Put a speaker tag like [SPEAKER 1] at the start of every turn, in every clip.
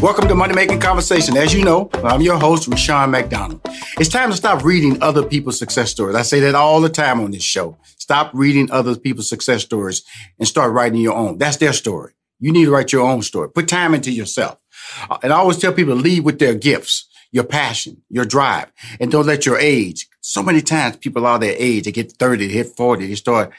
[SPEAKER 1] Welcome to Money Making Conversation. As you know, I'm your host, Rushion McDonald. It's time to stop reading other people's success stories. I say that all the time on this show. Stop reading other people's success stories and start writing your own. That's their story. You need to write your own story. Put time into yourself. And I always tell people to lead with their gifts, your passion, your drive, and don't let your age. So many times people are their age, they get 30, they hit 40, they start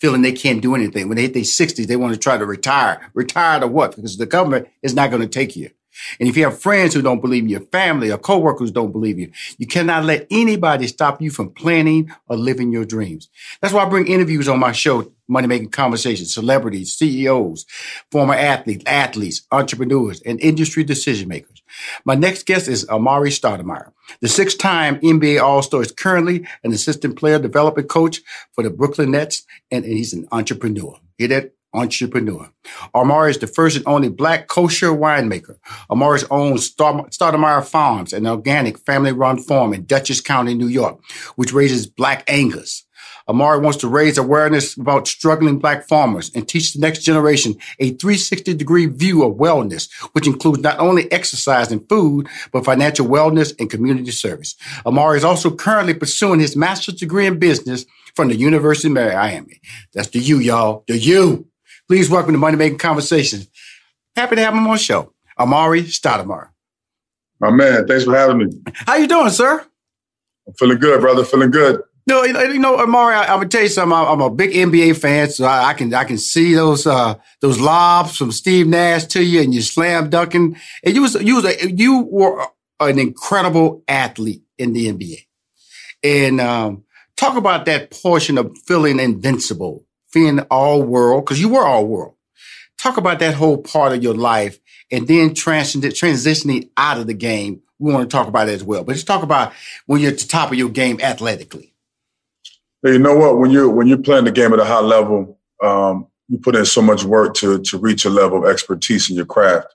[SPEAKER 1] feeling they can't do anything. When they hit their 60s, they want to try to retire. Retire to what? Because the government is not going to take you. And if you have friends who don't believe in your family or coworkers don't believe you, you cannot let anybody stop you from planning or living your dreams. That's why I bring interviews on my show, Money Making Conversations, celebrities, CEOs, former athletes, athletes, entrepreneurs, and industry decision makers. My next guest is Amar'e Stoudemire. The six-time NBA All-Star is currently an assistant player development coach for the Brooklyn Nets, and he's an entrepreneur. Hear that? Entrepreneur. Amar'e is the first and only black kosher winemaker. Amar'e owns Stoudemire Farms, an organic family-run farm in Dutchess County, New York, which raises black Angus. Amar'e wants to raise awareness about struggling black farmers and teach the next generation a 360 degree view of wellness, which includes not only exercise and food, but financial wellness and community service. Amar'e is also currently pursuing his master's degree in business from the University of Miami. That's the U, y'all. The U. Please welcome to Money Making Conversations. Happy to have him on the show. Amar'e Stoudemire.
[SPEAKER 2] My man, thanks for having me.
[SPEAKER 1] How you doing, sir?
[SPEAKER 2] I'm feeling good, brother. Feeling good.
[SPEAKER 1] No, you know, Amar'e, I, am gonna tell you something. I'm a big NBA fan, so I, I can I can see those uh, those lobs from Steve Nash to you, and you slam dunking. And you was you was a, you were an incredible athlete in the NBA. And um, talk about that portion of feeling invincible being all world, because you were all world. Talk about that whole part of your life and then transitioning out of the game. We want to talk about it as well. But just talk about when you're at the top of your game athletically.
[SPEAKER 2] You know what? When you're when you're playing the game at a high level, um, you put in so much work to to reach a level of expertise in your craft.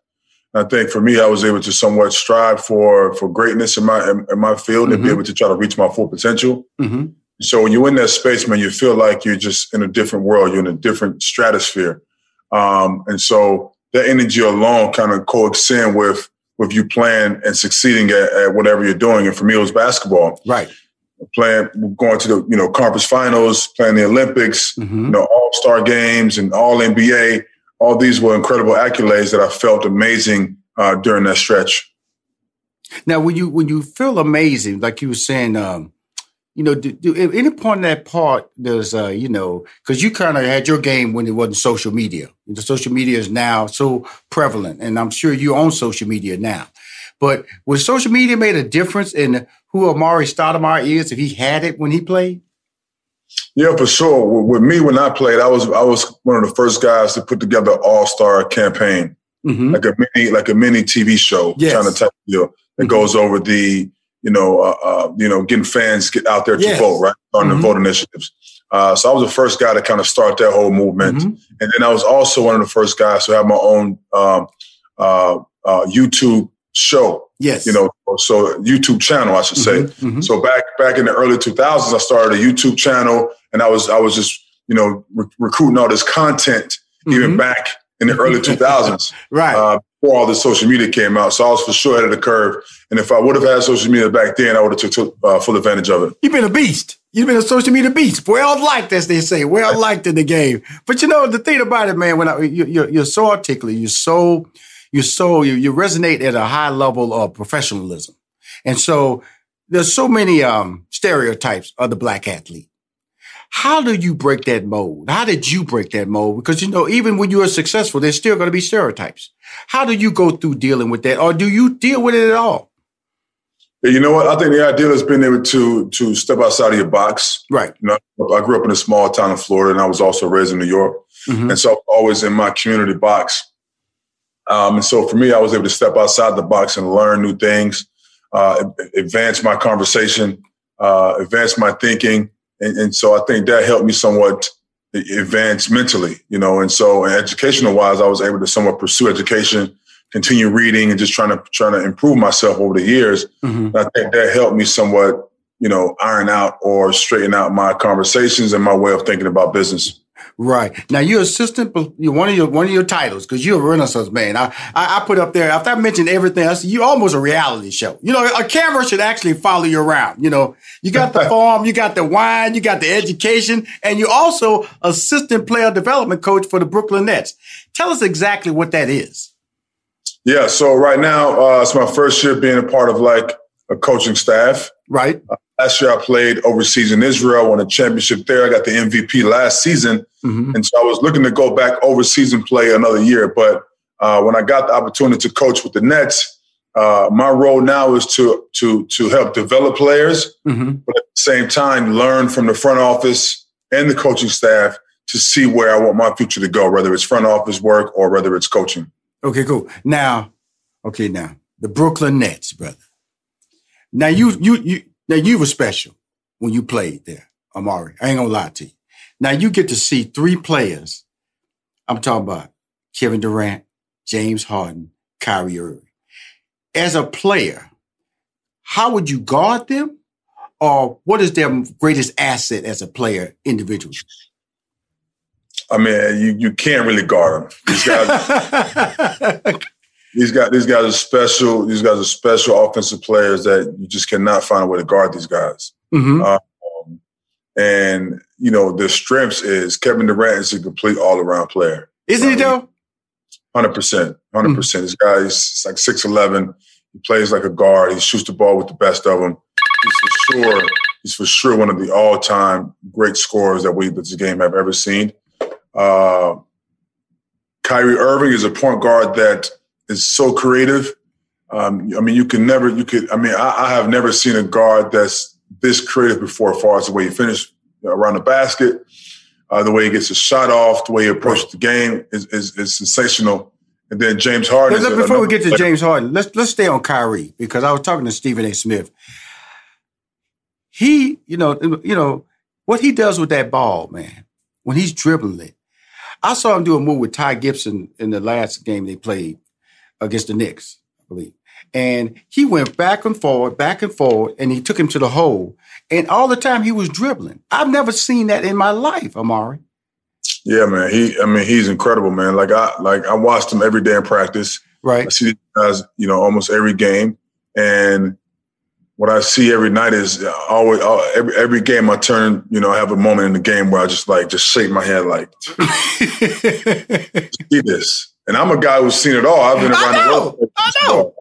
[SPEAKER 2] And I think for me, I was able to somewhat strive for for greatness in my in, in my field mm-hmm. and be mm-hmm. able to try to reach my full potential. Mm-hmm. So when you're in that space, man, you feel like you're just in a different world. You're in a different stratosphere. Um, and so that energy alone kind of coexisting with with you playing and succeeding at, at, whatever you're doing. And for me, it was basketball.
[SPEAKER 1] Right.
[SPEAKER 2] playing, going to the you know conference finals, playing the Olympics, mm-hmm. you know All Star games, and All NBA. All these were incredible accolades that I felt amazing uh, during that stretch.
[SPEAKER 1] Now, when you when you feel amazing, like you were saying, um, you know, do, do any point in that part there's, uh, you know, because you kind of had your game when it wasn't social media. The social media is now so prevalent, and I'm sure you're on social media now. But was social media made a difference in who Amar'e Stoudemire is if he had it when he played?
[SPEAKER 2] Yeah, for sure. With me, when I played, I was I was one of the first guys to put together an All Star campaign, mm-hmm. like a mini like a mini TV show, yes. kind of type deal that mm-hmm. goes over the you know uh, uh, you know getting fans get out there to yes. vote right on mm-hmm. the vote initiatives. Uh, so I was the first guy to kind of start that whole movement, mm-hmm. and then I was also one of the first guys to have my own um, uh, uh, YouTube show.
[SPEAKER 1] Yes.
[SPEAKER 2] You know, so YouTube channel, I should say. Mm-hmm, mm-hmm. So back back in the early 2000s, I started a YouTube channel, and I was I was just you know re- recruiting all this content mm-hmm. even back in the early 2000s,
[SPEAKER 1] right? Uh,
[SPEAKER 2] before all the social media came out, so I was for sure ahead of the curve. And if I would have had social media back then, I would have took uh, full advantage of it.
[SPEAKER 1] You've been a beast. You've been a social media beast. Well liked, as they say. Well liked in the game. But you know the thing about it, man. When I, you, you're, you're so articulate, you're so you're so you, you resonate at a high level of professionalism. And so there's so many um, stereotypes of the black athlete. How do you break that mold? How did you break that mold? Because you know, even when you are successful, there's still going to be stereotypes. How do you go through dealing with that, or do you deal with it at all?
[SPEAKER 2] You know what? I think the ideal has been able to to step outside of your box.
[SPEAKER 1] Right.
[SPEAKER 2] You know, I grew up in a small town in Florida, and I was also raised in New York, mm-hmm. and so always in my community box. Um, and so for me, I was able to step outside the box and learn new things, uh, advance my conversation, uh, advance my thinking. And, and, so I think that helped me somewhat advance mentally, you know. And so educational wise, I was able to somewhat pursue education, continue reading and just trying to trying to improve myself over the years. Mm-hmm. I think that helped me somewhat, you know, iron out or straighten out my conversations and my way of thinking about business.
[SPEAKER 1] Right now, you're assistant. You're one of your one of your titles because you're a Renaissance man. I, I, I put up there after I mentioned everything else. You almost a reality show. You know, a camera should actually follow you around. You know, you got the farm, you got the wine, you got the education, and you're also assistant player development coach for the Brooklyn Nets. Tell us exactly what that is.
[SPEAKER 2] Yeah. So right now, uh, it's my first year being a part of like a coaching staff.
[SPEAKER 1] Right.
[SPEAKER 2] Last year I played overseas in Israel, won a championship there. I got the MVP last season. Mm-hmm. And so I was looking to go back overseas and play another year. But uh, when I got the opportunity to coach with the Nets, uh, my role now is to to to help develop players, mm-hmm. but at the same time learn from the front office and the coaching staff to see where I want my future to go, whether it's front office work or whether it's coaching.
[SPEAKER 1] Okay, cool. Now, okay, now the Brooklyn Nets, brother. Now you you you now you were special when you played there, Amar'e. I ain't gonna lie to you. Now you get to see three players. I'm talking about Kevin Durant, James Harden, Kyrie Irving. As a player, how would you guard them? Or what is their greatest asset as a player individually?
[SPEAKER 2] I mean, you, you can't really guard them. These guys, these guys, these guys are special. These guys are special offensive players that you just cannot find a way to guard these guys. Mm-hmm. Um, and you know, the strengths is Kevin Durant is a complete all around player.
[SPEAKER 1] Isn't he though?
[SPEAKER 2] Hundred percent, hundred percent. This guy is like six eleven. He plays like a guard. He shoots the ball with the best of them. He's for sure. He's for sure one of the all time great scorers that we that this game have ever seen. Uh, Kyrie Irving is a point guard that is so creative. Um, I mean, you can never, you could, I mean, I, I, have never seen a guard that's this creative before as far as the way he finished around the basket, uh, the way he gets his shot off, the way he approaches the game is, is, is sensational. And then James Harden.
[SPEAKER 1] Before we get to James Harden, let's let's stay on Kyrie because I was talking to Stephen A. Smith. He, you know, you know what he does with that ball, man. When he's dribbling it, I saw him do a move with Taj Gibson in the last game they played against the Knicks, I believe. And he went back and forward, back and forward, and he took him to the hole. And all the time he was dribbling. I've never seen that in my life, Amar'e.
[SPEAKER 2] Yeah, man. He, I mean, he's incredible, man. Like I, like I watched him every day in practice.
[SPEAKER 1] Right.
[SPEAKER 2] I see these guys, you know, almost every game, and what I see every night is uh, always uh, every every game I turn, you know, I have a moment in the game where I just like just shake my head like, see this. And I'm a guy who's seen it all. I've been around
[SPEAKER 1] I know,
[SPEAKER 2] the world.
[SPEAKER 1] I know.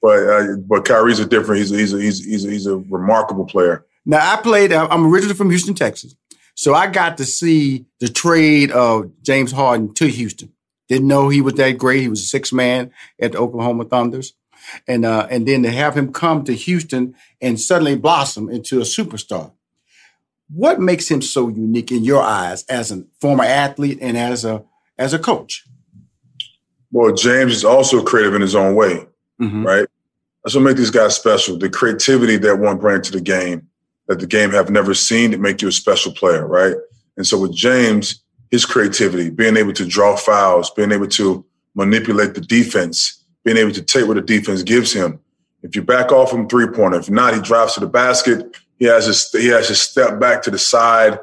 [SPEAKER 2] But uh, but Kyrie's a different. He's a, he's a, he's a, he's a, he's a remarkable player.
[SPEAKER 1] Now I played. I'm originally from Houston, Texas, so I got to see the trade of James Harden to Houston. Didn't know he was that great. He was a six man at the Oklahoma Thunders, and uh, and then to have him come to Houston and suddenly blossom into a superstar. What makes him so unique in your eyes as a former athlete and as a as a coach?
[SPEAKER 2] Well, James is also creative in his own way, mm-hmm. right? That's what makes these guys special. The creativity that one brings to the game, that the game have never seen, to make you a special player, right? And so with James, his creativity, being able to draw fouls, being able to manipulate the defense, being able to take what the defense gives him. If you back off from three pointer, if not, he drives to the basket. He has his he has his step back to the side.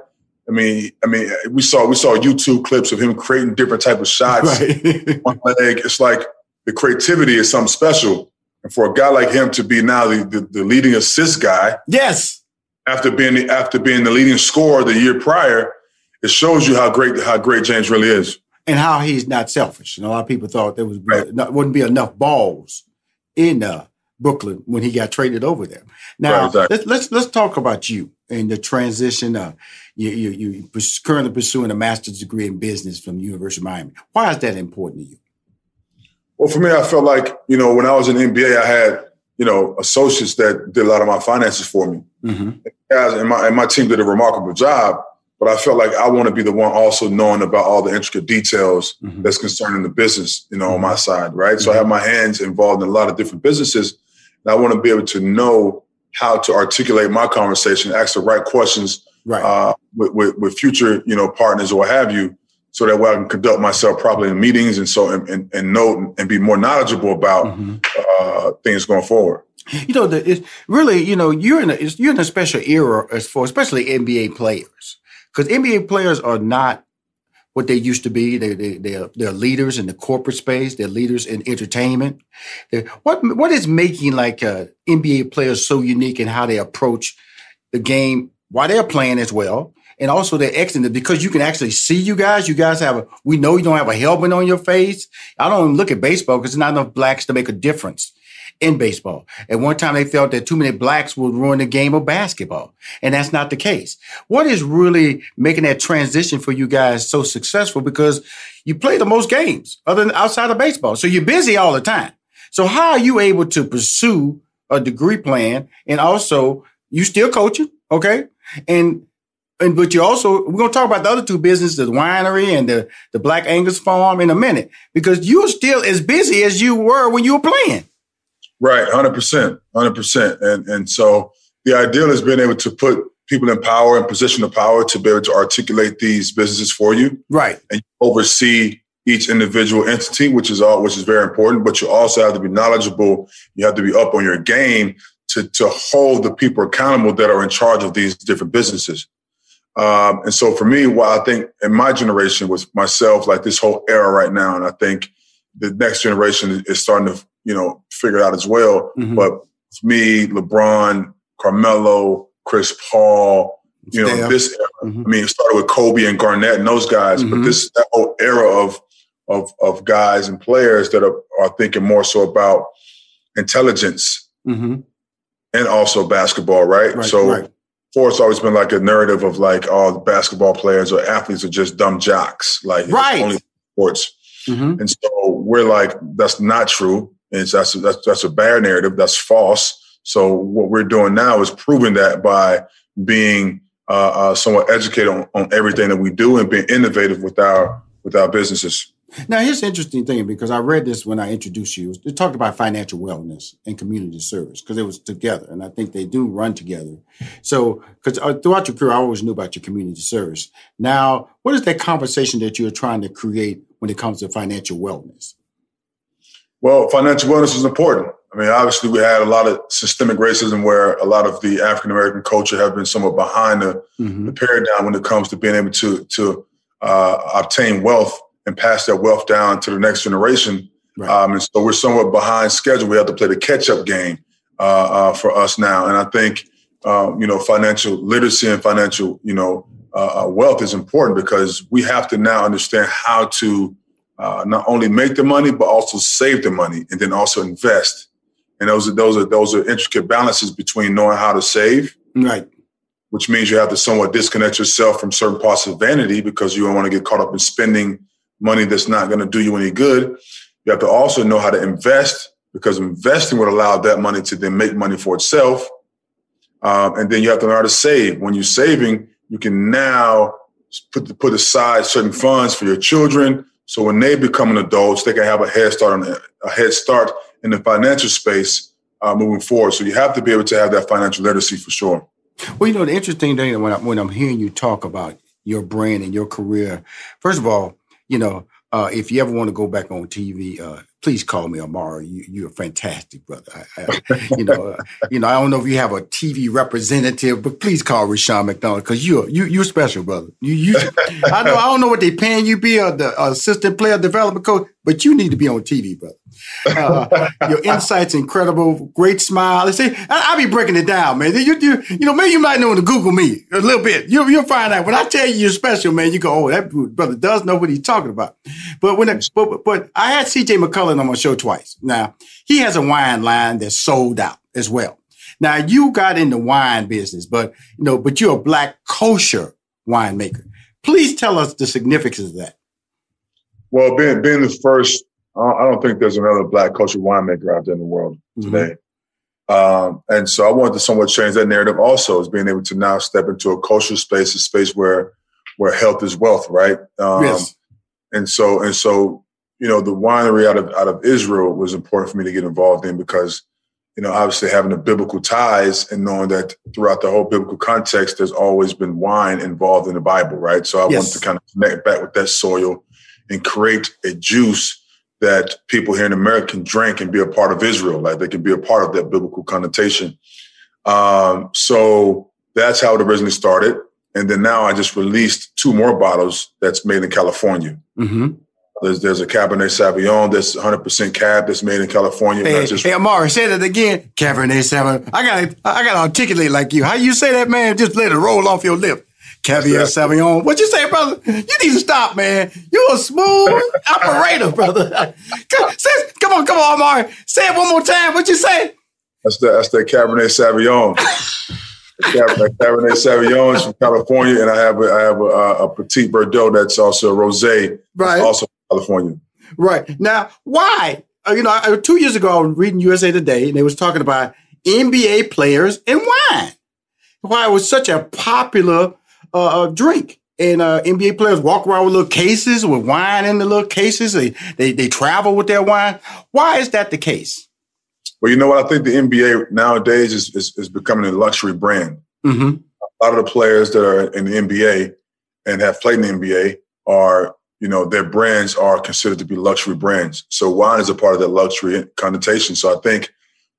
[SPEAKER 2] I mean, I mean, we saw we saw YouTube clips of him creating different type of shots. Right. one leg, it's like the creativity is something special. And for a guy like him to be now the, the, the leading assist guy,
[SPEAKER 1] yes,
[SPEAKER 2] after being after being the leading scorer the year prior, it shows you how great how great James really is,
[SPEAKER 1] and how he's not selfish. And a lot of people thought there was right. not, wouldn't be enough balls in uh, Brooklyn when he got traded over there. Now right, exactly. let's, let's let's talk about you and the transition. Uh, you you you currently pursuing a master's degree in business from the University of Miami. Why is that important to you?
[SPEAKER 2] Well, for me, I felt like you know when I was in the NBA, I had you know associates that did a lot of my finances for me. Mm-hmm. Guys, and my and my team did a remarkable job. But I felt like I want to be the one also knowing about all the intricate details mm-hmm. that's concerning the business, you know, mm-hmm. on my mm-hmm. side, right? So I have mm-hmm. my hands involved in a lot of different businesses. And I want to be able to know how to articulate my conversation, ask the right questions right. Uh, with, with, with, future, you know, partners or what have you, so that way I can conduct myself properly in meetings and so and, and, and know and be more knowledgeable about mm-hmm. uh, things going forward.
[SPEAKER 1] You know, the, it's really, you know, you're in a you're in a special era as for especially NBA players because NBA players are not what they used to be. They, they, they're, they're leaders in the corporate space. They're leaders in entertainment. What, what is making like uh, NBA players so unique in how they approach the game while they're playing as well? And also they're excellent because you can actually see you guys. You guys have a, we know you don't have a helmet on your face. I don't look at baseball because there's not enough blacks to make a difference in baseball. At one time, they felt that too many blacks would ruin the game of basketball. And that's not the case. What is really making that transition for you guys so successful? Because you play the most games other than outside of baseball. So you're busy all the time. So how are you able to pursue a degree plan and also you still coaching? Okay. And and but you also we're gonna talk about the other two businesses, the winery and the the Black Angus Farm in a minute, because you're still as busy as you were when you were playing.
[SPEAKER 2] Right, hundred percent, hundred percent, and and so the ideal is being able to put people in power and position of power to be able to articulate these businesses for you,
[SPEAKER 1] right,
[SPEAKER 2] and oversee each individual entity, which is all which is very important. But you also have to be knowledgeable. You have to be up on your game to to hold the people accountable that are in charge of these different businesses. Um, and so for me, what I think in my generation with myself, like this whole era right now, and I think the next generation is starting to you know, figure out as well. Mm-hmm. But me, LeBron, Carmelo, Chris Paul, you know, this era. Mm-hmm. I mean, it started with Kobe and Garnett and those guys, mm-hmm. but this that whole era of of of guys and players that are, are thinking more so about intelligence mm-hmm. and also basketball, right? right so right. for it's always been like a narrative of like, all oh, the basketball players or athletes are just dumb jocks, like
[SPEAKER 1] right.
[SPEAKER 2] only sports. Mm-hmm. And so we're like, that's not true. And that's, that's, that's a bad narrative. That's false. So what we're doing now is proving that by being uh, uh, somewhat educated on, on everything that we do and being innovative with our with our businesses.
[SPEAKER 1] Now, here's the interesting thing because I read this when I introduced you. It talked about financial wellness and community service because it was together, and I think they do run together. So, because uh, throughout your career, I always knew about your community service. Now, what is that conversation that you're trying to create when it comes to financial wellness?
[SPEAKER 2] Well, financial wellness is important. I mean, obviously, we had a lot of systemic racism where a lot of the African American culture have been somewhat behind the, mm-hmm. the, paradigm when it comes to being able to to uh, obtain wealth and pass that wealth down to the next generation. Right. Um, and so we're somewhat behind schedule. We have to play the catch up game uh, uh, for us now. And I think uh, you know financial literacy and financial you know uh, uh, wealth is important because we have to now understand how to not only make the money but also save the money and then also invest. And those are those are those are intricate balances between knowing how to save,
[SPEAKER 1] right,
[SPEAKER 2] which means you have to somewhat disconnect yourself from certain parts of vanity because you don't want to get caught up in spending money that's not going to do you any good. You have to also know how to invest because investing would allow that money to then make money for itself. Um, and then you have to learn how to save. When you're saving, you can now put put aside certain funds for your children. So when they become adults, they can have a head start on a head start in the financial space uh, moving forward. So you have to be able to have that financial literacy for sure.
[SPEAKER 1] Well, you know, the interesting thing when, I, when I'm hearing you talk about your brand and your career, first of all, you know, uh, if you ever want to go back on TV, uh, please call me Amar'e. You, you're a fantastic, brother. I, I, you know, uh, you know. I don't know if you have a TV representative, but please call Rushion McDonald because you're you you're special, brother. You you. I know I don't know what they paying you be a the assistant player development coach, but you need to be on TV, brother. Uh, your insights incredible, great smile. They say I, will be breaking it down, man. You, you, you know, maybe you might know to Google me a little bit. You, you'll find out when I tell you you're special, man. You go, oh, that brother does know what he's talking about. But when, but, but I had C.J. McCollum on my show twice. Now he has a wine line that's sold out as well. Now you got in the wine business, but you know, but you're a black kosher winemaker. Please tell us the significance of that.
[SPEAKER 2] Well, being being the first I don't think there's another black kosher winemaker out there in the world mm-hmm. today. Um, and so I wanted to somewhat change that narrative also as being able to now step into a kosher space, a space where where health is wealth, right? Um, yes. And so and so, you know, the winery out of out of Israel was important for me to get involved in because, you know, obviously having the biblical ties and knowing that throughout the whole biblical context, there's always been wine involved in the Bible, right? So I yes. wanted to kind of connect back with that soil and create a juice that people here in America can drink and be a part of Israel, like they can be a part of that biblical connotation. Um, so that's how it originally started. And then now I just released two more bottles that's made in California. Mm-hmm. There's, there's a Cabernet Sauvignon that's 100% cab that's made in California.
[SPEAKER 1] Hey,
[SPEAKER 2] just,
[SPEAKER 1] hey Amar'e, say that again. Cabernet Sauvignon. I got I got to articulate like you. How you say that, man? Just let it roll off your lip. Caviar exactly. Sauvignon. What you say, brother? You need to stop, man. You a smooth operator, brother. Come, say, come on, come on, Amar'e. Say it one more time. What you say?
[SPEAKER 2] That's the that's the Cabernet Sauvignon. Cabernet, Cabernet Sauvignon is from California, and I have a, I have a, a Petit Verdot that's also a rosé, right? Also California.
[SPEAKER 1] Right now, why? Uh, you know, two years ago, I was reading USA Today, and they was talking about NBA players and wine. Why it was such a popular uh, drink. And uh, NBA players walk around with little cases with wine in the little cases. They, they they travel with their wine. Why is that the case?
[SPEAKER 2] Well, you know what? I think the NBA nowadays is is, is becoming a luxury brand. Mm-hmm. A lot of the players that are in the NBA and have played in the NBA are, you know, their brands are considered to be luxury brands. So wine is a part of that luxury connotation. So I think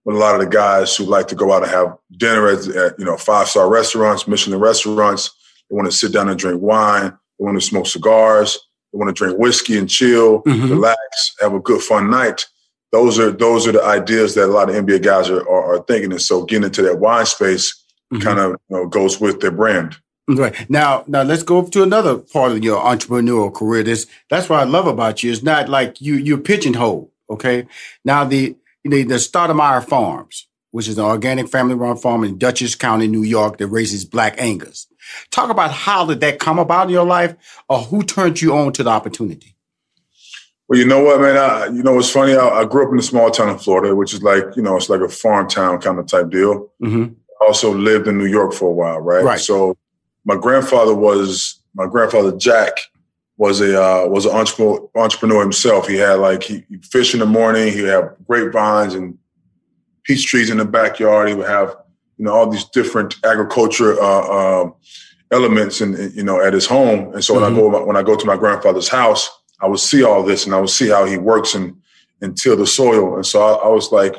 [SPEAKER 2] with a lot of the guys who like to go out and have dinner at, at you know five star restaurants, Michelin restaurants they want to sit down and drink wine. They want to smoke cigars. They want to drink whiskey and chill, mm-hmm. relax, have a good fun night. Those are those are the ideas that a lot of NBA guys are, are, are thinking. And so getting into that wine space mm-hmm. kind of you know, goes with their brand.
[SPEAKER 1] Right now, now let's go to another part of your entrepreneurial career. This that's what I love about you. It's not like you you're pigeonholed. Okay. Now the you know, the Stoudemire Farms, which is an organic family-run farm in Dutchess County, New York, that raises black Angus. Talk about how did that come about in your life, or who turned you on to the opportunity?
[SPEAKER 2] Well, you know what, man. I, you know it's funny? I, I, grew up in a small town in Florida, which is like you know it's like a farm town kind of type deal. Mm-hmm. I also lived in New York for a while, right?
[SPEAKER 1] Right.
[SPEAKER 2] So my grandfather was my grandfather Jack was a uh, was an entrepreneur, entrepreneur himself. He had like he, he fish in the morning. He had grapevines and peach trees in the backyard. He would have you know all these different agriculture uh, uh, elements and you know at his home. And so mm-hmm. when I mm-hmm. go when I go to my grandfather's house, I would see all this and I would see how he works and and till the soil. And so I, I was like,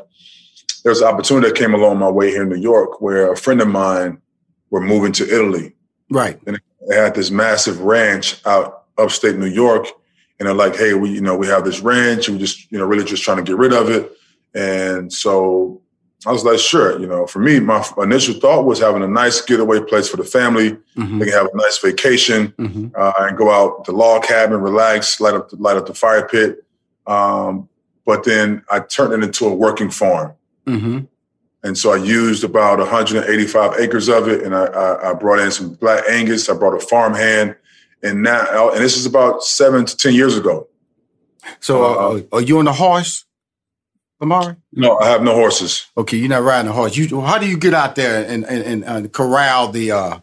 [SPEAKER 2] there's an opportunity that came along my way here in New York where a friend of mine were moving to Italy.
[SPEAKER 1] Right.
[SPEAKER 2] And they had this massive ranch out upstate New York. And they're like, hey, we, you know, we have this ranch and we just, you know, really just trying to get rid of it. And so I was like, sure. You know, for me, my initial thought was having a nice getaway place for the family. Mm-hmm. They can have a nice vacation mm-hmm. uh, and go out the log cabin, relax, light up, the, light up the fire pit. Um, but then I turned it into a working farm. Mm-hmm. And so I used about 185 acres of it, and I, I, I, brought in some black Angus. I brought a farm hand, and now, and this is about seven to ten years ago.
[SPEAKER 1] So, uh, uh, are you on the horse? Amar'e?
[SPEAKER 2] No, I have no horses.
[SPEAKER 1] Okay, you're not riding a horse. You how do you get out there and and, and, and corral the uh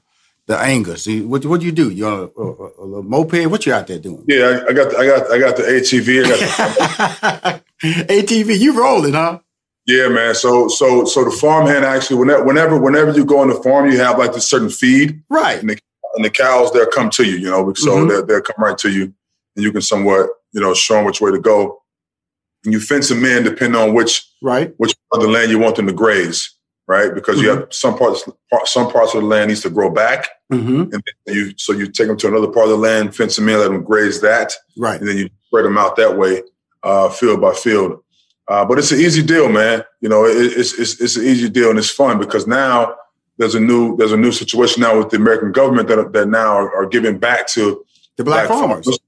[SPEAKER 1] the Angus? What what do you do? You on a, a, a, moped? What you out there doing?
[SPEAKER 2] Yeah, I, I got the, I got I got the ATV.
[SPEAKER 1] I got the, ATV. You rolling, huh?
[SPEAKER 2] Yeah, man. So so so the farmhand actually whenever whenever whenever you go on the farm, you have like this certain feed,
[SPEAKER 1] right?
[SPEAKER 2] And the, and the cows they'll come to you, you know. So mm-hmm. they'll, they'll come right to you, and you can somewhat you know show them which way to go and you fence them in depending on which
[SPEAKER 1] right
[SPEAKER 2] which part of the land you want them to graze, right? Because mm-hmm. you have some parts some parts of the land needs to grow back, mm-hmm. and you so you take them to another part of the land, fence them in, let them graze that,
[SPEAKER 1] right?
[SPEAKER 2] And then you spread them out that way, uh, field by field. Uh, but it's an easy deal, man. You know, it, it's, it's it's an easy deal and it's fun because now there's a new there's a new situation now with the American government that that now are, are giving back to
[SPEAKER 1] the black, black farmers. farmers.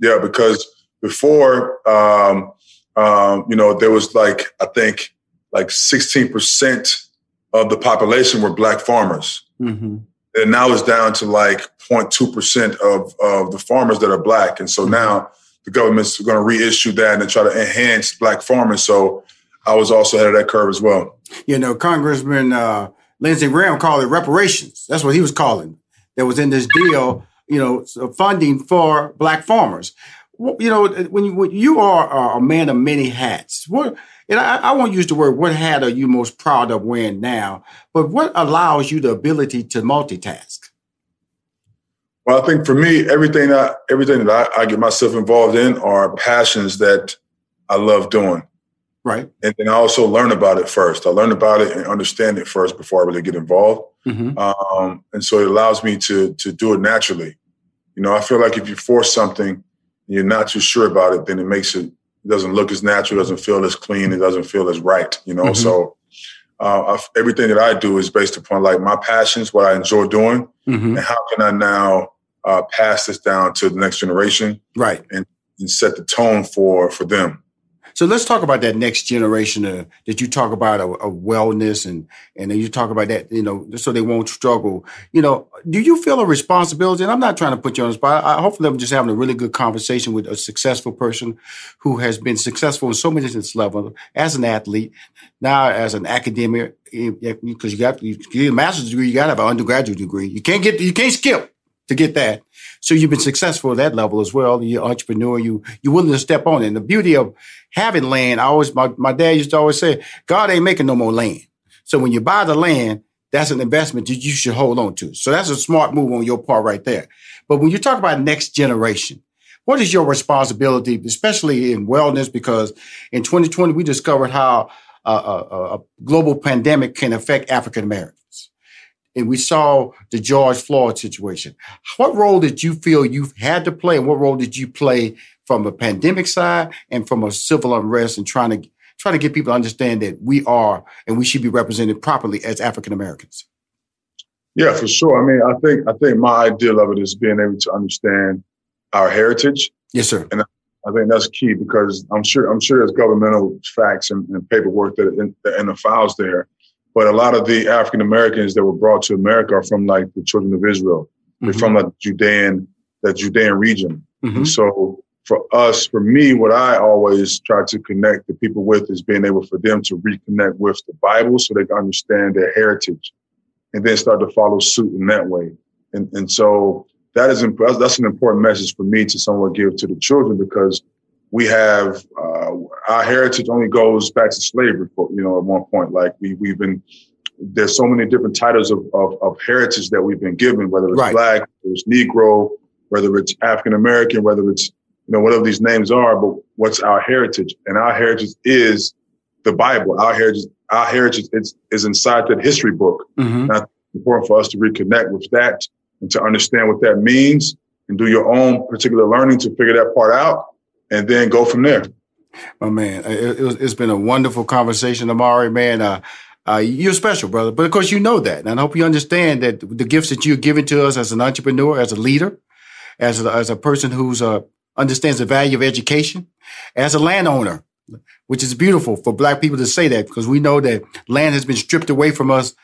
[SPEAKER 2] Yeah, because before um, um, you know, there was like, I think, like 16% of the population were black farmers. Mm-hmm. And now it's down to like 0.2% of, of the farmers that are black. And so mm-hmm. now the government's going to reissue that and try to enhance black farmers. So I was also ahead of that curve as well.
[SPEAKER 1] You know, Congressman uh, Lindsey Graham called it reparations. That's what he was calling. That was in this deal, you know, funding for black farmers you know, when you, when you are a man of many hats, what, and I, I won't use the word, what hat are you most proud of wearing now, but what allows you the ability to multitask?
[SPEAKER 2] Well, I think for me, everything that everything that I, I, get myself involved in are passions that I love doing.
[SPEAKER 1] Right.
[SPEAKER 2] And then I also learn about it first. I learn about it and understand it first before I really get involved. Mm-hmm. Um, and so it allows me to to do it naturally. You know, I feel like if you force something, you're not too sure about it, then it makes it, it doesn't look as natural, doesn't feel as clean, it doesn't feel as right, you know? Mm-hmm. So uh, everything that I do is based upon like my passions, what I enjoy doing, mm-hmm. and how can I now uh, pass this down to the next generation,
[SPEAKER 1] right?
[SPEAKER 2] And, and set the tone for for them.
[SPEAKER 1] So let's talk about that next generation that you talk about of, of, wellness and and you talk about that you know so they won't struggle. You know, do you feel a responsibility? And I'm not trying to put you on the spot. I, hopefully, I'm just having a really good conversation with a successful person who has been successful in so many different levels as an athlete, now as an academic because you got you get a master's degree, you got to have an undergraduate degree. You can't get you can't skip to get that. So you've been successful at that level as well. You're an entrepreneur. You you're willing to step on it. And the beauty of having land, I always my, my dad used to always say, God ain't making no more land. So when you buy the land, that's an investment that you should hold on to. So that's a smart move on your part right there. But when you talk about next generation, what is your responsibility, especially in wellness? Because in 2020, we discovered how a, a, a global pandemic can affect African Americans and we saw the George Floyd situation. What role did you feel you've had to play, and what role did you play from a pandemic side and from a civil unrest and trying to trying to get people to understand that we are and we should be represented properly as African Americans?
[SPEAKER 2] Yeah, for sure. I mean, I think I think my ideal of it is being able to understand our heritage.
[SPEAKER 1] Yes, sir.
[SPEAKER 2] And I think that's key because I'm sure I'm sure there's governmental facts and, and paperwork that in, in the files there but a lot of the African Americans that were brought to America are from like the children of Israel. They're mm-hmm. from the Judean, that Judean region. Mm-hmm. So for us, for me, what I always try to connect the people with is being able for them to reconnect with the Bible so they can understand their heritage and then start to follow suit in that way. And, and so that is, that's an important message for me to somewhat give to the children because we have uh, our heritage only goes back to slavery. For, you know, at one point, like we we've been there's so many different titles of, of, of heritage that we've been given, whether it's right. black, whether it's Negro, whether it's African American, whether it's you know whatever these names are. But what's our heritage? And our heritage is the Bible. Our heritage, our heritage is, is inside that history book. Mm-hmm. It's important for us to reconnect with that and to understand what that means and do your own particular learning to figure that part out and then go from there.
[SPEAKER 1] My man, it, has been a wonderful conversation, Amar'e. Man, uh, Uh, you're special, brother. But of course, you know that. And I hope you understand that the gifts that you're giving to us as an entrepreneur, as a leader, as a, as a person who's uh, understands the value of education, as a landowner, which is beautiful for black people to say that because we know that land has been stripped away from us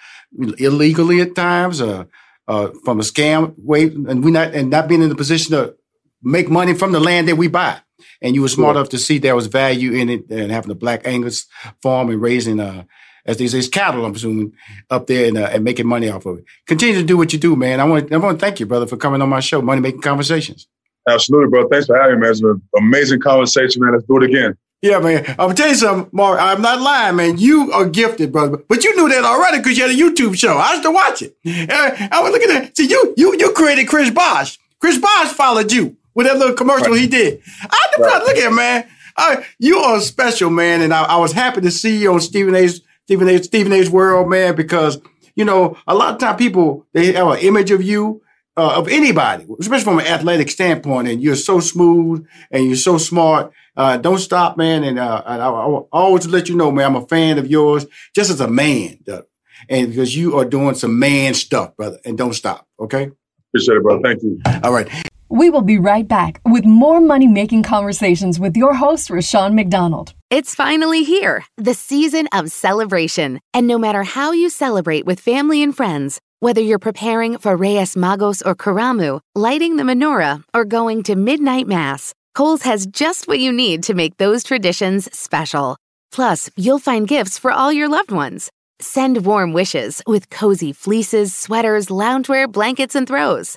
[SPEAKER 1] illegally at times, uh, uh, from a scam way, and we not and not being in the position to make money from the land that we buy. And you were smart sure. enough to see there was value in it and having a black Angus farm and raising, uh, as they say, cattle, I'm assuming, up there and, uh, and making money off of it. Continue to do what you do, man. I want, I want to thank you, brother, for coming on my show, Money Making Conversations.
[SPEAKER 2] Absolutely, bro. Thanks for having me, man. It's an amazing conversation, man. Let's do it again.
[SPEAKER 1] Yeah, man. I'm gonna tell you something, Mark. I'm not lying, man. You are gifted, brother. But you knew that already because you had a YouTube show. I used to watch it. I was looking at. See, you you you created Chris Bosh. Chris Bosh followed you with that little commercial right. he did. I right. look at man. I, you are special, man, and I, I, was happy to see you on Stephen A's Stephen A. Stephen A's World, man, because you know a lot of time people they have an image of you uh, of anybody, especially from an athletic standpoint, and you're so smooth and you're so smart uh, don't stop, man. And uh, I, I, I, always let you know, man, I'm a fan of yours just as a man, Doug. and because you are doing some man stuff, brother. And don't stop, okay?
[SPEAKER 2] Appreciate it, brother. Thank you.
[SPEAKER 1] All right.
[SPEAKER 3] We will be right back with more money making conversations with your host, Rushion McDonald.
[SPEAKER 4] It's finally here, the season of celebration. And no matter how you celebrate with family and friends, whether you're preparing for Reyes Magos or Karamu, lighting the menorah, or going to midnight mass, Kohl's has just what you need to make those traditions special. Plus, you'll find gifts for all your loved ones. Send warm wishes with cozy fleeces, sweaters, loungewear, blankets, and throws.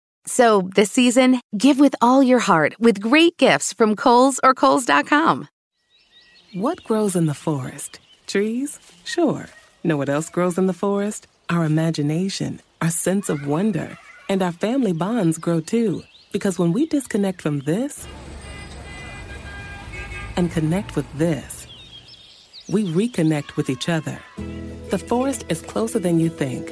[SPEAKER 4] So this season, give with all your heart with great gifts from Kohl's or Kohl's.com.
[SPEAKER 5] What grows in the forest? Trees? Sure. Know what else grows in the forest? Our imagination, our sense of wonder and our family bonds grow too. Because when we disconnect from this and connect with this, we reconnect with each other. The forest is closer than you think.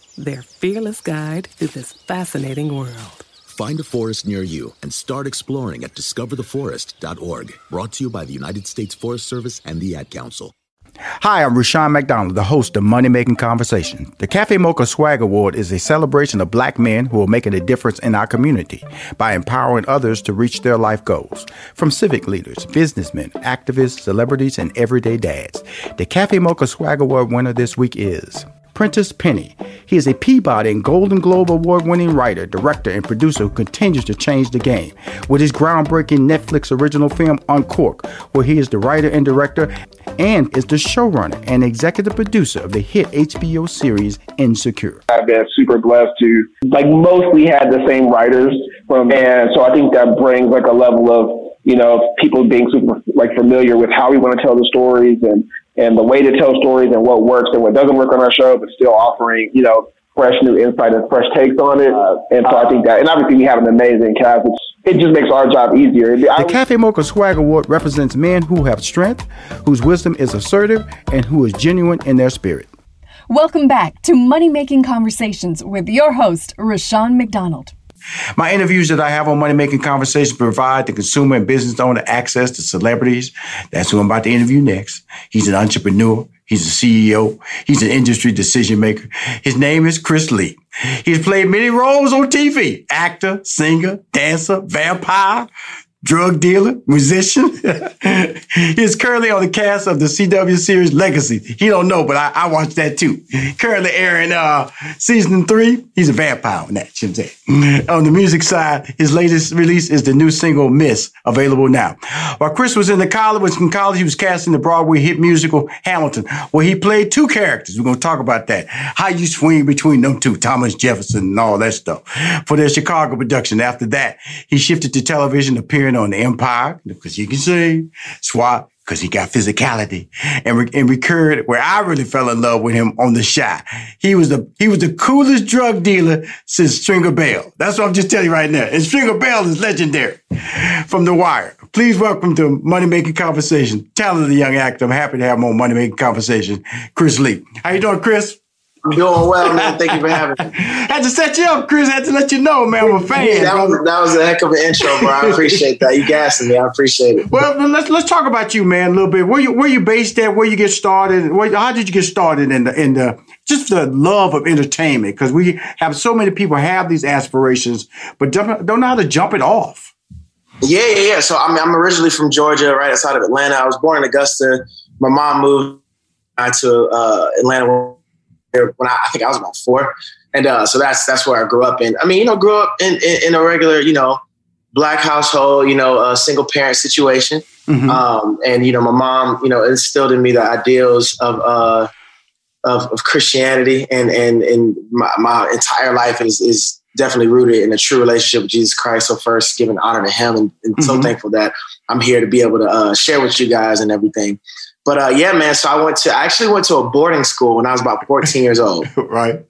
[SPEAKER 5] their fearless guide through this fascinating world.
[SPEAKER 6] Find a forest near you and start exploring at discovertheforest.org. Brought to you by the United States Forest Service and the Ad Council.
[SPEAKER 1] Hi, I'm Rushion McDonald, the host of Money Making Conversation. The Cafe Mocha Swag Award is a celebration of black men who are making a difference in our community by empowering others to reach their life goals. From civic leaders, businessmen, activists, celebrities, and everyday dads. The Cafe Mocha Swag Award winner this week is Prentice Penny. He is a Peabody and Golden Globe Award winning writer, director, and producer who continues to change the game with his groundbreaking Netflix original film Uncork, where he is the writer and director and is the showrunner and executive producer of the hit HBO series Insecure.
[SPEAKER 7] I've been super blessed to, like, mostly had the same writers from, and so I think that brings like a level of, you know, people being super like familiar with how we want to tell the stories and and the way to tell stories and what works and what doesn't work on our show, but still offering, you know, fresh new insight and fresh takes on it. Uh, and so I think that, and obviously we have an amazing cast. It's, it just makes our job easier.
[SPEAKER 1] The Cafe Mocha Swag Award represents men who have strength, whose wisdom is assertive, and who is genuine in their spirit.
[SPEAKER 3] Welcome back to Money Making Conversations with your host, Rushion McDonald.
[SPEAKER 1] My interviews that I have on Money Making Conversations provide the consumer and business owner access to celebrities. That's who I'm about to interview next. He's an entrepreneur. He's a CEO. He's an industry decision maker. His name is Chris Lee. He's played many roles on TV actor, singer, dancer, vampire, drug dealer, musician. he is currently on the cast of the CW series Legacy. He don't know, but I, I watched that too. Currently airing uh, season three. He's a vampire in that, on the music side, his latest release is the new single Miss, available now. While Chris was in the college, was in college, he was cast in the Broadway hit musical Hamilton, where he played two characters. We're going to talk about that. How you swing between them two, Thomas Jefferson and all that stuff, for their Chicago production. After that, he shifted to television, appearing on the Empire, because you can say SWAT, because he got physicality, and, and recurred where I really fell in love with him on the shot. He was the he was the coolest drug dealer since Stringer Bell. That's what I'm just telling you right now. And Stringer Bell is legendary from The Wire. Please welcome to Money Making Conversation, talented young actor. I'm happy to have on Money Making Conversation, Chris Lee. How you doing, Chris?
[SPEAKER 8] I'm doing well, man. Thank you for having me.
[SPEAKER 1] had to set you up, Chris. Had to let you know, man. I'm a fan.
[SPEAKER 8] Yeah, that, was, that was a heck of an intro, bro. I appreciate that. You gassing me. I appreciate it.
[SPEAKER 1] Well, let's let's talk about you, man, a little bit. Where you where you based at? Where you get started? Where, how did you get started in the in the just the love of entertainment? Because we have so many people have these aspirations, but don't, don't know how to jump it off.
[SPEAKER 8] Yeah, yeah, yeah. So I mean, I'm originally from Georgia, right outside of Atlanta. I was born in Augusta. My mom moved to uh, Atlanta when I, I, think I was about four, and uh, so that's that's where I grew up in. I mean, you know, grew up in, in, in a regular, you know, black household, you know, a single parent situation, mm-hmm. um, and you know, my mom, you know, instilled in me the ideals of uh, of, of Christianity, and and and my, my entire life is is definitely rooted in a true relationship with Jesus Christ. So first, giving honor to Him, and, and mm-hmm. so thankful that I'm here to be able to uh, share with you guys and everything. But uh, yeah, man. So I went to I actually went to a boarding school when I was about 14 years old.
[SPEAKER 1] right.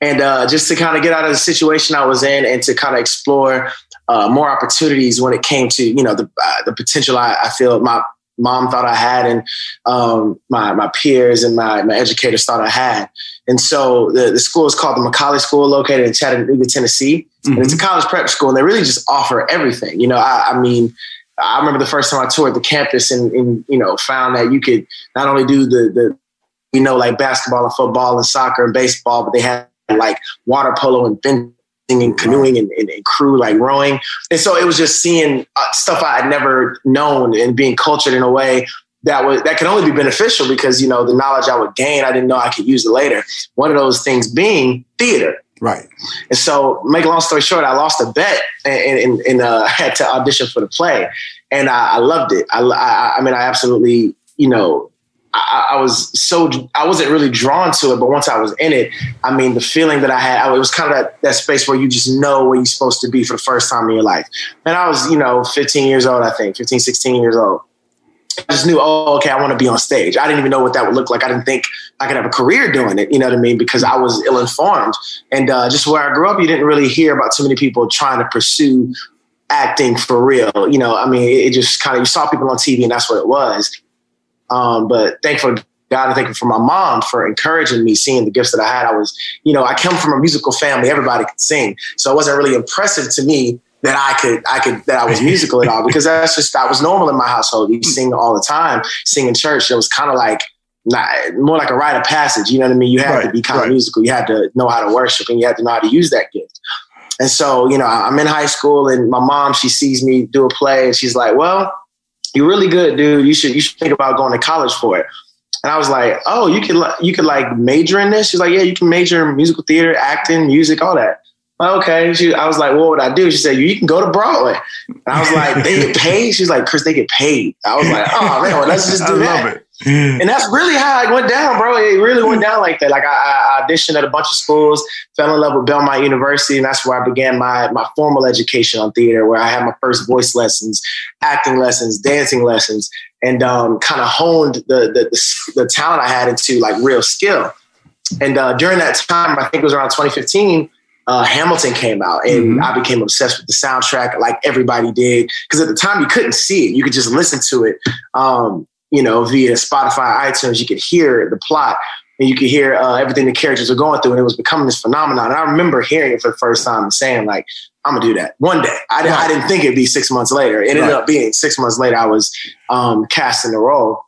[SPEAKER 8] And uh, just to kind of get out of the situation I was in and to kind of explore uh, more opportunities when it came to you know the uh, the potential I, I, feel my mom thought I had and um, my my peers and my my educators thought I had. And so the, the school is called the McCallie School, located in Chattanooga, Tennessee, mm-hmm. and it's a mm-hmm. college prep school, and they really just offer everything. You know, I, I mean I remember the first time I toured the campus and, and you know found that you could not only do the the you know like basketball and football and soccer and baseball, but they had like water polo and fencing and canoeing and, and, and, crew like rowing. And so it was just seeing uh, stuff I had never known and being cultured in a way that was that could only be beneficial because you know the knowledge I would gain, I didn't know I could use it later. One of those things being theater.
[SPEAKER 1] Right.
[SPEAKER 8] And so, make a long story short, I lost a bet and, and, and uh, had to audition for the play, and I, I loved it. I, I, I, mean, I absolutely, you know, I, was so I wasn't really drawn to it, but once I was in it, I mean, the feeling that I had, it was kind of that, that space where you just know where you're supposed to be for the first time in your life. And I was, you know, 15 years old, I think, 15, 16 years old. I just knew, oh, okay, I want to be on stage. I didn't even know what that would look like. I didn't think I could have a career doing it, you know what I mean? Because I was ill informed. And uh, just where I grew up, you didn't really hear about too many people trying to pursue acting for real. You know, I mean, it, just kind of, you saw people on TV and that's what it was. Um, but thankful God and thankful for my mom for encouraging me, seeing the gifts that I had. I was, you know, I come from a musical family. Everybody could sing. So it wasn't really impressive to me that I could, I could, that I was musical at all because that's just, that was normal in my household. You sing all the time, sing in church. It was kind of like, not more like a rite of passage. You know what I mean? You had right, to be kind right. of musical. You had to know how to worship and you had to know how to use that gift. And so, you know, I'm in high school and my mom, she sees me do a play and she's like, well, you're really good, dude. You should, you should think about going to college for it. And I was like, oh, you could, you could like major in this. She's like, yeah, you can major in musical theater, acting, music, all that okay. She, I was like, what would I do? She said, you can go to Broadway. And I was like, they get paid? She's like, Chris, they get paid. I was like, oh man, well, let's just do that. And that's really how it went down, bro. It really went down like that. Like I, I, auditioned at a bunch of schools, fell in love with Belmont University, and that's where I began my my formal education on theater, where I had my first voice lessons, acting lessons, dancing lessons, and um, kind of honed the, the, the the talent I had into like real skill. And uh, during that time, I think it was around 2015 uh, Hamilton came out, and mm-hmm. I became obsessed with the soundtrack, like everybody did. Because at the time, you couldn't see it; you could just listen to it. Um, you know, via Spotify, iTunes, you could hear the plot, and you could hear uh, everything the characters were going through, and it was becoming this phenomenon. And I remember hearing it for the first time and saying, like, "I'm gonna do that one day." I, right. I didn't think it'd be six months later. It ended right. up being six months later. I was um, cast in the role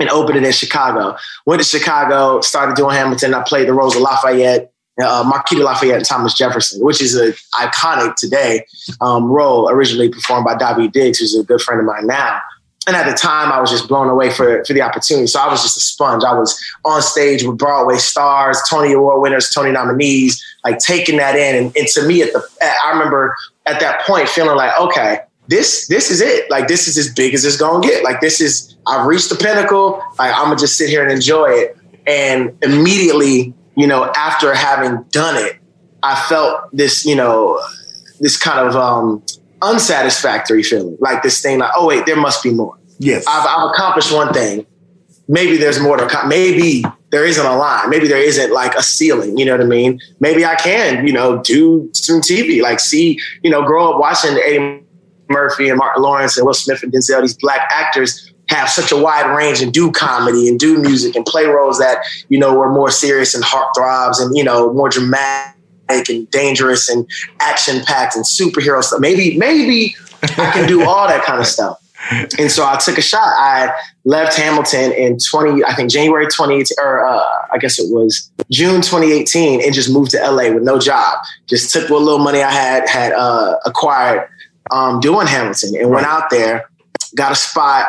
[SPEAKER 8] and opened it in Chicago. Went to Chicago, started doing Hamilton. I played the roles of Lafayette uh, de Lafayette and Thomas Jefferson, which is an iconic today um, role, originally performed by Daveed Diggs, who's a good friend of mine now. And at the time, I was just blown away for, for the opportunity. So I was just a sponge. I was on stage with Broadway stars, Tony Award winners, Tony nominees, like taking that in. And, and to me, at the I remember at that point feeling like, okay, this this is it. Like this is as big as it's gonna get. Like this is I've reached the pinnacle. Like I'm gonna just sit here and enjoy it. And immediately, you know, after having done it, I felt this, you know, this kind of um, unsatisfactory feeling. Like this thing, like, oh wait, there must be more.
[SPEAKER 1] Yes,
[SPEAKER 8] I've, I've accomplished one thing. Maybe there's more to come. Maybe there isn't a line. Maybe there isn't like a ceiling. You know what I mean? Maybe I can, you know, do some TV. Like see, you know, grow up watching Eddie Murphy and Martin Lawrence and Will Smith and Denzel, these black actors have such a wide range and do comedy and do music and play roles that, you know, were more serious and heartthrobs and, you know, more dramatic and dangerous and action packed and superhero stuff. Maybe, maybe I can do all that kind of stuff. And so I took a shot. I left Hamilton in 20, I think January 20, or uh, I guess it was June 2018 and just moved to LA with no job. Just took what little money I had, had uh, acquired um, doing Hamilton and went out there, got a spot,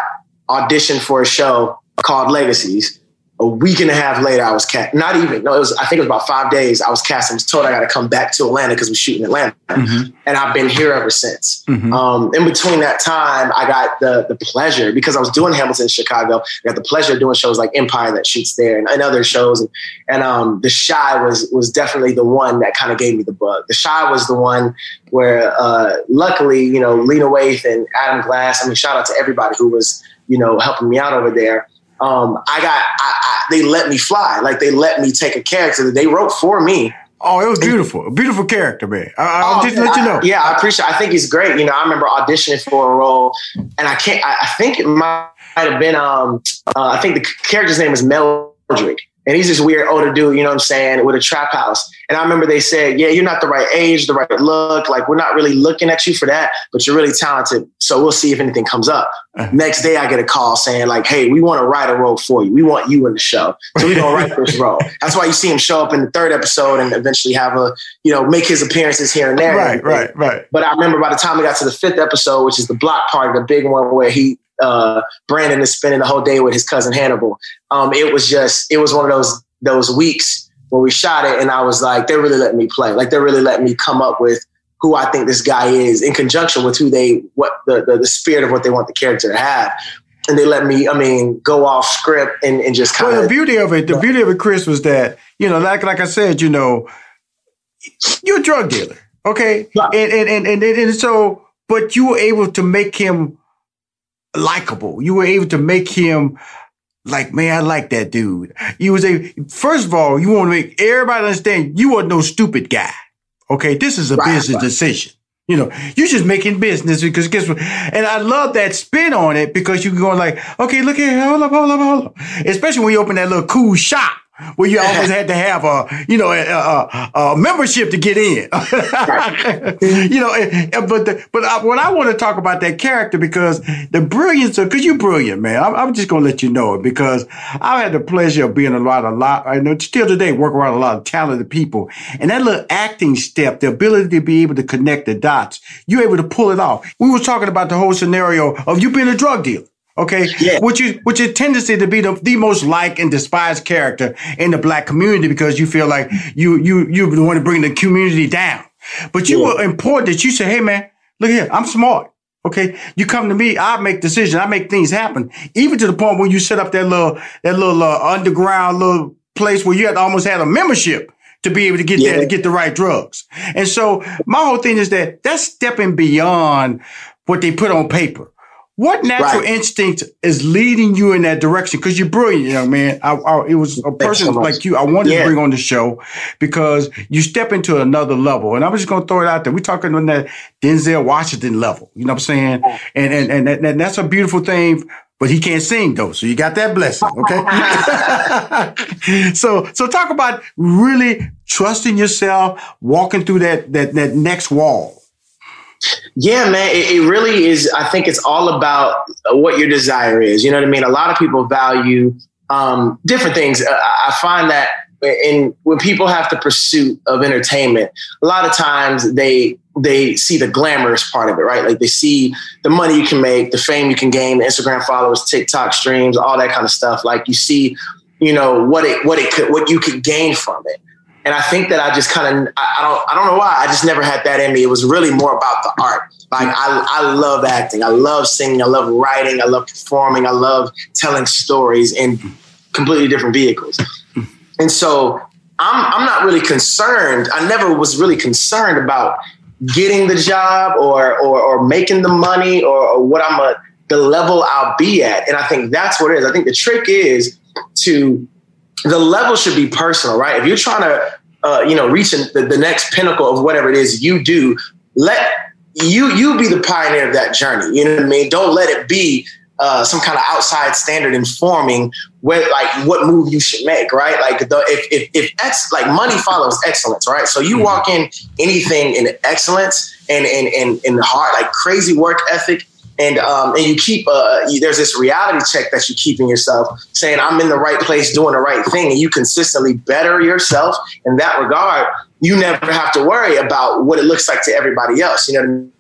[SPEAKER 8] auditioned for a show called Legacies. A week and a half later, I was cast. Not even. No, it was. I think it was about five days. I was cast. I was told I got to come back to Atlanta because we're shooting Atlanta, mm-hmm. and I've been here ever since. Mm-hmm. Um, in between that time, I got the the pleasure because I was doing Hamilton in Chicago. I got the pleasure of doing shows like Empire that shoots there and, and other shows. And, and um, the Chi was was definitely the one that kind of gave me the bug. The Chi was the one where, uh, luckily, you know, Lena Waithe and Adam Glass. I mean, shout out to everybody who was you know helping me out over there um, I got, I, I, they let me fly. Like they let me take a character that they wrote for me.
[SPEAKER 1] Oh, it was beautiful. A beautiful character, man. I, will oh, just let you know.
[SPEAKER 8] yeah, I appreciate. I think he's great. You know, I remember auditioning for a role, and I can't. I, I think it might have been. Um, uh, I think the character's name is Meldrick, and he's this weird older dude. You know what I'm saying, with a trap house. And I remember they said, yeah, you're not the right age, the right look. Like, we're not really looking at you for that, but you're really talented. So we'll see if anything comes up. Uh-huh. Next day, I get a call saying, like, hey, we want to write a role for you. We want you in the show. So we're going to write this role. That's why you see him show up in the third episode and eventually have a, you know, make his appearances here and there.
[SPEAKER 1] Right, and right, right.
[SPEAKER 8] But I remember by the time we got to the fifth episode, which is the block party, the big one where he, uh, Brandon is spending the whole day with his cousin Hannibal. Um, it was just, it was one of those, those weeks when we shot it, and I was like, they're really letting me play. Like they're really letting me come up with who I think this guy is in conjunction with who they what the the, the spirit of what they want the character to have. And they let me, I mean, go off script and, and just kind of.
[SPEAKER 1] Well, the beauty of it, the beauty of it, Chris, was that you know, like like I said, you know, you're a drug dealer, okay, yeah. and, and, and and and so, but you were able to make him likable. You were able to make him like, man, I like that dude. You was a first of all, you want to make everybody understand you are no stupid guy. Okay, this is a right, business right. decision. You know, you're just making business because guess what? And I love that spin on it because you are going like, okay, look here, hold up, hold up, hold up. Especially when you open that little cool shop where you always had to have a, you know, a, a, a membership to get in. you know, eh, eh, but the, but I, what I want to talk about that character because the brilliance of, because you're brilliant, man. I'm, I'm just gonna let you know it because I've had the pleasure of being around a lot. I know still today work around a lot of talented people, and that little acting step, the ability to be able to connect the dots, you're able to pull it off. We were talking about the whole scenario of you being a drug dealer. Okay, yeah. which is which is tendency to be the, the most liked and despised character in the black community because you feel like you you you the one to bring the community down. But you yeah. were important that you say, "Hey, man, look here, I'm smart." Okay, you come to me, I make decisions, I make things happen. Even to the point where you set up that little that little uh, underground little place where you had almost had a membership to be able to get yeah. there to get the right drugs. And so my whole thing is that that's stepping beyond what they put on paper. What natural right. instinct is leading you in that direction? Because you're brilliant, young man. I, I, it was a person so like you I wanted yeah. to bring on the show because you step into another level. And I'm just going to throw it out there. We're talking on that Denzel Washington level. You know what I'm saying? And, and, and, and that's a beautiful thing but he can't sing though. So you got that blessing. Okay. so, so talk about really trusting yourself, walking through that, that, that next wall.
[SPEAKER 8] Yeah, man, it, it, really is. I think it's all about what your desire is. You know what I mean? A lot of people value um, different things. Uh, I find that and when people have the pursuit of entertainment, a lot of times they they see the glamorous part of it, right? Like they see the money you can make, the fame you can gain, the Instagram followers, TikTok streams, all that kind of stuff. Like you see, you know, what it what it could what you could gain from it. And I think that I just kind of I, don't I don't know why I just never had that in me. It was really more about the art. Like I, I love acting. I love singing. I love writing. I love performing. I love telling stories in completely different vehicles. And so I'm I'm not really concerned. I never was really concerned about getting the job or or, or making the money or, or what I'm a the level I'll be at. And I think that's what it is. I think the trick is to the level should be personal, right? If you're trying to uh, you know reach the, the next pinnacle of whatever it is you do, let you you be the pioneer of that journey. You know what I mean? Don't let it be uh, some kind of outside standard informing where like what move you should make, right? Like the if if, if ex, like money follows excellence, right? So you mm-hmm. walk in anything in excellence and and and in heart like crazy work ethic. And um, and you keep uh, you, there's this reality check that you keep in yourself, saying I'm in the right place, doing the right thing, and you consistently better yourself in that regard. You never have to worry about what it looks like to everybody else. You know what I mean?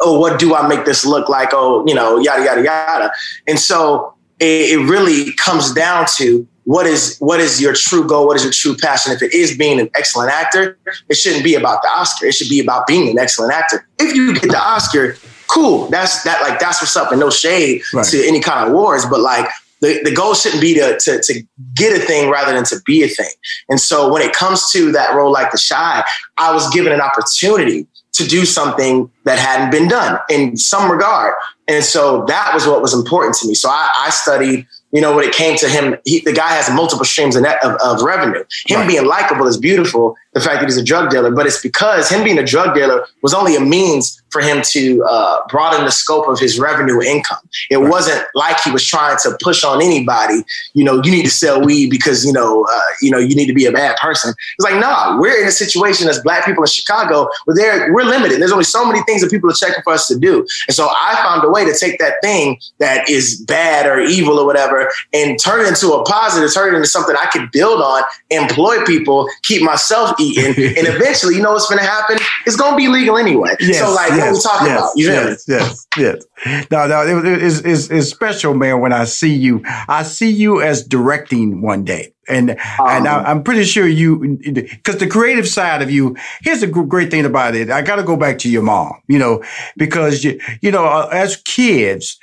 [SPEAKER 8] oh, what do I make this look like? Oh, you know, yada yada yada. And so it, it really comes down to what is what is your true goal? What is your true passion? If it is being an excellent actor, it shouldn't be about the Oscar. It should be about being an excellent actor. If you get the Oscar, cool. That's that like that's what's up, and no shade right. to any kind of wars, But like the, the goal shouldn't be to, to, to get a thing rather than to be a thing. And so when it comes to that role like the Chi, I was given an opportunity to do something that hadn't been done in some regard. And so that was what was important to me. So I, I studied you know, when it came to him, he, the guy has multiple streams of, net, of, of revenue. Him right. being likable is beautiful, the fact that he's a drug dealer, but it's because him being a drug dealer was only a means for him to uh, broaden the scope of his revenue income. It right. wasn't like he was trying to push on anybody, you know, you need to sell weed because, you know, uh, you know, you need to be a bad person. It's like, nah, we're in a situation as black people in Chicago where they're, we're limited. There's only so many things that people are checking for us to do. And so I found a way to take that thing that is bad or evil or whatever and turn it into a positive, turn it into something I could build on, employ people, keep myself eating, and eventually, you know what's going to happen? It's going to be legal anyway. Yes, so, like, yes, what we talking
[SPEAKER 1] yes,
[SPEAKER 8] about? You
[SPEAKER 1] yes, yes, yes. No, no, it, it's, it's, it's special, man. When I see you, I see you as directing one day. And um, and I, am pretty sure you, because the creative side of you. Here's the great thing about it. I got to go back to your mom, you know, because you you know uh, as kids,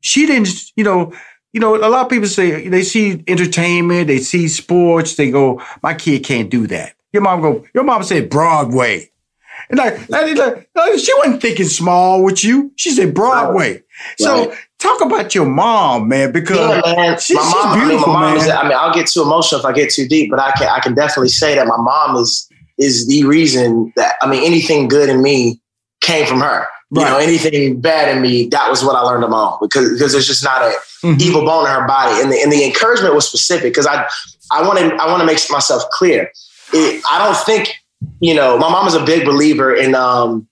[SPEAKER 1] she didn't, you know, you know, a lot of people say they see entertainment, they see sports, they go, my kid can't do that. Your mom go, your mom said Broadway. And like, like, she wasn't thinking small with you. She said Broadway. So right. talk about your mom, man, because yeah, man. She,
[SPEAKER 8] my mom, she's beautiful, I mean, my mom man. Is, I mean, I'll get too emotional if I get too deep, but I can I can definitely say that my mom is is the reason that I mean anything good in me came from her. Right. You know, anything bad in me, that was what I learned my own because because there's just not a mm-hmm. evil bone in her body. And the and the encouragement was specific because I I want to I want to make myself clear. It, I don't think you know my mom is a big believer in um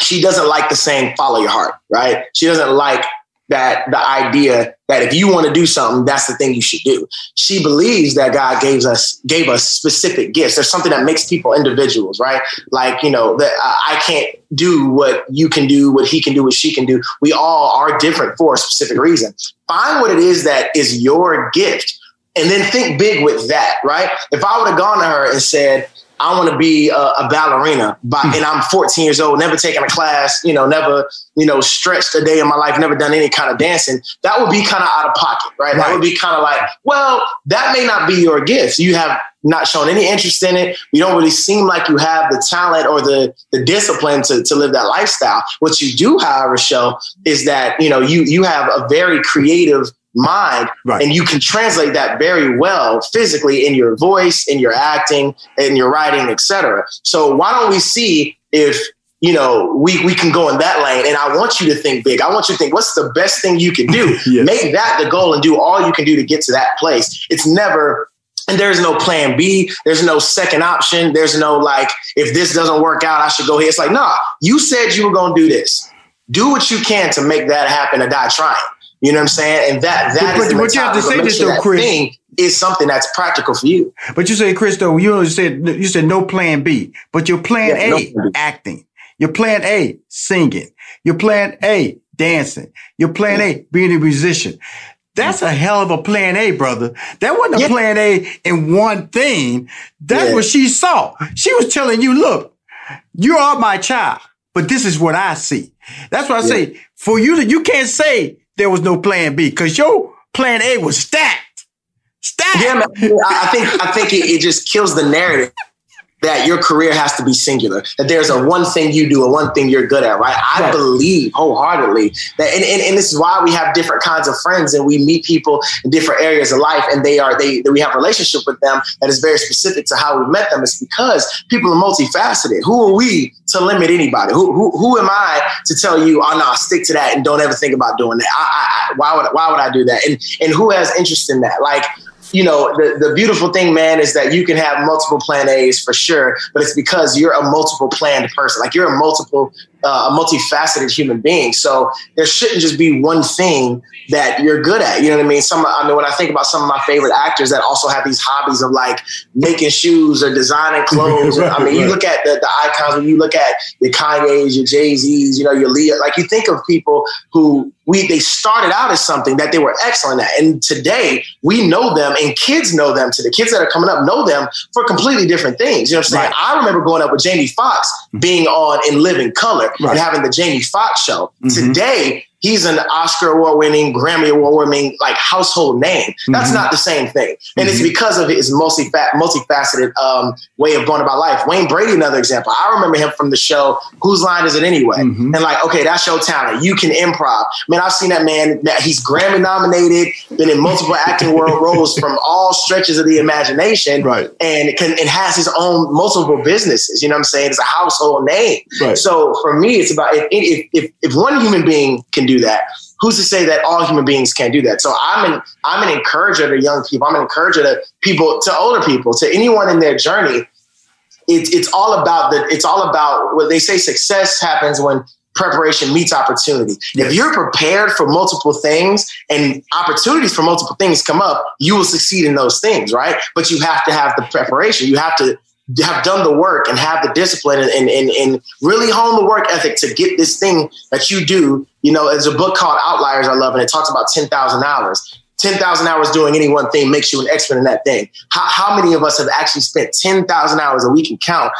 [SPEAKER 8] she doesn't like the saying follow your heart, right? She doesn't like that the idea that if you want to do something, that's the thing you should do. She believes that God gave us gave us specific gifts. There's something that makes people individuals, right? Like you know that I can't do what you can do, what he can do, what she can do. We all are different for a specific reason. Find what it is that is your gift, and then think big with that, right? If I would have gone to her and said, I want to be a, a ballerina, but, hmm. and I'm 14 years old, never taken a class, you know, never, you know, stretched a day in my life, never done any kind of dancing. That would be kind of out of pocket, right? right? That would be kind of like, well, that may not be your gift. You have not shown any interest in it. You don't really seem like you have the talent or the the discipline to, to live that lifestyle. What you do, however, show is that you know you you have a very creative mind right. and you can translate that very well physically in your voice in your acting in your writing etc so why don't we see if you know we, we can go in that lane and i want you to think big i want you to think what's the best thing you can do yes. make that the goal and do all you can do to get to that place it's never and there's no plan B. There's no second option. There's no like, if this doesn't work out, I should go here. It's like, nah, you said you were going to do this. Do what you can to make that happen or die trying. You know what I'm saying? And that that
[SPEAKER 1] but,
[SPEAKER 8] is
[SPEAKER 1] but, but you have to say this though, Chris.
[SPEAKER 8] Thing is something that's practical for you.
[SPEAKER 1] But you say, Chris, though, you said you said no plan B, but your plan yeah, A, no acting. Your plan A, singing. Your plan A, dancing. Your plan A, being a musician. That's a hell of a plan A, brother. That wasn't a yeah. plan A in one thing. That's yeah. what she saw. She was telling you, look, you are my child, but this is what I see. That's what I yeah. say. For you to, you can't say there was no plan B because your plan A was stacked. Stacked.
[SPEAKER 8] Yeah, man. I think, I think it, it just kills the narrative that your career has to be singular, that there's a one thing you do and one thing you're good at, right? I right. believe wholeheartedly that, and, and, and, this is why we have different kinds of friends and we meet people in different areas of life and they are, they, we have a relationship with them that is very specific to how we met them. It's because people are multifaceted. Who are we to limit anybody? Who, who, who am I to tell you, oh no, stick to that and don't ever think about doing that? I, I, why would, why would I do that? And, and who has interest in that? Like, you know, the, the beautiful thing, man, is that you can have multiple plan A's for sure, but it's because you're a multiple planned person. Like you're a multiple uh, a multifaceted human being. So there shouldn't just be one thing that you're good at. You know what I mean? Some, I mean, when I think about some of my favorite actors that also have these hobbies of like making shoes or designing clothes. right, I mean, right. you look at the, the icons, when you look at your Kanye's, your Jay Z's, you know, your Leah, like you think of people who we, they started out as something that they were excellent at. And today we know them and kids know them today. Kids that are coming up know them for completely different things. You know what I'm saying? Right. I remember growing up with Jamie Foxx being on In Living Color right. and having the Jamie Foxx show. Mm-hmm. Today, he's an Oscar award winning, Grammy award winning, like household name. That's mm-hmm. not the same thing. And mm-hmm. it's because of his multi multifaceted um, way of going about life. Wayne Brady, another example. I remember him from the show Whose Line Is It Anyway? Mm-hmm. And like, okay, that's your talent. You can improv. Man, I've seen that man, that he's Grammy nominated, been in multiple acting world roles from all stretches of the imagination.
[SPEAKER 1] Right.
[SPEAKER 8] And can and has his own multiple businesses. You know what I'm saying? It's a household name. Right. So for me, it's about if, if, if, if one human being can do do that. Who's to say that all human beings can't do that? So I'm an I'm an encourager to young people. I'm an encourager to people, to older people, to anyone in their journey. It's it's all about the it's all about what they say. Success happens when preparation meets opportunity. If you're prepared for multiple things and opportunities for multiple things come up, you will succeed in those things, right? But you have to have the preparation. You have to have done the work and have the discipline and, and, and, and, really hone the work ethic to get this thing that you do. You know, there's a book called Outliers I love, and it talks about 10,000 hours. 10,000 hours doing any one thing makes you an expert in that thing. How, how many of us have actually spent 10,000 hours that we can count,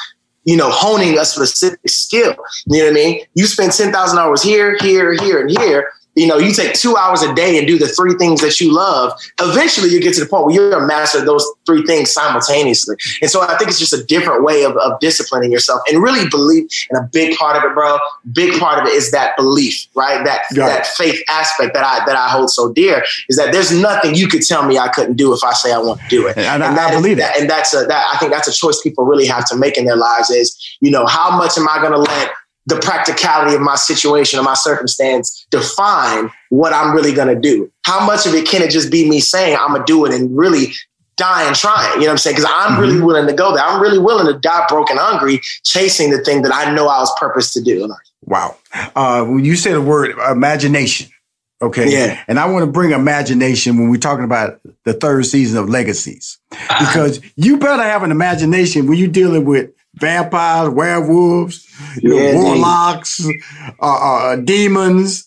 [SPEAKER 8] you know, honing a specific skill? You know what I mean? You spend 10,000 hours here, here, here, and here you know, you take two hours a day and do the three things that you love, eventually you get to the point where you're a master of those three things simultaneously. And so I think it's just a different way of, of disciplining yourself and really believe. And a big part of it, bro, big part of it is that belief, right? That that faith aspect that I that I hold so dear is that there's nothing you could tell me I couldn't do if I say I want to do it.
[SPEAKER 1] And, and I, I believe
[SPEAKER 8] that. And that's a that I think that's a choice people really have to make in their lives is, you know, how much am I gonna let the practicality of my situation or my circumstance define what I'm really going to do. How much of it can it just be me saying I'm going to do it and really dying trying? You know what I'm saying? Because I'm mm-hmm. really willing to go there. I'm really willing to die broken hungry, chasing the thing that I know I was purposed to do.
[SPEAKER 1] Wow. Uh, when you say the word imagination, okay?
[SPEAKER 8] Yeah.
[SPEAKER 1] And I want to bring imagination when we're talking about the third season of Legacies, because you better have an imagination when you're dealing with vampires, werewolves, you know, warlocks, uh, uh, demons.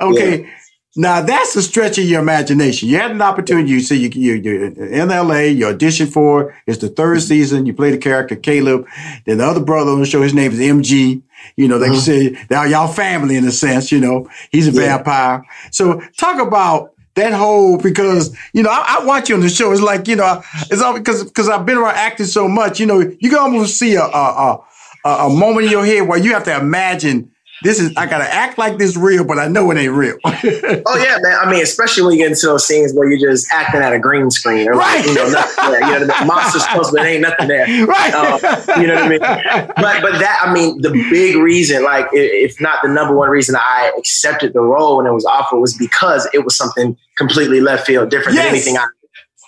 [SPEAKER 1] Okay. Yeah. Now that's a stretch of your imagination. You had an opportunity. You see, you, you, you're in LA. You audition for. It's the third season. You play the character Kaleb. Then the other brother on the show, his name is MG. You know, uh-huh. you say, now y'all family in a sense. You know, he's a yeah. vampire. So talk about that whole because you know I, I, watch you on the show. It's like you know it's all because because I've been around acting so much. You know you can almost see a a, a a moment in your head where you have to imagine this is I gotta act like this real, but I know it ain't real.
[SPEAKER 8] oh yeah, man. I mean, especially when you get into those scenes where you're just acting at a green screen, or right? Like, you know, nothing there. You know, the monster's close, but ain't nothing there,
[SPEAKER 1] right?
[SPEAKER 8] Uh, you know what I mean? But but that I mean, the big reason, like if not the number one reason I accepted the role when it was offered, was because it was something completely left field, different yes. than anything I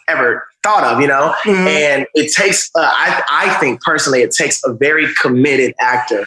[SPEAKER 8] ever thought of, you know? Mm-hmm. And it takes, uh, I, I think personally, it takes a very committed actor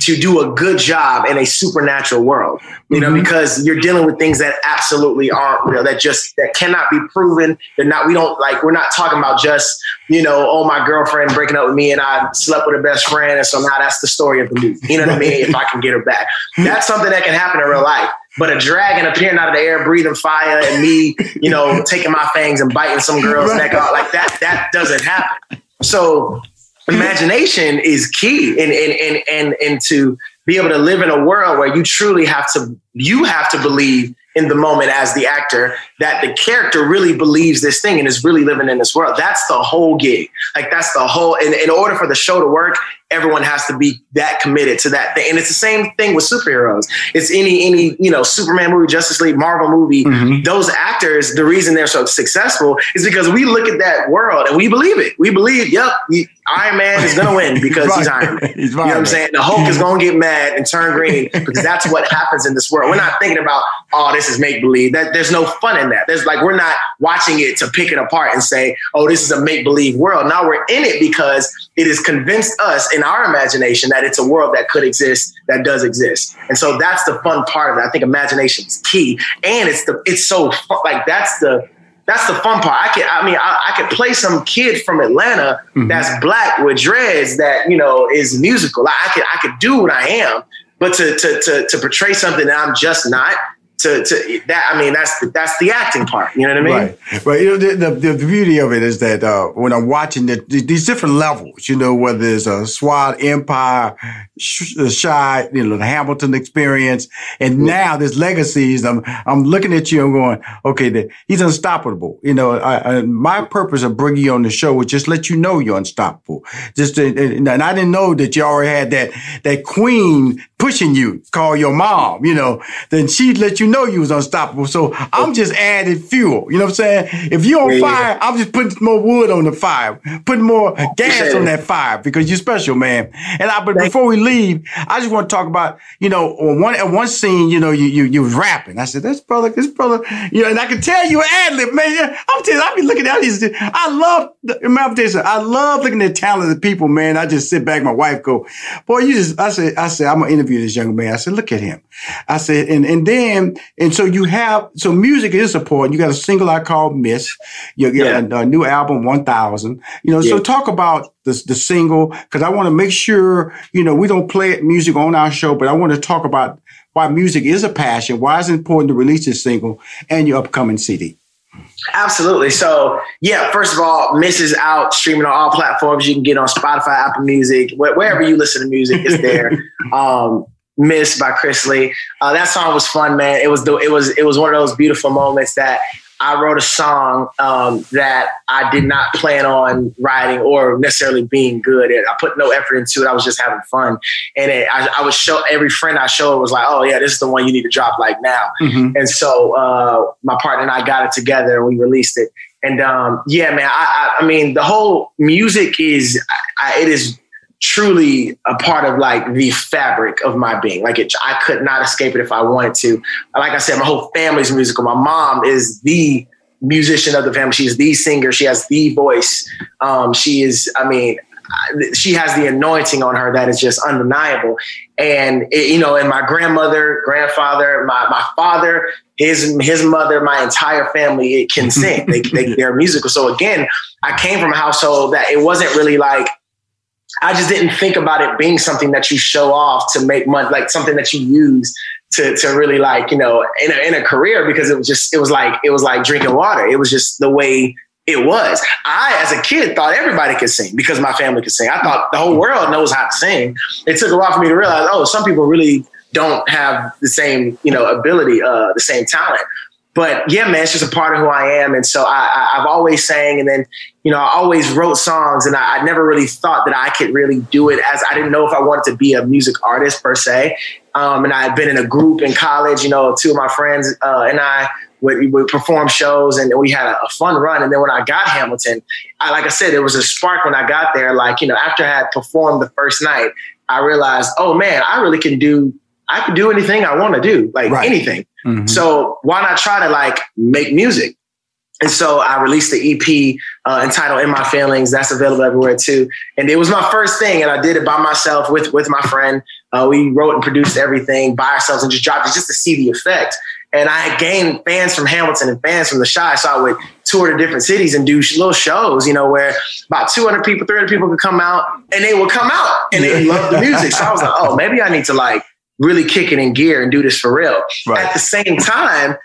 [SPEAKER 8] to do a good job in a supernatural world, you know, mm-hmm. because you're dealing with things that absolutely aren't real, that just, that cannot be proven. They're not, we don't like, we're not talking about just, you know, oh, my girlfriend breaking up with me and I slept with her best friend. And so now that's the story of the movie. You know what I mean? If I can get her back, that's something that can happen in real life. But a dragon appearing out of the air, breathing fire, and me, you know, taking my fangs and biting some girl's neck off, like that, that doesn't happen. So imagination is key and and and and and to be able to live in a world where you truly have to you have to believe in the moment as the actor that the character really believes this thing and is really living in this world. That's the whole gig. Like that's the whole. In, in order for the show to work, everyone has to be that committed to that thing. And it's the same thing with superheroes. It's any any you know Superman movie, Justice League, Marvel movie. Mm-hmm. Those actors, the reason they're so successful is because we look at that world and we believe it. We believe, yep, Iron Man is going to win because he's Iron Man. He's you know what I'm saying? The Hulk is going to get mad and turn green because that's what happens in this world. We're not thinking about, oh, this is make believe. That there's no fun in that. There's like we're not watching it to pick it apart and say, oh, this is a make believe world. Now we're in it because it has convinced us in our imagination that it's a world that could exist, that does exist. And so that's the fun part of it. I think imagination is key. And it's the it's so fun. like that's the that's the fun part. I could, I mean, I, I could play some kid from Atlanta mm-hmm. that's black with dreads that you know is musical. Like I could, I could do what I am, but to to to to portray something that I'm just not to, to that I mean that's the, that's the acting part. You know what I mean?
[SPEAKER 1] Right. Right. You know the, the, the beauty of it is that uh, when I'm watching the, these different levels, you know, whether it's a SWAT Empire, Chi, you know, the Hamilton experience, and mm-hmm. now there's legacies. I'm I'm looking at you and going, okay, he's unstoppable. You know, I, I, my purpose of bringing you on the show was just let you know you're unstoppable. Just uh, uh, to, and I didn't know that you already had that that queen pushing you, call your mom. You know, then she'd let you know you was unstoppable. So I'm just adding fuel. You know what I'm saying? If you're on yeah, fire. I'm just putting more wood on the fire, putting more gas on that fire because you're special, man. And I, but Thank before we leave, I just want to talk about, you know, on one at one scene, you know, you you you was rapping. I said, this brother, this brother, you know, and I can tell you ad lib, man. I'm telling you, I be looking at these. I love, I love looking at talented people, man. I just sit back. My wife go, boy, you just. I said, I said, I'm gonna interview this young man. I said, look at him. I said, and and then and so you have, so music is important. You got a single I call Miss. You got yeah. a, a, new album, 1000. You know, yeah. so talk about the, the single, because I want to make sure, you know, we don't play music on our show, but I want to talk about why music is a passion, why it's important to release this single and your upcoming CD.
[SPEAKER 8] Absolutely. So, yeah, first of all, Miss is out streaming on all platforms. You can get on Spotify, Apple Music, wherever you listen to music, is there. um, Miss by Chris Lee. Uh, that song was fun, man. It was the, it was it was one of those beautiful moments that I wrote a song um, that I did not plan on writing or necessarily being good at. I put no effort into it. I was just having fun, and it, I, I would show every friend I showed was like, "Oh yeah, this is the one you need to drop like now." Mm-hmm. And so uh, my partner and I got it together and we released it. And um, yeah, man, I, I, I, mean, the whole music is I, it is truly a part of like the fabric of my being. Like it, I could not escape it if I wanted to. Like I said, my whole family's musical. My mom is the musician of the family. She's the singer. She has the voice. Um, she is, I mean, she has the anointing on her that is just undeniable. And it, you know, and my grandmother, grandfather, my my father, his his mother, my entire family, it can sing. they, they they're musical. So again, I came from a household that it wasn't really like I just didn't think about it being something that you show off to make money, like something that you use to to really like you know in a, in a career because it was just it was like it was like drinking water. It was just the way it was. I, as a kid, thought everybody could sing because my family could sing. I thought the whole world knows how to sing. It took a while for me to realize, oh, some people really don't have the same, you know, ability, uh, the same talent but yeah, man, it's just a part of who I am. And so I, have always sang, and then you know, I always wrote songs, and I, I, never really thought that I could really do it. As I didn't know if I wanted to be a music artist per se. Um, and I had been in a group in college. You know, two of my friends uh, and I would, would perform shows, and we had a, a, fun run. And then when I got Hamilton, I, like I said, it was a spark when I got there. Like you know, after I had performed the first night, I realized, oh man, I really can do. I can do anything I want to do, like right. anything. Mm-hmm. So why not try to like make music? and so I released the EP uh, entitled "In My Feelings." That's available everywhere too. And it was my first thing, and I did it by myself with with my friend. Uh, we wrote and produced everything by ourselves and just dropped it just to see the effect. And I gained fans from Hamilton and fans from the Chi. so I would tour to different cities and do little shows, you know, where about 200 people, 300 people could come out, and they would come out and they loved the music. So I was like, oh, maybe I need to like really kick it in gear and do this for real. Right. At the same time,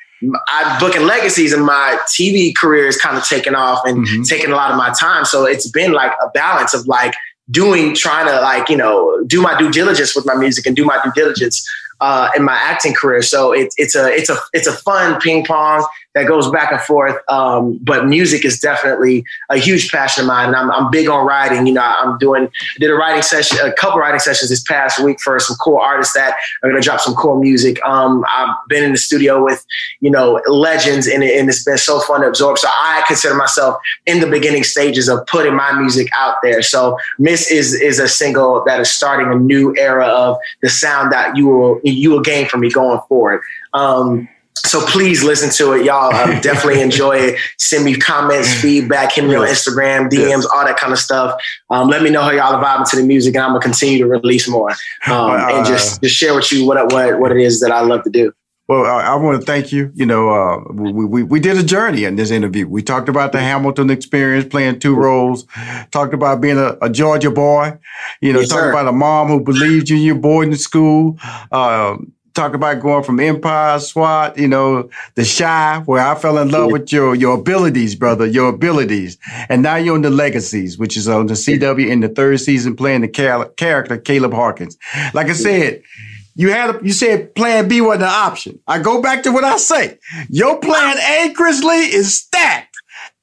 [SPEAKER 8] I'm booking legacies and my TV career is kind of taking off and mm-hmm. taking a lot of my time. So it's been like a balance of like doing, trying to like, you know, do my due diligence with my music and do my due diligence uh, in my acting career. So it's it's a it's a it's a fun ping pong that goes back and forth. Um, but music is definitely a huge passion of mine. And I'm, I'm big on writing. You know, I'm doing, did a writing session, a couple writing sessions this past week for some cool artists that are going to drop some cool music. Um, I've been in the studio with, you know, legends and, and it's been so fun to absorb. So I consider myself in the beginning stages of putting my music out there. So Miss is, is a single that is starting a new era of the sound that you will, you will gain from me going forward. Um, so please listen to it, y'all. Um, definitely enjoy it. Send me comments, mm. feedback, hit me on Instagram, DMs, all that kind of stuff. Um, let me know how y'all are vibing to the music, and I'm gonna continue to release more um, uh, and just just share with you what what what it is that I love to do.
[SPEAKER 1] Well, I, I want to thank you. You know, uh, we, we, we did a journey in this interview. We talked about the Hamilton experience, playing two roles. Talked about being a, a Georgia boy. You know, yes, talked about a mom who believed you in your boarding school. Uh, talk about going from Empire, SWAT, you know, the Chi, where I fell in love with your your abilities, brother, your abilities. And now you're on the Legacies, which is on the CW in the third season, playing the cal- character Kaleb Hawkins. Like I said, you had a, you said Plan B wasn't an option. I go back to what I say. Your Plan A, Chris Lee, is stacked.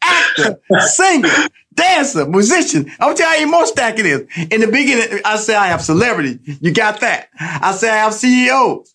[SPEAKER 1] Actor, singer, dancer, musician. I'm telling you more stack it is. In the beginning, I say I have celebrity. You got that. I say I have CEOs.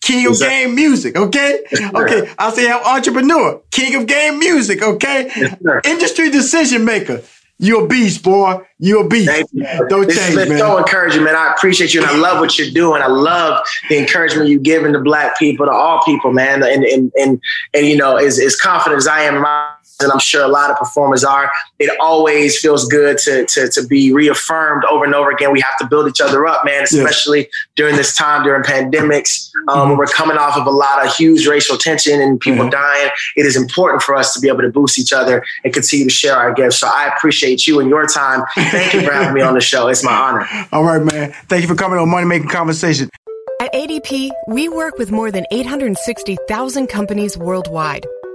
[SPEAKER 1] King of game music, okay? Okay. I say I have entrepreneur, king of game music, okay? Yes, Industry decision maker. You're a beast, boy. You're a beast. You. Don't
[SPEAKER 8] this
[SPEAKER 1] change, man.
[SPEAKER 8] so encouraging, man. I appreciate you, and I love what you're doing. I love the encouragement you're giving to Black people, to all people, man. And and and, and you know, as, as confident as I am in my and I'm sure a lot of performers are. It always feels good to, to, to be reaffirmed over and over again. We have to build each other up, man, especially yes. during this time, during pandemics. Um, mm-hmm. We're coming off of a lot of huge racial tension and people mm-hmm. dying. It is important for us to be able to boost each other and continue to share our gifts. So I appreciate you and your time. Thank you for having me on the show. It's my honor.
[SPEAKER 1] All right, man. Thank you for coming on Money Making Conversation.
[SPEAKER 9] At ADP, we work with more than 860,000 companies worldwide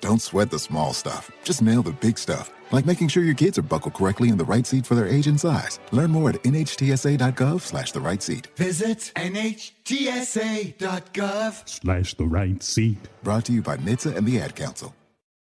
[SPEAKER 10] Don't sweat the small stuff. Just nail the big stuff like making sure your kids are buckled correctly in the right seat for their age and size. Learn more at nhtsa.gov slash the right seat.
[SPEAKER 11] Visit nhtsa.gov
[SPEAKER 12] slash the right seat.
[SPEAKER 10] Brought to you by NHTSA and the Ad Council.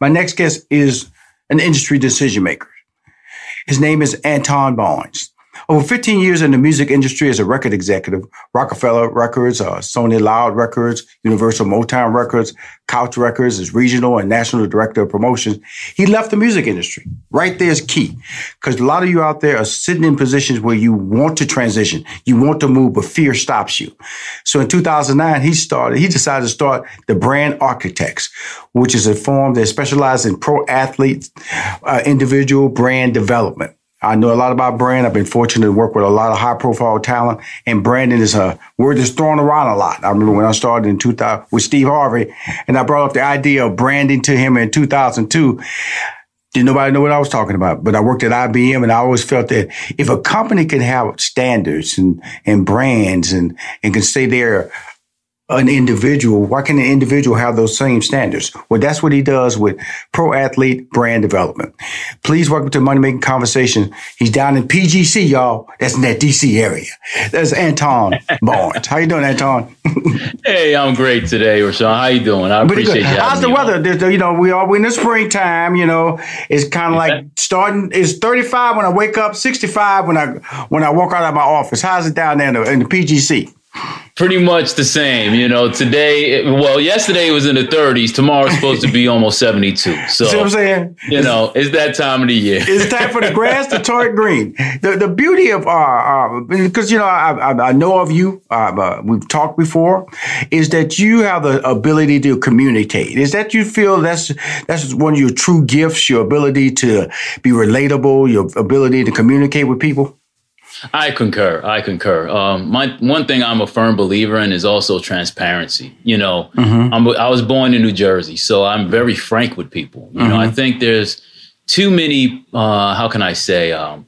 [SPEAKER 1] My next guest is an industry decision maker. His name is Antone Barnes. Over 15 years in the music industry as a record executive, Roc-A-Fella Records, uh, Sony Loud Records, Universal Motown Records, Koch Records as regional and national director of promotions. He left the music industry. Right there is key. Because a lot of you out there are sitting in positions where you want to transition, you want to move, but fear stops you. So in 2009, he started, he decided to start the Brand Architects, which is a firm that specializes in pro athlete, uh, individual brand development. I know a lot about brand. I've been fortunate to work with a lot of high profile talent and branding is a word that's thrown around a lot. I remember when I started in 2000 with Steve Harvey and I brought up the idea of branding to him in 2002. Didn't nobody know what I was talking about, but I worked at IBM and I always felt that if a company can have standards and, and brands and, and can stay there an individual, why can an individual have those same standards? Well, that's what he does with pro athlete brand development. Please welcome to Money Making Conversation. He's down in PGC, y'all. That's in that DC area. That's Antone Barnes. How you doing, Antone?
[SPEAKER 11] hey, I'm great today, Rushion. How you doing? I appreciate you.
[SPEAKER 1] How's the weather? You know, we are we in the springtime. You know, it's kind of like starting. It's 35 when I wake up, 65 when I when I walk out of my office. How's it down there in the, in the PGC?
[SPEAKER 11] Pretty much the same, you know. Today, well, yesterday it was in the 30s. Tomorrow's supposed to be almost 72. So,
[SPEAKER 1] See what I'm saying?
[SPEAKER 11] You know, it's that time of the year.
[SPEAKER 1] it's time for the grass to turn green. The the beauty of uh, uh because you know I, I, I know of you. Uh, uh, we've talked before. Is that you have the ability to communicate? Is that you feel that's that's one of your true gifts? Your ability to be relatable. Your ability to communicate with people.
[SPEAKER 11] I concur. I concur. Um, my one thing I'm a firm believer in is also transparency. You know, mm-hmm. i was born in New Jersey, so I'm very frank with people. You mm-hmm. know, I mm-hmm. think there's too many. Uh, how can I say? Um,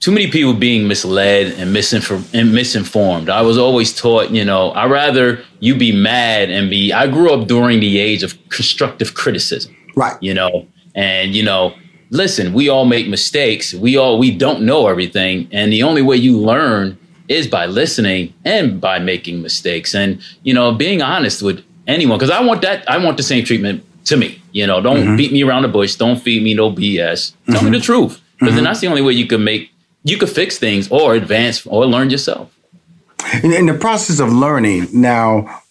[SPEAKER 11] too many people being misled and, misinfor- and misinformed. I was always taught, you know, I rather you be mad and be. I grew up during the age of constructive criticism,
[SPEAKER 1] right?
[SPEAKER 11] You know, and you know listen, we all make mistakes. We all we don't know everything, and the only way you learn is by listening and by making mistakes and you know being honest with anyone because I want that I want the same treatment to me. You know, don't mm-hmm. beat me around the bush. Don't feed me no BS. Tell mm-hmm. me the truth because mm-hmm. then that's the only way you can make you can fix things or advance or learn yourself.
[SPEAKER 1] In, in the process of learning now,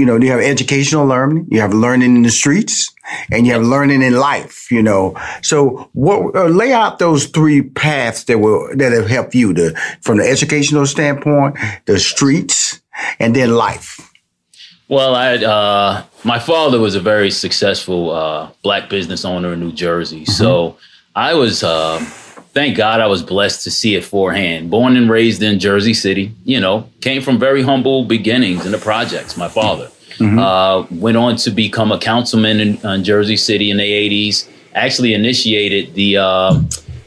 [SPEAKER 1] you know, you have educational learning, you have learning in the streets, and you have learning in life, you know. So what, uh, lay out those three paths that will, that have helped you to, from the educational standpoint, the streets, and then life.
[SPEAKER 11] Well, I, uh, my father was a very successful, uh, black business owner in New Jersey. Mm-hmm. So I was, uh, thank God I was blessed to see it forehand. Born and raised in Jersey City, you know, came from very humble beginnings in the projects, my father. Mm-hmm. Uh, went on to become a councilman in, in, Jersey City in the 80s. Actually initiated the uh,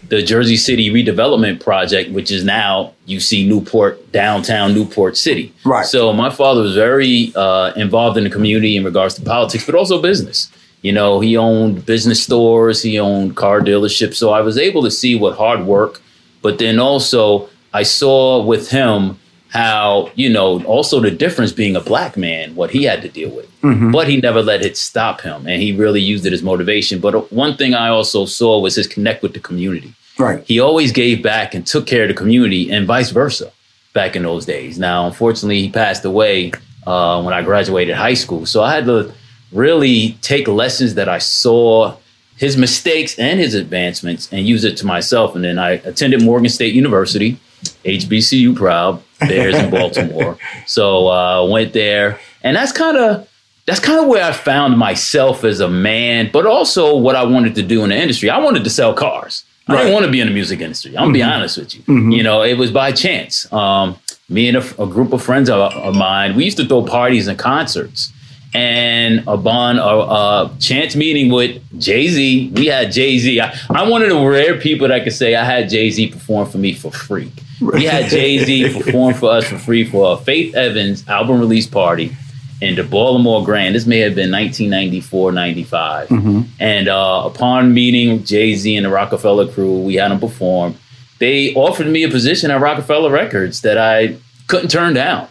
[SPEAKER 11] the Jersey City redevelopment project, which is now you see Newport downtown Newport City.
[SPEAKER 1] Right.
[SPEAKER 11] So my father was very uh, involved in the community in regards to politics, but also business. You know, he owned business stores, he owned car dealerships. So I was able to see what hard work, but then also I saw with him how, you know, also the difference being a black man, what he had to deal with. Mm-hmm. But he never let it stop him. And he really used it as motivation. But uh, one thing I also saw was his connect with the community.
[SPEAKER 1] Right.
[SPEAKER 11] He always gave back and took care of the community and vice versa back in those days. Now, unfortunately, he passed away uh, when I graduated high school. So I had to really take lessons that I saw, his mistakes and his advancements, and use it to myself. And then I attended Morgan State University, HBCU proud, Bears in Baltimore. So uh, went there, and that's kind of that's kind of where I found myself as a man, but also what I wanted to do in the industry. I wanted to sell cars. Right. I didn't want to be in the music industry. I'm gonna mm-hmm. be honest with you. Mm-hmm. You know, it was by chance. Um, me and a, a, group of friends of, of mine, we used to throw parties and concerts and upon a, a chance meeting with Jay Z, we had Jay Z. I, I'm one of the rare people that could say I had Jay Z perform for me for free. We had Jay Z perform for us for free for a Faith Evans album release party in the Baltimore Grand. This may have been 1994, 95. Mm-hmm. And uh, upon meeting Jay Z and the Roc-A-Fella crew, we had them perform. They offered me a position at Roc-A-Fella Records that I couldn't turn down.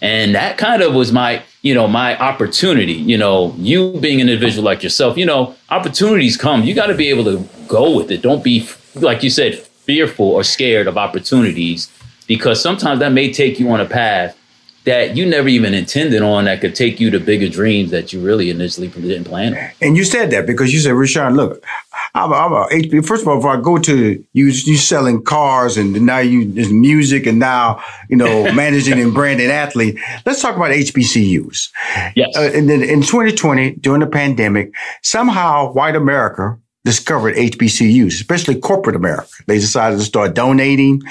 [SPEAKER 11] And that kind of was my you know, my opportunity, you know, you being an individual like yourself, you know, opportunities come. You got to be able to go with it. Don't be, like you said, fearful or scared of opportunities because sometimes that may take you on a path that you never even intended on that could take you to bigger dreams that you really initially didn't plan on.
[SPEAKER 1] And you said that because you said, Rushion, look, I'm a, I'm a HP. First of all, if I go to you, you selling cars and now you there's music and now you know managing and branding athlete. Let's talk about HBCUs.
[SPEAKER 11] Yes.
[SPEAKER 1] Uh, and then in 2020, during the pandemic, somehow white America discovered HBCUs, especially corporate America. They decided to start donating.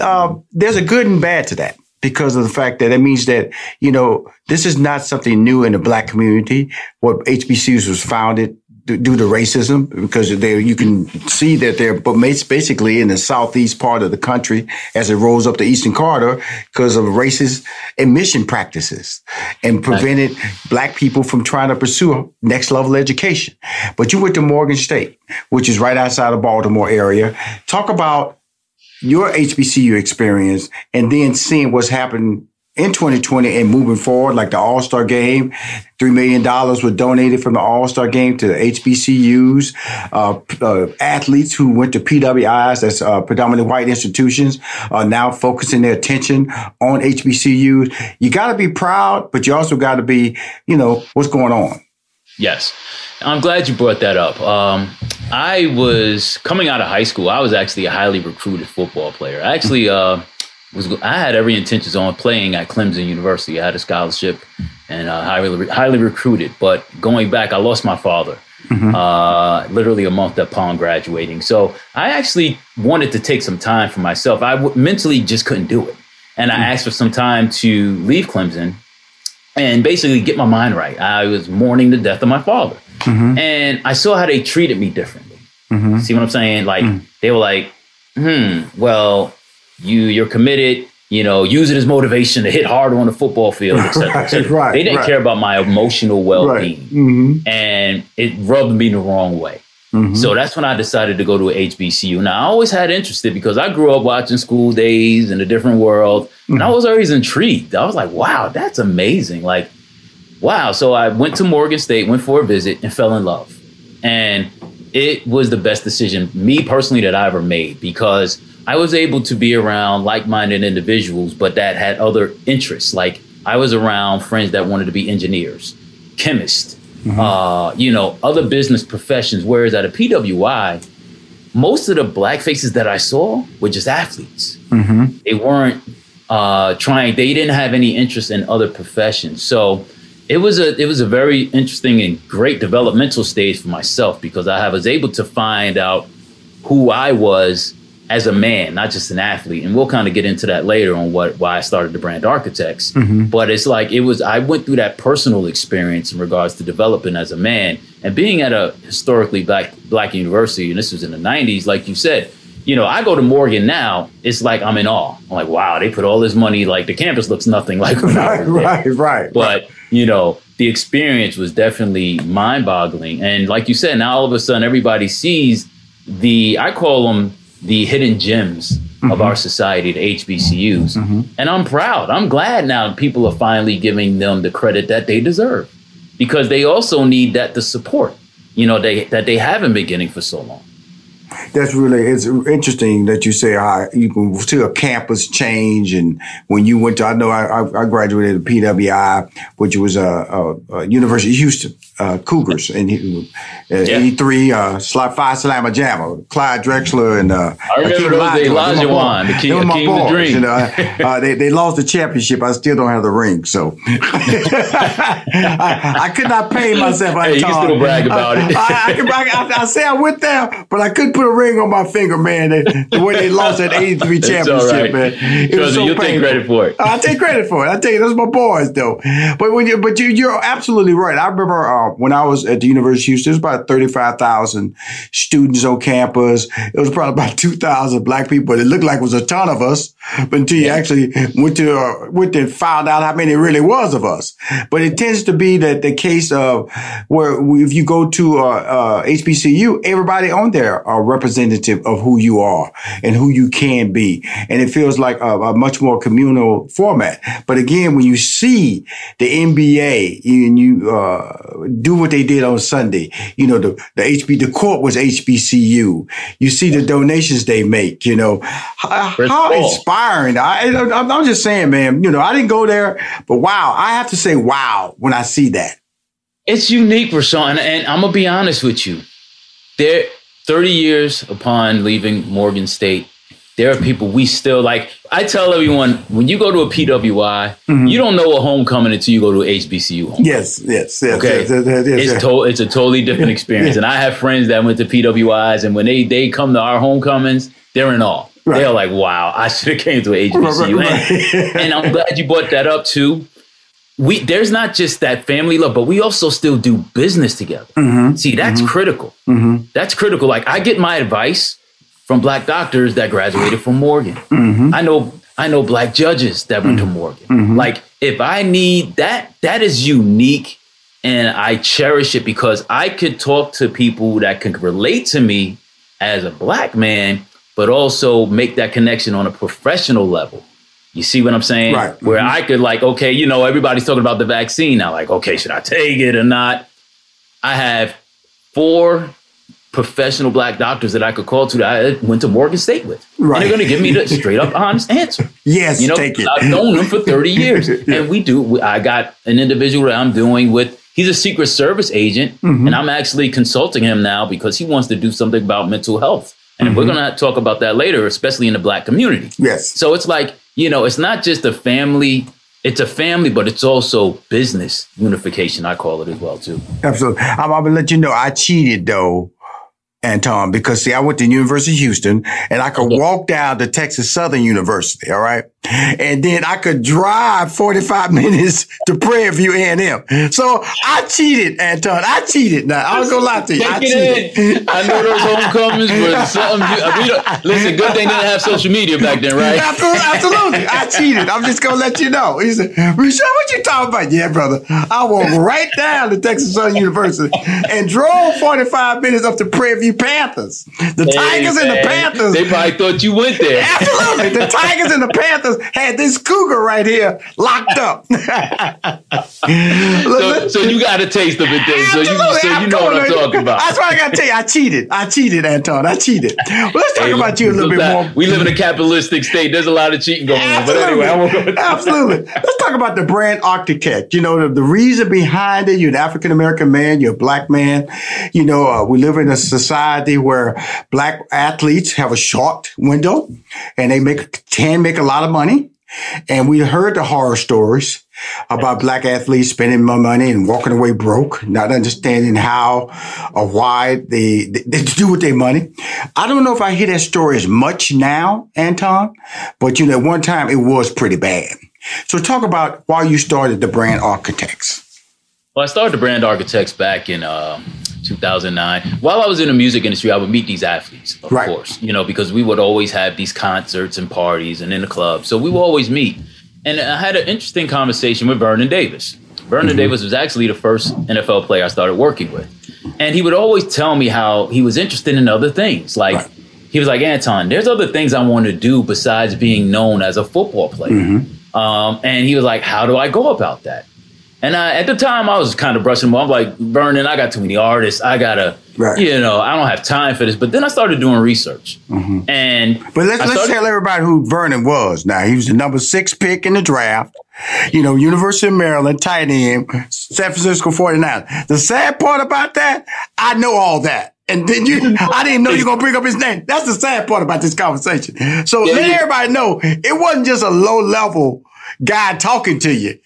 [SPEAKER 1] Uh, there's a good and bad to that because of the fact that it means that, you know, this is not something new in the black community. What HBCUs was founded due to racism because they you can see that they're but basically in the southeast part of the country as it rolls up the eastern corridor because of racist admission practices and prevented black people from trying to pursue next level education. But you went to Morgan State, which is right outside of Baltimore area. Talk about your HBCU experience and then seeing what's happened in 2020 and moving forward, like the All Star game, $3 million was donated from the All Star game to the HBCUs. Uh, uh, athletes who went to PWIs, that's uh, predominantly white institutions, are now focusing their attention on HBCUs. You got to be proud, but you also got to be, you know, what's going on.
[SPEAKER 11] Yes. I'm glad you brought that up. Um, I was coming out of high school. I was actually a highly recruited football player. I actually uh, was. I had every intentions on playing at Clemson University. I had a scholarship and uh, highly highly recruited. But going back, I lost my father. Mm-hmm. Uh, literally a month upon graduating. So I actually wanted to take some time for myself. I w- mentally just couldn't do it. And I mm. asked for some time to leave Clemson and basically get my mind right. I was mourning the death of my father. Mm-hmm. And I saw how they treated me differently. Mm-hmm. See what I'm saying? Like mm-hmm. they were like, hmm, well, you you're committed, you know, use it as motivation to hit harder on the football field, etc.
[SPEAKER 1] right, et right,
[SPEAKER 11] they didn't
[SPEAKER 1] right.
[SPEAKER 11] care about my emotional well-being.
[SPEAKER 1] Right. Mm-hmm.
[SPEAKER 11] And it rubbed me the wrong way.
[SPEAKER 1] Mm-hmm.
[SPEAKER 11] So that's when I decided to go to a HBCU. Now I always had interested because I grew up watching School Daze in a different world, and I
[SPEAKER 1] Mm-hmm.
[SPEAKER 11] was always intrigued. I was like, "Wow, that's amazing!" Like, wow. So I went to Morgan State, went for a visit, and fell in love. And it was the best decision, me personally, that I ever made because I was able to be around like-minded individuals, but that had other interests. Like I was around friends that wanted to be engineers, chemists, uh, you know, other business professions. Whereas at a PWI, most of the black faces that I saw were just athletes.
[SPEAKER 1] Mm-hmm.
[SPEAKER 11] They weren't uh, trying. They didn't have any interest in other professions. So it was a it was a very interesting and great developmental stage for myself because I was able to find out who I was as a man, not just an athlete. And we'll kind of get into that later on what why I started the brand architects.
[SPEAKER 1] Mhm.
[SPEAKER 11] But it's like it was I went through that personal experience in regards to developing as a man and being at a historically black black university, and this was in the 90s, like you said. You know, I go to Morgan now, it's like I'm in awe. I'm like, wow, they put all this money, like the campus looks nothing like
[SPEAKER 1] Right, right, right.
[SPEAKER 11] But you know, the experience was definitely mind-boggling. And like you said, now all of a sudden everybody sees the I call them the hidden gems of mm-hmm. our society, the HBCUs. Mm-hmm. And I'm proud. I'm glad now people are finally giving them the credit that they deserve. Because they also need that the support, you know, they that they haven't been getting for so long.
[SPEAKER 1] That's really it's interesting that you say how you can see a campus change, and when you went to I know I, I- I graduated at PWI, which was a, a, a University of Houston uh, Cougars, and he, uh, eighty three uh, slot Phi Slama Jama, Clyde Drexler and uh,
[SPEAKER 11] I remember
[SPEAKER 1] Hakeem
[SPEAKER 11] those days,
[SPEAKER 1] Olajuwon. Them my
[SPEAKER 11] the king-
[SPEAKER 1] Them my
[SPEAKER 11] the
[SPEAKER 1] boys,
[SPEAKER 11] Dream.
[SPEAKER 1] You know, uh, they they lost the championship. I still don't have the ring, so I, I could not pay myself. I
[SPEAKER 11] Hey, you can still brag about it.
[SPEAKER 1] I, I, I, I say I went there, but I couldn't put a ring on my finger, man. The, the way they lost that 83 championship,
[SPEAKER 11] right.
[SPEAKER 1] man. It
[SPEAKER 11] Trust
[SPEAKER 1] was so
[SPEAKER 11] you'll take credit for it.
[SPEAKER 1] I take credit for it. I tell you, those my boys, though. But when you, but you, you're absolutely right. I remember uh, when I was at the University of Houston, there was about 35,000 students on campus. It was probably about 2,000 black people. But it looked like it was a ton of us. But until you actually went to, uh, went and found out how many it really was of us. But it tends to be that the case of where if you go to uh, uh, HBCU, everybody on there are representative of who you are and who you can be. And it feels like a, a much more communal format. But again, when you see the NBA and you, uh, do what they did on Sunday. You know, the, the HB, the court was HBCU. You see the donations they make, you know, how, how inspiring. I, I'm, I'm just saying, man, you know, I didn't go there, but wow, I have to say wow when I see that.
[SPEAKER 11] It's unique, Rushion, and I'm gonna be honest with you. There, 30 years upon leaving Morgan State, there are people we still like. I tell everyone when you go to a PWI, mm-hmm. you don't know a homecoming until you go to HBCU. Homecoming.
[SPEAKER 1] Yes, yes, yes.
[SPEAKER 11] Okay,
[SPEAKER 1] yes, yes, yes,
[SPEAKER 11] it's
[SPEAKER 1] yes.
[SPEAKER 11] to- it's a totally different experience. and I have friends that went to PWIs, and when they they come to our homecomings, they're in awe. Right. They're like, "Wow, I should have came to an HBCU." Right, right, and, and I'm glad you brought that up too we there's not just that family love, but we also still do business together.
[SPEAKER 1] Mm-hmm.
[SPEAKER 11] See, that's
[SPEAKER 1] mm-hmm.
[SPEAKER 11] critical.
[SPEAKER 1] Mm-hmm.
[SPEAKER 11] That's critical. Like I get my advice from black doctors that graduated from Morgan.
[SPEAKER 1] Mm-hmm.
[SPEAKER 11] I know I know black judges that went to
[SPEAKER 1] Mm-hmm.
[SPEAKER 11] Morgan. Like if I need that, that is unique, and I cherish it because I could talk to people that can relate to me as a black man, but also make that connection on a professional level. You see what I'm saying?
[SPEAKER 1] Right.
[SPEAKER 11] Where
[SPEAKER 1] Mhm.
[SPEAKER 11] I could like, okay, you know, everybody's talking about the vaccine now. Like, okay, should I take it or not? I have four professional black doctors that I could call to that I went to Morgan State with.
[SPEAKER 1] Right.
[SPEAKER 11] And they're going to give me the straight up honest answer.
[SPEAKER 1] Yes,
[SPEAKER 11] you know,
[SPEAKER 1] take it.
[SPEAKER 11] I've known them for 30 years. And we do, I got an individual that I'm doing with, he's a Secret Service agent.
[SPEAKER 1] Mhm.
[SPEAKER 11] And I'm actually consulting him now because he wants to do something about mental health. And we're
[SPEAKER 1] Mhm.
[SPEAKER 11] going to talk about that later, especially in the black community.
[SPEAKER 1] Yes.
[SPEAKER 11] So it's like, you know, it's not just a family, it's a family, but it's also business unification, I call it as well, too.
[SPEAKER 1] Absolutely. I'm, I'm gonna let you know I cheated though, Antone, because see, I went to University of Houston and I could walk down to Texas Southern University, all right? And then I could drive 45 minutes to Prairie View A&M. So I cheated, Antone. I cheated. Now, I was gonna lie to you. I
[SPEAKER 11] Take it
[SPEAKER 1] cheated.
[SPEAKER 11] in. I know those homecomings were something. You, we listen, good thing they didn't have social media back then, right?
[SPEAKER 1] Absolutely, absolutely. I cheated. I'm just gonna let you know. He said, Rushion, what you talking about? Yeah, brother. I walked right down to Texas Southern University and drove 45 minutes up to Prairie View Panthers. The
[SPEAKER 11] Hey,
[SPEAKER 1] Tigers and the Panthers.
[SPEAKER 11] They probably thought you went there.
[SPEAKER 1] Absolutely. The Tigers and the Panthers had this cougar right here locked up.
[SPEAKER 11] So, so you got a taste of it then. So you, so you know what I'm talking about.
[SPEAKER 1] That's what I got to tell you. I cheated. I cheated, Antone. I cheated. Well, let's talk
[SPEAKER 11] Hey,
[SPEAKER 1] about you a little bit more.
[SPEAKER 11] We live in a capitalistic state. There's a lot of cheating going on. But anyway, I won't go into that.
[SPEAKER 1] Absolutely. Let's talk about the brand architect. You know, the, the reason behind it, you're an African American man, you're a black man. You know, uh, we live in a society where black athletes have a short window and they make, can make a lot of money. And we heard the horror stories about black athletes spending more money and walking away broke, not understanding how or why they, they, they do with their money. I don't know if I hear that story as much now, Antone, but you know, at one time it was pretty bad. So talk about why you started the brand architects.
[SPEAKER 11] Well, I started the brand architects back in uh, 2009. While I was in the music industry, I would meet these athletes, of
[SPEAKER 1] Right.
[SPEAKER 11] course, you know, because we would always have these concerts and parties and in the club. So we would always meet. And I had an interesting conversation with Vernon Davis. Vernon Davis was actually the first NFL player I started working with. And he would always tell me how he was interested in other things. Like, he was like, Antone, there's other things I want to do besides being known as a football player. Um, and he was like, How do I go about that? And I, at the time, I was kind of brushing him off. I'm like, Vernon, I got too many artists. I gotta, you know, I don't have time for this. But then I started doing research, mm-hmm. and
[SPEAKER 1] But let's,
[SPEAKER 11] I
[SPEAKER 1] let's
[SPEAKER 11] started-
[SPEAKER 1] tell everybody who Vernon was. Now, he was the number six pick in the draft. You know, University of Maryland, tight end, San Francisco 49. The sad part about that, I know all that. And then you, I didn't know you were going to bring up his name. That's the sad part about this conversation. So
[SPEAKER 11] Yeah,
[SPEAKER 1] let
[SPEAKER 11] yeah.
[SPEAKER 1] everybody know it wasn't just a low level guy talking to you.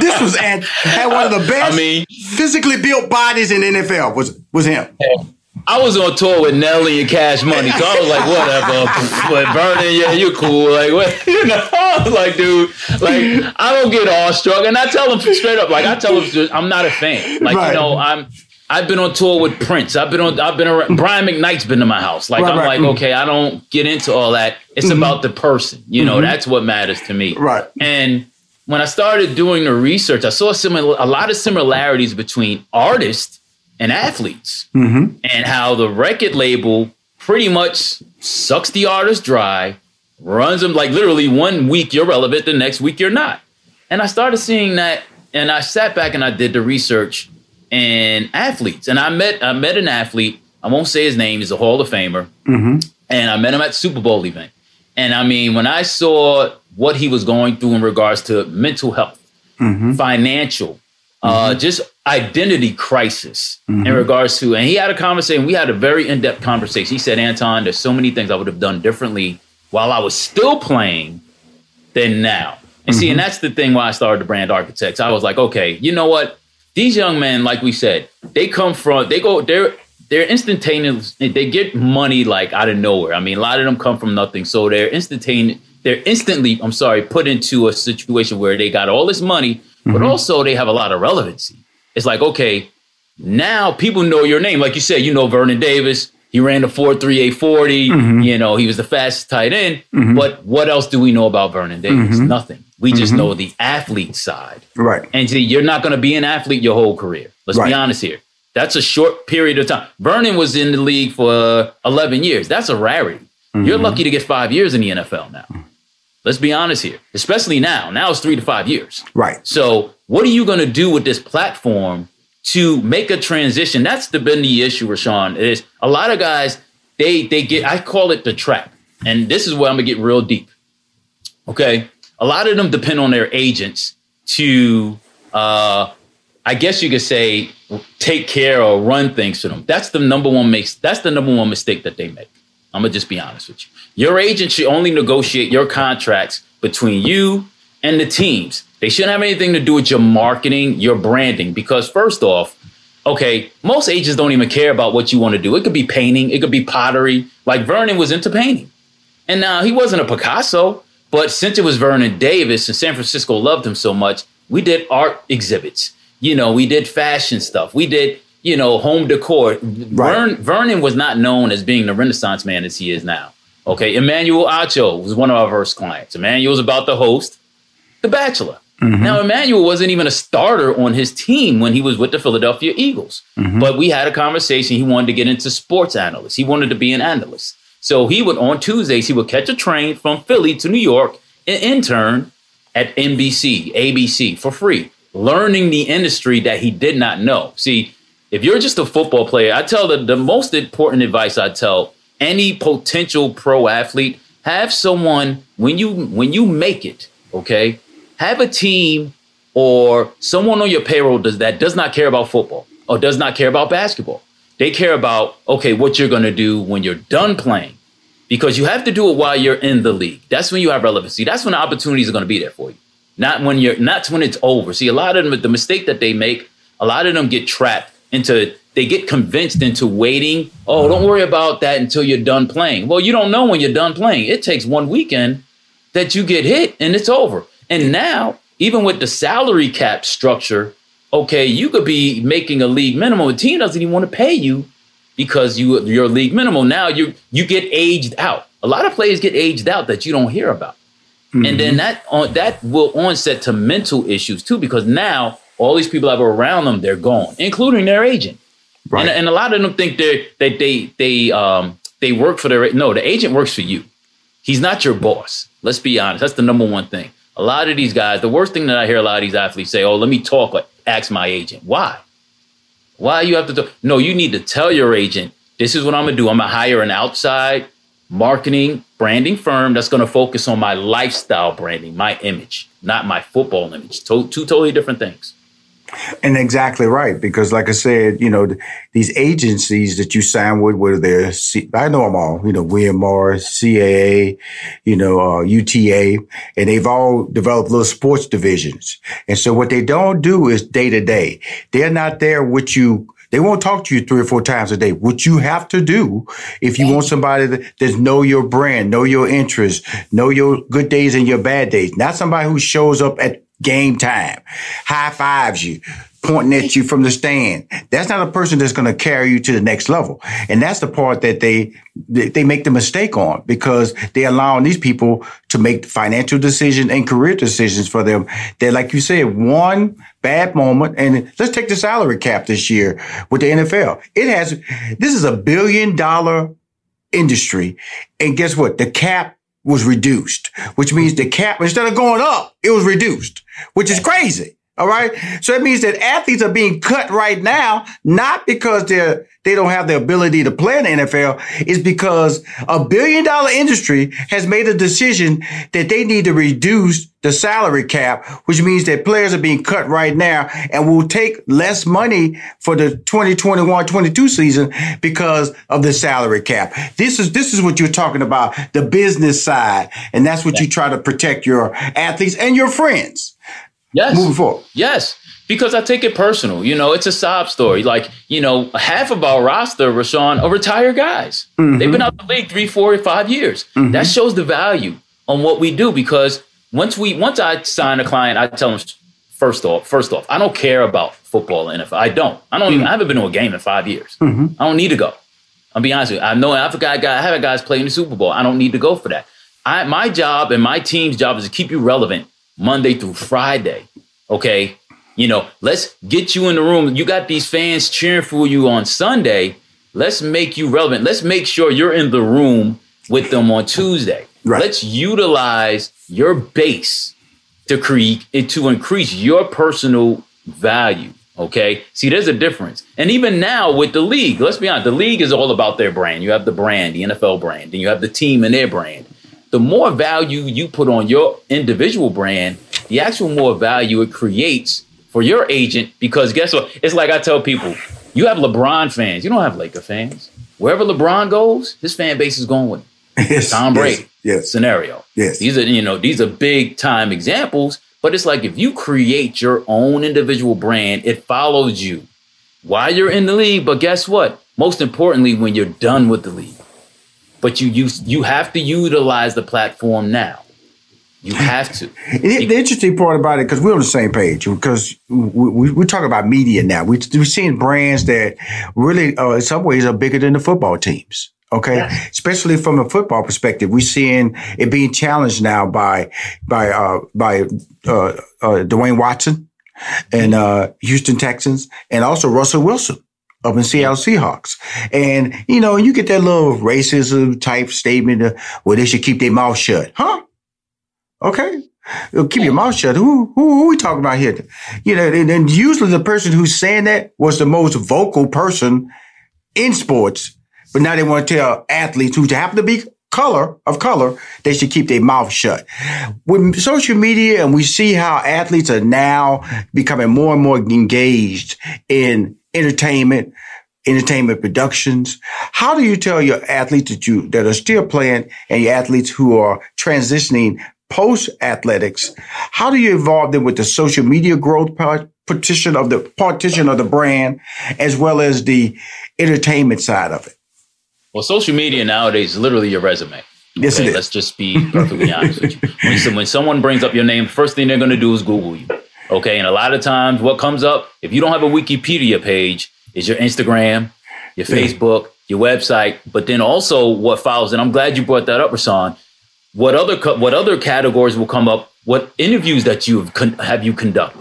[SPEAKER 1] this was at, had one of the best physically built bodies in NFL was, was him.
[SPEAKER 11] I was on tour with Nelly and Cash Money, so I was like, whatever. but Vernon, yeah, you're cool. Like, what? You know, I was like, dude, like, I don't get awestruck, and I tell them straight up, like, I tell them, I'm not a fan. Like,
[SPEAKER 1] Right.
[SPEAKER 11] you know, I'm. I've been on tour with Prince. I've been on. I've been around. Brian McKnight's been to my house. Like
[SPEAKER 1] Right,
[SPEAKER 11] I'm
[SPEAKER 1] right.
[SPEAKER 11] like,
[SPEAKER 1] Mm.
[SPEAKER 11] okay, I don't get into all that. It's
[SPEAKER 1] Mhm.
[SPEAKER 11] about the person. You know,
[SPEAKER 1] Mhm.
[SPEAKER 11] that's what matters to me.
[SPEAKER 1] Right.
[SPEAKER 11] And when I started doing the research, I saw similar, a lot of similarities between artists and athletes
[SPEAKER 1] Mm-hmm.
[SPEAKER 11] and how the record label pretty much sucks the artist dry, runs them like literally one week you're relevant, the next week you're not. And I started seeing that, and I sat back and I did the research. And athletes. And I met I met an athlete. I won't say his name. He's a Hall of Famer,
[SPEAKER 1] Mm-hmm.
[SPEAKER 11] and I met him at Super Bowl event. And I mean, when I saw what he was going through in regards to mental health,
[SPEAKER 1] Mm-hmm.
[SPEAKER 11] financial, uh, just identity crisis in
[SPEAKER 1] Mhm.
[SPEAKER 11] regards to, and he had a conversation. We had a very in depth conversation. He said, Antone, there's so many things I would have done differently while I was still playing than now. And see, and that's the thing why I started the brand architects. I was like, okay, you know what? These young men, like we said, they come from, they go, they're, they're instantaneous. They get money like out of nowhere. I mean, a lot of them come from nothing. So they're instantaneous. They're instantly, I'm sorry, put into a situation where they got all this money, but
[SPEAKER 1] Mhm.
[SPEAKER 11] also they have a lot of relevancy. It's like, okay, now people know your name. Like you said, you know Vernon Davis. He ran the 4.3840.
[SPEAKER 1] Mhm.
[SPEAKER 11] You know, he was the fastest tight end.
[SPEAKER 1] Mhm.
[SPEAKER 11] But what else do we know about Vernon Davis?
[SPEAKER 1] Mhm.
[SPEAKER 11] Nothing. We just
[SPEAKER 1] Mhm.
[SPEAKER 11] know the athlete side.
[SPEAKER 1] Right.
[SPEAKER 11] And see, you're not going to be an athlete your whole career. Let's
[SPEAKER 1] Right.
[SPEAKER 11] be honest here. That's a short period of time. Vernon was in the league for uh, 11 years. That's a rarity. You're
[SPEAKER 1] Mhm.
[SPEAKER 11] lucky to get five years in the NFL now. Let's be honest here, especially now. Now it's three to five years.
[SPEAKER 1] Right.
[SPEAKER 11] So, what are you going to do with this platform to make a transition? That's the been the issue, Rushion. Is a lot of guys they they get I call it the trap, and this is where I'm gonna get real deep. Okay, a lot of them depend on their agents to, uh, I guess you could say, take care or run things for them. That's the number one makes. That's the number one mistake that they make. I'm gonna just be honest with you. Your agent should only negotiate your contracts between you and the teams. They shouldn't have anything to do with your marketing, your branding, because first off, okay, most agents don't even care about what you want to do. It could be painting, it could be pottery. Like Vernon was into painting. And now he wasn't a Picasso, but since it was Vernon Davis and San Francisco loved him so much, we did art exhibits. You know, we did fashion stuff. We did, you know, home decor. Vern, Vernon was not known as being the Renaissance man as he is now. Okay, Emmanuel Acho was one of our first clients. Emmanuel was about to host The Bachelor. Mm-hmm. Now, Emmanuel wasn't even a starter on his team when he was with the Philadelphia Eagles. Mm-hmm. But we had a conversation. He wanted to get into sports analyst. He wanted to be an analyst. So he would, on Tuesdays, he would catch a train from Philly to New York and intern at NBC, ABC for free, learning the industry that he did not know. See, if you're just a football player, I tell the, the most important advice I tell any potential pro athlete, have someone when you when you make it, okay, have a team or someone on your payroll does that does not care about football or does not care about basketball. They care about okay, what you're going to do when you're done playing. Because you have to do it while you're in the league. That's when you have relevancy. That's when the opportunities are going to be there for you. Not when you're not when it's over. See, a lot of them the mistake that they make, a lot of them get trapped into they get convinced into waiting. Oh, don't worry about that until you're done playing. Well, you don't know when you're done playing. It takes one weekend that you get hit and it's over. And now, even with the salary cap structure, okay, you could be making a league minimum. A team doesn't even want to pay you because you you're league minimum. Now you you get aged out. A lot of players get aged out that you don't hear about. And then that on that will onset to mental issues too, because now all these people that were around them, they're gone, including their agent. And, and a lot of them think they they they they um they work for their no, the agent works for you. He's not your boss. Let's be honest. That's the number one thing. A lot of these guys, the worst thing that I hear a lot of these athletes say, "Oh, let me talk. Like, ask my agent." Why? Why you have to talk? No, you need to tell your agent, "This is what I'm gonna do. I'm gonna hire an outside marketing branding firm that's gonna focus on my lifestyle branding, my image, not my football image. Two totally different things."
[SPEAKER 1] And exactly right, because like I said, you know, these agencies that you sign with, whether they're, C- I know them all, you know, William Morris, CAA, you know, uh, UTA, and they've all developed little sports divisions. And so what they don't do is day to day. They're not there with you. They won't talk to you three or four times a day. What you have to do if you want somebody that, that know your brand, know your interests, know your good days and your bad days, not somebody who shows up at game time, high fives you, pointing at you from the stand. That's not a person that's going to carry you to the next level. And that's the part that they, they make the mistake on because they allowing these people to make financial decisions and career decisions for them. That, like you said, one bad moment. And let's take the salary cap this year with the NFL. It has, this is a billion dollar industry. And guess what? The cap was reduced, which means the cap, instead of going up, it was reduced, which is crazy. All right. So that means that athletes are being cut right now, not because they're, they don't have the ability to play in the NFL. It's because a billion dollar industry has made a decision that they need to reduce the salary cap, which means that players are being cut right now and will take less money for the 2021-22 season because of the salary cap. This is, this is what you're talking about, the business side. And that's what you try to protect your athletes and your friends.
[SPEAKER 11] Yes.
[SPEAKER 1] Moving forward.
[SPEAKER 11] Yes. Because I take it personal. You know, it's a sob story. Like, you know, half of our roster, Rushion, are retired guys.
[SPEAKER 1] Mm-hmm.
[SPEAKER 11] They've been out the league three, four, five years.
[SPEAKER 1] Mhm.
[SPEAKER 11] That shows the value on what we do because once we once I sign a client, I tell them first off, first off, I don't care about football and NFL. I don't. I don't even I haven't been to a game in five years.
[SPEAKER 1] Mm-hmm.
[SPEAKER 11] I don't need to go. I'll be honest with you. I know I've got guy, I have a guys playing the Super Bowl. I don't need to go for that. I my job and my team's job is to keep you relevant Monday through Friday. Okay. You know, let's get you in the room. You got these fans cheering for you on Sunday. Let's make you relevant. Let's make sure you're in the room with them on Tuesday. Right. Let's utilize your base to create to increase your personal value. Okay. See, there's a difference. And even now with the league, let's be honest, the league is all about their brand. You have the brand, the NFL brand, and you have the team and their brand. The more value you put on your individual brand, the actual more value it creates for your agent. Because guess what? It's like I tell people, you have LeBron fans, you don't have Laker fans. Wherever LeBron goes, his fan base is going with him.
[SPEAKER 1] Yes,
[SPEAKER 11] Tom
[SPEAKER 1] yes,
[SPEAKER 11] Brady
[SPEAKER 1] yes.
[SPEAKER 11] scenario.
[SPEAKER 1] Yes.
[SPEAKER 11] These are, you know, these are big time examples, but it's like if you create your own individual brand, it follows you while you're in the league. But guess what? Most importantly, when you're done with the league. But you use you have to utilize the platform now. You have to.
[SPEAKER 1] The, the interesting part about it, because we're on the same page, because we, we, we're talking about media now. We, we're seeing brands that really, uh, in some ways, are bigger than the football teams. Okay, especially from a football perspective, we're seeing it being challenged now by by uh, by uh, uh, Dwayne Watson and uh, Houston Texans, and also Russell Wilson up in Seattle Seahawks. And you know, you get that little racism type statement, uh, where they should keep their mouth shut, huh? Okay. Uh, Keep your mouth shut. Who, who, who we talking about here? You know, and, and usually the person who's saying that was the most vocal person in sports, but now they want to tell athletes who happen to be color of color, they should keep their mouth shut. With social media and we see how athletes are now becoming more and more engaged in entertainment, entertainment productions. How do you tell your athletes that you, that are still playing and your athletes who are transitioning post athletics, how do you involve them with the social media growth part, partition of the partition of the brand, as well as the entertainment side of it?
[SPEAKER 11] Well, social media nowadays is literally your resume.
[SPEAKER 1] Yes, it is.
[SPEAKER 11] Let's just be perfectly honest with you. When, when someone brings up your name, first thing they're going to do is Google you. Okay. And a lot of times, what comes up, if you don't have a Wikipedia page, is your Instagram, your
[SPEAKER 1] Yeah.
[SPEAKER 11] Facebook, your website, but then also what follows. And I'm glad you brought that up, Rushion. What other co- what other categories will come up? What interviews that you have con- have you conducted?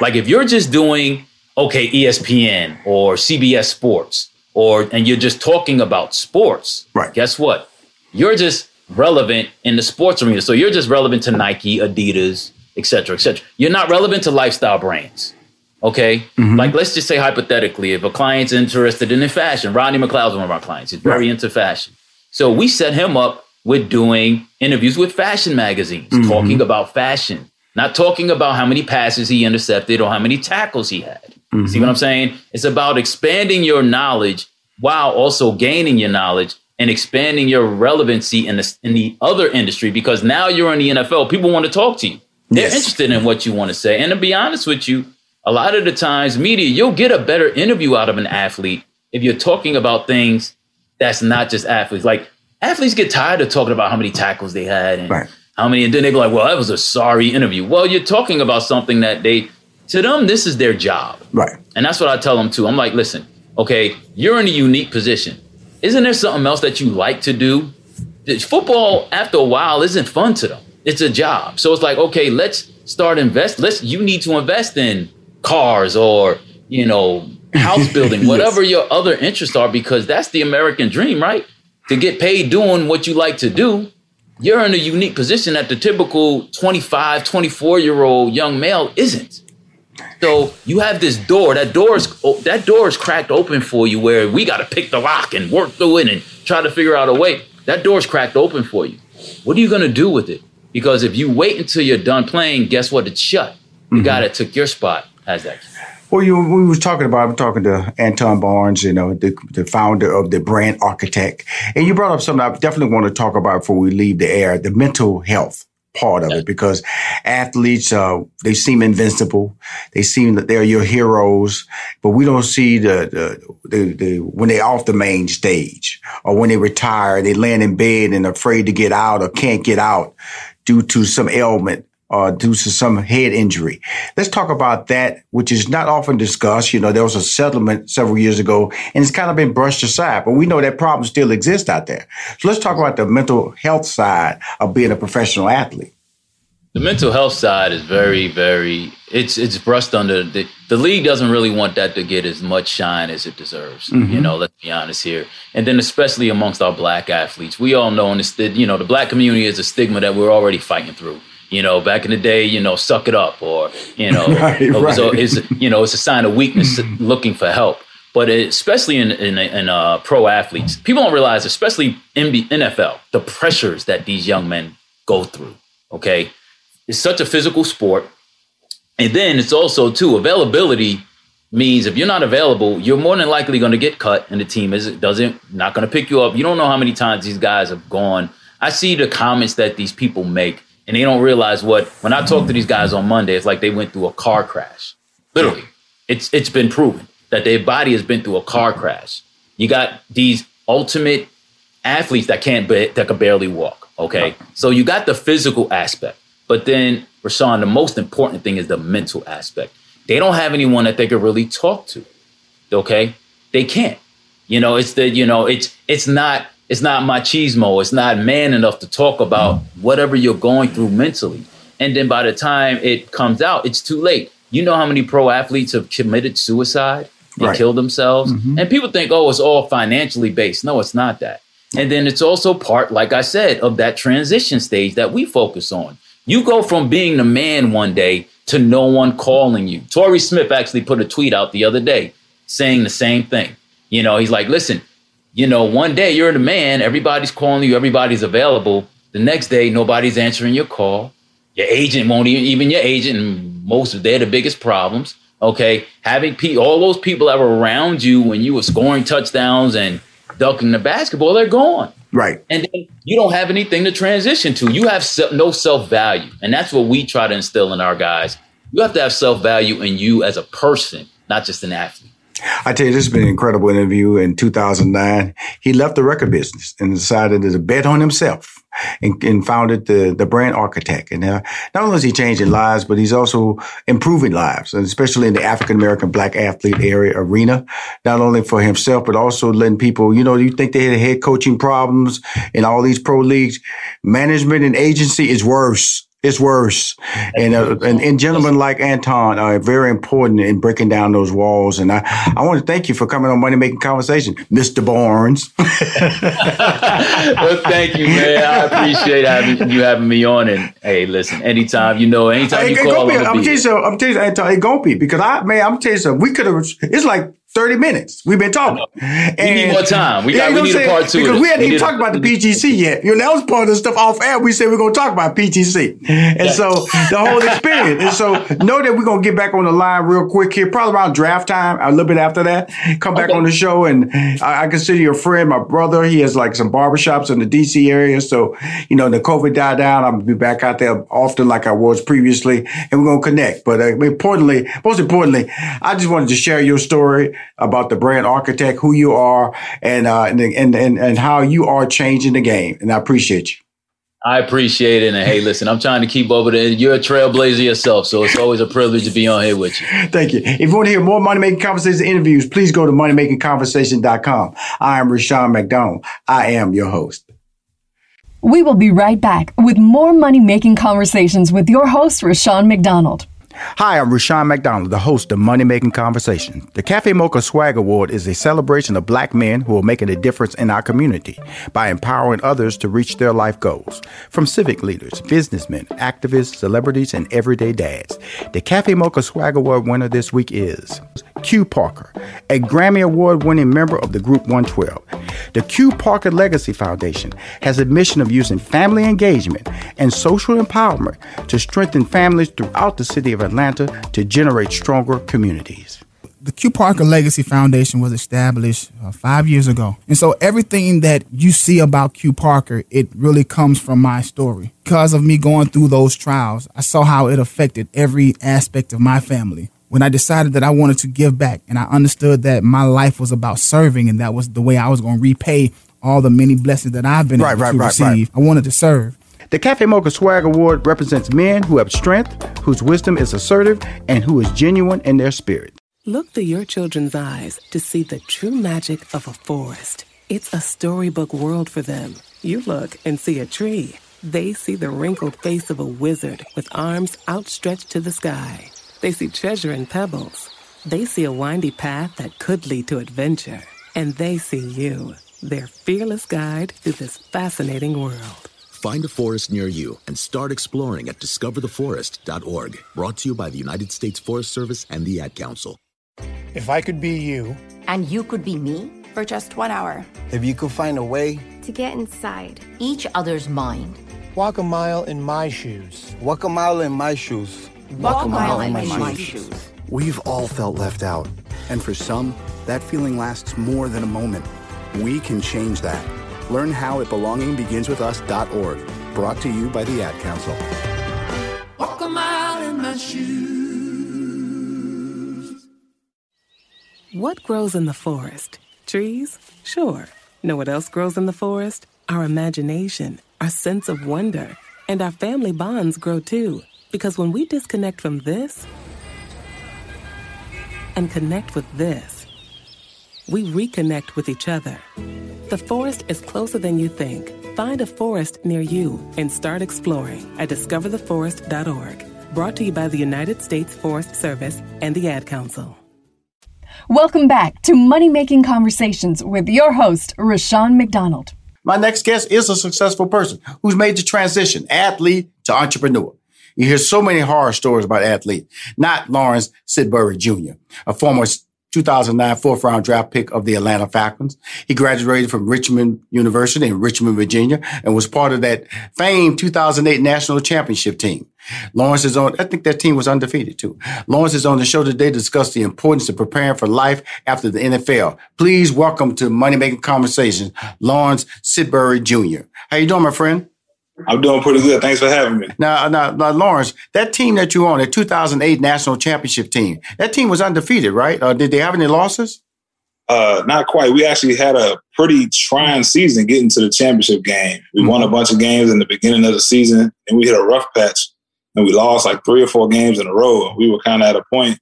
[SPEAKER 11] Like if you're just doing okay, ESPN or CBS Sports, or and you're just talking about sports, right? Guess what? You're just relevant in the sports arena. So you're just relevant to Nike, Adidas, et cetera, et cetera. You're not relevant to lifestyle brands. Okay. Like let's just say hypothetically, if a client's interested in fashion, Rodney McLeod's one of our clients. He's very into fashion. So we set him up with doing interviews with fashion magazines,
[SPEAKER 1] Mhm.
[SPEAKER 11] talking about fashion, not talking about how many passes he intercepted or how many tackles he had. See what I'm saying? It's about expanding your knowledge while also gaining your knowledge and expanding your relevancy in the in the other industry because now you're in the NFL. People want to talk to you. They're
[SPEAKER 1] Yes.
[SPEAKER 11] interested in what you want to say. And to be honest with you, a lot of the times, media, you'll get a better interview out of an athlete if you're talking about things that's not just athletes. Like athletes get tired of talking about how many tackles they had and right. how many, and then they be like, well, that was a sorry interview. Well, you're talking about something that they, to them, this is their job.
[SPEAKER 1] Right.
[SPEAKER 11] And that's what I tell them too. I'm like, listen, okay, you're in a unique position. Isn't there something else that you like to do? Football, after a while, isn't fun to them. It's a job. So it's like, okay, let's start invest. Let's you need to invest in cars or, you know, house building, whatever your other interests are, because that's the American dream, right? To get paid doing what you like to do. You're in a unique position that the typical 25, 24 year old young male isn't. So you have this door. That door is oh, that door is cracked open for you, where we got to pick the lock and work through it and try to figure out a way. That door's cracked open for you. What are you gonna do with it? Because if you wait until you're done playing, guess what? It's shut. The
[SPEAKER 1] Mm-hmm.
[SPEAKER 11] guy that took your spot has that.
[SPEAKER 1] Well, you we were talking about. I'm talking to Antone Barnes, you know, the, the founder of the brand architect, and you brought up something I definitely want to talk about before we leave the air: the mental health part of it, because athletes, uh, they seem invincible, they seem that they're your heroes, but we don't see the the, the, the when they're off the main stage or when they retire, they land in bed and afraid to get out or can't get out due to some ailment uh, due to some head injury. Let's talk about that, which is not often discussed. You know, there was a settlement several years ago and it's kind of been brushed aside, but we know that problem still exists out there. So let's talk about the mental health side of being a professional athlete.
[SPEAKER 11] The mental health side is very, very. It's it's brushed under the the league doesn't really want that to get as much shine as it deserves. You
[SPEAKER 12] Mhm.
[SPEAKER 11] know, let's be honest here. And then especially amongst our black athletes, we all know, and it's the you know the black community is a stigma that we're already fighting through. You know, back in the day, you know, suck it up, or you know,
[SPEAKER 12] Right,
[SPEAKER 11] it was
[SPEAKER 12] right.
[SPEAKER 11] it's you know, it's a sign of weakness looking for help. But it, especially in in, in uh, pro athletes, people don't realize, especially in the NFL, the pressures that these young men go through. Okay, it's such a physical sport, and then it's also too availability means if you're not available, you're more than likely going to get cut, and the team is doesn't not going to pick you up. You don't know how many times these guys have gone. I see the comments that these people make, and they don't realize what. When I talk to these guys on Monday, it's like they went through a car crash. Literally, it's it's been proven that their body has been through a car crash. You got these ultimate athletes that can't ba- that can barely walk. Okay, so you got the physical aspect, but then Rushion, the most important thing is the mental aspect. They don't have anyone that they could really talk to. Okay, they can't. You know, it's the you know it's it's not it's not machismo. It's not man enough to talk about whatever you're going through mentally. And then by the time it comes out, it's too late. You know how many pro athletes have committed suicide and
[SPEAKER 1] Right.
[SPEAKER 11] killed themselves? Mm-hmm. And people think, oh, it's all financially based. No, it's not that. And then it's also part, like I said, of that transition stage that we focus on. You go from being the man one day to no one calling you. Torrey Smith actually put a tweet out the other day saying the same thing. You know, he's like, listen, you know, one day you're the man, everybody's calling you, everybody's available. The next day, nobody's answering your call. Your agent won't even, even your agent, most of they're the biggest problems. Okay. Having pe- all those people that were around you when you were scoring touchdowns and ducking the basketball, they're gone.
[SPEAKER 1] Right.
[SPEAKER 11] And then you don't have anything to transition to. You have no self value. And that's what we try to instill in our guys. You have to have self value in you as a person, not just an athlete.
[SPEAKER 1] I tell you, this has been an incredible interview. In 2009, he left the record business and decided to bet on himself and, and founded the, the brand architect. And uh, not only is he changing lives, but he's also improving lives, and especially in the African American black athlete area arena, not only for himself, but also letting people, you know, you think they had head coaching problems in all these pro leagues. Management and agency is worse. It's worse. And, uh, and, and gentlemen like Antone are very important in breaking down those walls. And I, I want to thank you for coming on Money Making Conversation, Mr. Barnes.
[SPEAKER 11] well, thank you, man. I appreciate having you having me on. And hey, listen, anytime you know, anytime you
[SPEAKER 1] It- it
[SPEAKER 11] call,
[SPEAKER 1] be-
[SPEAKER 11] I'm
[SPEAKER 1] I'm
[SPEAKER 11] be
[SPEAKER 1] telling you something. I'm telling you, Antone, it gonna be because I, man, I'm telling you something. We could have. It's like 30 minutes. We've been talking.
[SPEAKER 11] We need more time. We got- we need a part two
[SPEAKER 1] Because we hadn't
[SPEAKER 11] We
[SPEAKER 1] even talked about the PGC yet. You know, that was part of the stuff off air. We said we're gonna talk about PGC. And so the whole experience. And so know that we're gonna get back on the line real quick here, probably around draft time, a little bit after that. Come back on the show and I, I consider you a friend, my brother. He has like some barbershops in the DC area. So, you know, the COVID died down. I'm gonna be back out there often like I was previously, and we're gonna connect. But uh, importantly, most importantly, I just wanted to share your story about the brand architect, who you are, and uh, and, and and and how you are changing the game. And I appreciate you.
[SPEAKER 11] I appreciate it. And hey, listen, I'm trying to keep over there. You're a trailblazer yourself, so it's always a privilege to be on here with you.
[SPEAKER 1] Thank you. If you want to hear more Money Making Conversations interviews, please go to moneymakingconversation.com. I am Rushion McDonald. I am your host.
[SPEAKER 3] We will be right back with more money making conversations with your host, Rushion McDonald.
[SPEAKER 1] Hi, I'm Rushion McDonald, the host of Money Making Conversation. The Cafe Mocha Swag Award is a celebration of black men who are making a difference in our community by empowering others to reach their life goals. From civic leaders, businessmen, activists, celebrities, and everyday dads. The Cafe Mocha Swag Award winner this week is Q Parker, a Grammy Award winning member of the Group 112. The Q Parker Legacy Foundation has a mission of using family engagement and social empowerment to strengthen families throughout the city of Atlanta to generate stronger communities.
[SPEAKER 12] The Q Parker Legacy Foundation was established uh, five years ago. And so everything that you see about Q Parker, it really comes from my story. Because of me going through those trials, I saw how it affected every aspect of my family when I decided that I wanted to give back and I understood that my life was about serving and that was the way I was going to repay all the many blessings that I've been
[SPEAKER 1] right,
[SPEAKER 12] able
[SPEAKER 1] right,
[SPEAKER 12] to
[SPEAKER 1] right,
[SPEAKER 12] receive. I wanted to serve.
[SPEAKER 1] The Cafe Mocha Swag Award represents men who have strength, whose wisdom is assertive, and who is genuine in their spirit.
[SPEAKER 5] Look through your children's eyes to see the true magic of a forest. It's a storybook world for them. You look and see a tree. They see the wrinkled face of a wizard with arms outstretched to the sky. They see treasure in pebbles. They see a windy path that could lead to adventure. And they see you, their fearless guide through this fascinating world.
[SPEAKER 6] Find a forest near you and start exploring at discovertheforest.org. Brought to you by the United States Forest Service and the Ad Council.
[SPEAKER 3] If I could be you,
[SPEAKER 13] and you could be me for just one hour,
[SPEAKER 3] if you could find a way
[SPEAKER 14] to get inside
[SPEAKER 13] each other's mind,
[SPEAKER 3] walk a mile in my shoes, walk a mile in my shoes,
[SPEAKER 13] walk, walk a mile, mile in, my, my shoes.
[SPEAKER 15] shoes. We've all felt left out, and for some, that feeling lasts more than a moment. We can change that. Learn how at belongingbeginswithus.org. Brought to you by the Ad Council.
[SPEAKER 16] Walk a mile in my shoes.
[SPEAKER 5] What grows in the forest? Trees? Sure. Know what else grows in the forest? Our imagination, our sense of wonder, and our family bonds grow too. Because when we disconnect from this and connect with this, we reconnect with each other. The forest is closer than you think. Find a forest near you and start exploring at discovertheforest.org. Brought to you by the United States Forest Service and the Ad Council.
[SPEAKER 17] Welcome back to Money Making Conversations with your host, Rushion McDonald.
[SPEAKER 1] My next guest is a successful person who's made the transition, athlete to entrepreneur. You hear so many horror stories about athletes, not Lawrence Sidbury Jr., a former 2009 fourth round draft pick of the Atlanta Falcons. He graduated from Richmond University in Richmond, Virginia, and was part of that famed 2008 national championship team. Lawrence is on, I think that team was undefeated too. Lawrence is on the show today to discuss the importance of preparing for life after the NFL. Please welcome to Money Making Conversations, Lawrence Sidbury Jr. How you doing, my friend?
[SPEAKER 18] I'm doing pretty good. Thanks for having me.
[SPEAKER 1] Now, now, now, Lawrence, that team that you on, the 2008 national championship team, that team was undefeated, right? Uh, did they have any losses?
[SPEAKER 18] Uh, not quite. We actually had a pretty trying season getting to the championship game. We mm-hmm. won a bunch of games in the beginning of the season, and we hit a rough patch, and we lost like three or four games in a row. We were kind of at a point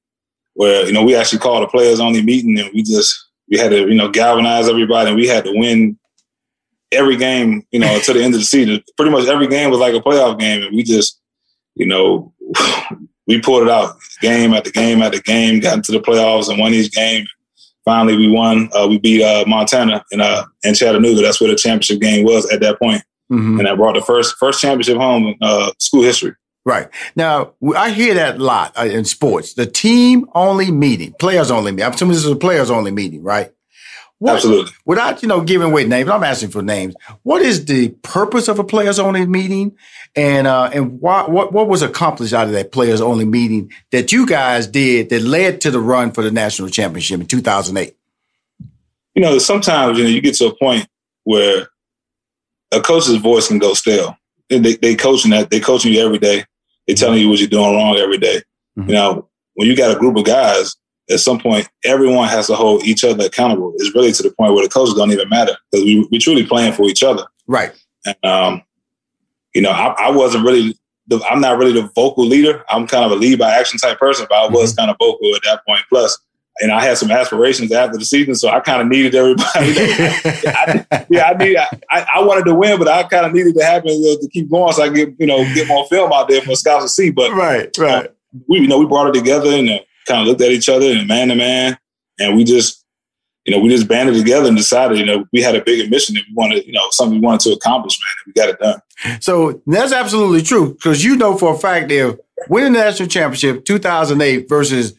[SPEAKER 18] where you know we actually called a players only meeting, and we just we had to you know galvanize everybody, and we had to win every game, you know, to the end of the season. Pretty much every game was like a playoff game, and we just, you know, we pulled it out game after game after game, got into the playoffs and won each game. Finally, we won. Uh, we beat uh, Montana in uh, in Chattanooga. That's where the championship game was at that point. Mm-hmm. and that brought the first first championship home in uh, school history.
[SPEAKER 1] Right now, I hear that a lot uh, in sports. The team only meeting, players only meeting. I'm assuming this is a players only meeting, right?
[SPEAKER 18] What, Absolutely.
[SPEAKER 1] Without, you know, giving away names, I'm asking for names. What is the purpose of a players only meeting? And, uh, and why, what, what was accomplished out of that players only meeting that you guys did that led to the run for the national championship in 2008?
[SPEAKER 18] You know, sometimes, you know, you get to a point where a coach's voice can go stale. They, they coaching that, they coaching you every day. They telling you what you're doing wrong every day. Mm-hmm. You know, when you got a group of guys at some point, everyone has to hold each other accountable. It's really to the point where the coaches don't even matter because we we truly playing for each other.
[SPEAKER 1] Right.
[SPEAKER 18] And, um, you know, I, I wasn't really. The, I'm not really the vocal leader. I'm kind of a lead by action type person, but I was mm-hmm. kind of vocal at that point. Plus, and I had some aspirations after the season, so I kind of needed everybody. I, yeah, I need. I, I, wanted to win, but I kind of needed to happen to, to, keep going, so I get you know get more film out there for scouts to see. But
[SPEAKER 1] right, right.
[SPEAKER 18] we you know we brought it together and uh, kind of looked at each other and man to man, and we just you know we just banded together and decided you know we had a bigger mission and we wanted you know something we wanted to accomplish, man, we got it done.
[SPEAKER 1] So that's absolutely true because you know for a fact if winning the national championship 2008 versus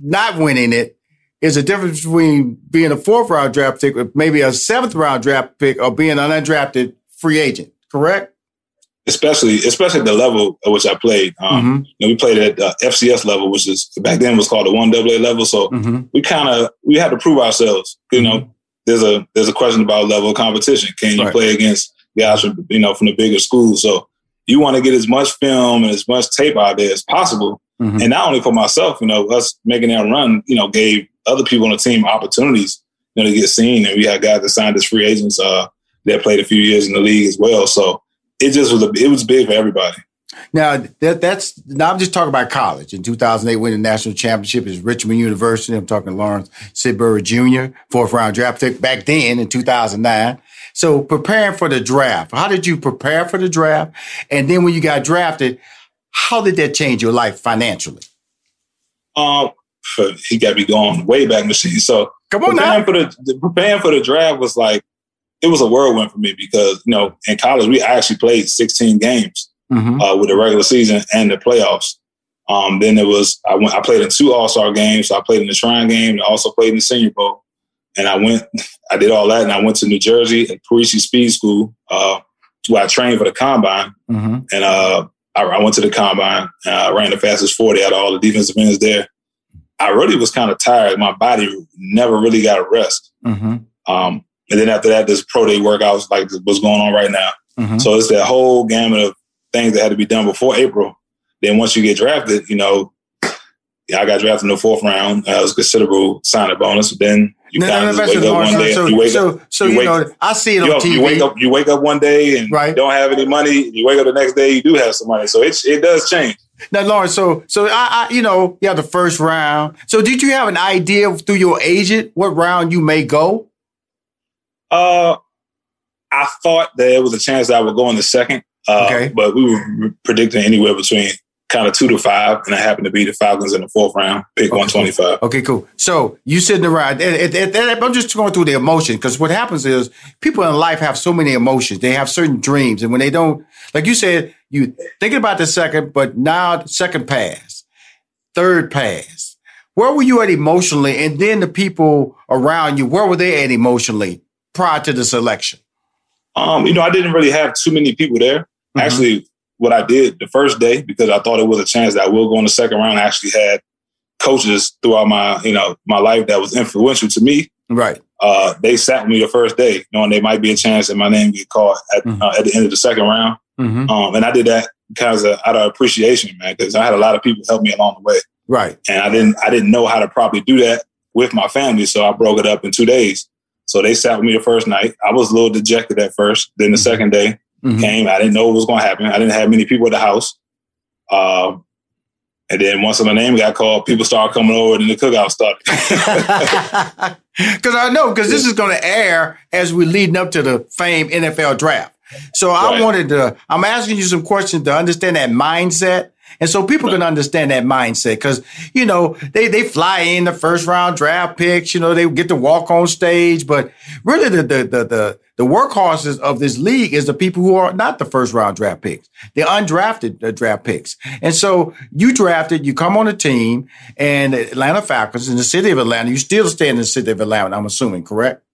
[SPEAKER 1] not winning it is a difference between being a fourth round draft pick, or maybe a seventh round draft pick, or being an undrafted free agent. Correct?
[SPEAKER 18] Especially especially at the level at which I played. Um,
[SPEAKER 1] Mm-hmm.
[SPEAKER 18] you know, we played at the FCS level, which is back then was called the one AA level. So
[SPEAKER 1] Mm-hmm.
[SPEAKER 18] we kind of we had to prove ourselves. You know, there's a there's a question about level of competition. Can you
[SPEAKER 1] Right.
[SPEAKER 18] play against guys from you know from the bigger schools? So you want to get as much film and as much tape out there as possible.
[SPEAKER 1] Mm-hmm.
[SPEAKER 18] And not only for myself, you know, us making that run, you know, gave other people on the team opportunities, you know, to get seen. And we had guys that signed as free agents uh, that played a few years in the league as well. So it just was a, it was big for everybody.
[SPEAKER 1] Now that that's now I'm just talking about college. In 2008, winning the national championship is Richmond University. I'm talking Lawrence Sidbury Jr., fourth round draft pick back then in 2009. So preparing for the draft, how did you prepare for the draft? And then when you got drafted, how did that change your life financially?
[SPEAKER 18] Um, he got me going way back machine. So
[SPEAKER 1] come on
[SPEAKER 18] preparing for the, the preparing for the draft was like it was a whirlwind for me because you know in college we actually played 16 games
[SPEAKER 1] Mm-hmm.
[SPEAKER 18] uh, with the regular season and the playoffs. Um, then it was I went I played in two All Star games. So I played in the Shrine game and I also played in the Senior Bowl. And I went, I did all that, and I went to New Jersey at Parisi Speed School, uh, where I trained for the combine.
[SPEAKER 1] Mm-hmm.
[SPEAKER 18] And uh, I, I went to the combine. And I ran the fastest 40 out of all the defensive ends there. I really was kind of tired. My body never really got a rest.
[SPEAKER 1] Mm-hmm.
[SPEAKER 18] Um, and then after that, this pro day workouts like what's going on right now.
[SPEAKER 1] Mhm.
[SPEAKER 18] So it's that whole gamut of things that had to be done before April. Then once you get drafted, you know, yeah, I got drafted in the fourth round. Uh, it was a considerable signing bonus. Then you
[SPEAKER 1] No, no,
[SPEAKER 18] kind
[SPEAKER 1] no,
[SPEAKER 18] of
[SPEAKER 1] that's
[SPEAKER 18] wake up one day.
[SPEAKER 1] So-
[SPEAKER 18] you wake
[SPEAKER 1] so-
[SPEAKER 18] up.
[SPEAKER 1] so, you
[SPEAKER 18] wake,
[SPEAKER 1] know, I see it on
[SPEAKER 18] you,
[SPEAKER 1] TV.
[SPEAKER 18] You wake up. You wake up one day and you don't have any money. You wake up the next day, you do have some money. So it it does change.
[SPEAKER 1] Now, Lawrence, so so I, I you know, you have the first round. So did you have an idea through your agent what round you may go?
[SPEAKER 18] Uh, I thought there was a chance that I would go in the second. Uh, But we were predicting anywhere between kind of two to five, and I happened to be the Falcons in the fourth round, pick 125.
[SPEAKER 1] Okay, cool. So you sitting around, and- and- and I'm just going through the emotion because what happens is people in life have so many emotions. They have certain dreams, and when they don't, like you said, you thinking about the second, but now second pass, third pass. Where were you at emotionally, and then the people around you, where were they at emotionally prior to this election?
[SPEAKER 18] Um, you know, I didn't really have too many people there.
[SPEAKER 1] Mm-hmm.
[SPEAKER 18] Actually, what I did the first day, because I thought it was a chance that I will go in the second round, I actually had coaches throughout my, you know, my life that was influential to me.
[SPEAKER 1] Right.
[SPEAKER 18] Uh, they sat with me the first day, knowing there might be a chance that my name get called at, uh, at the end of the second round.
[SPEAKER 1] Mm-hmm.
[SPEAKER 18] Um, and I did that kind of out of appreciation, man, because I had a lot of people help me along the way.
[SPEAKER 1] Right.
[SPEAKER 18] And I didn't I didn't know how to properly do that with my family, so I broke it up in two days. So they sat with me the first night. I was a little dejected at first. Then the second day
[SPEAKER 1] Mhm.
[SPEAKER 18] came. I didn't know what was going to happen. I didn't have many people at the house. Um, and then once my name got called, people started coming over, and the cookout started.
[SPEAKER 1] Because I know, because this is going to air as we're leading up to the famed NFL draft. So I wanted to, I'm asking you some questions to understand that mindset. And so people can understand that mindset because, you know, they, they fly in the first round draft picks, you know, they get to walk on stage. But really the, the, the, the, the workhorses of this league is the people who are not the first round draft picks, the undrafted uh, draft picks. And so you drafted, you come on a team and Atlanta Falcons in the city of Atlanta, you still stay in the city of Atlanta, I'm assuming, correct?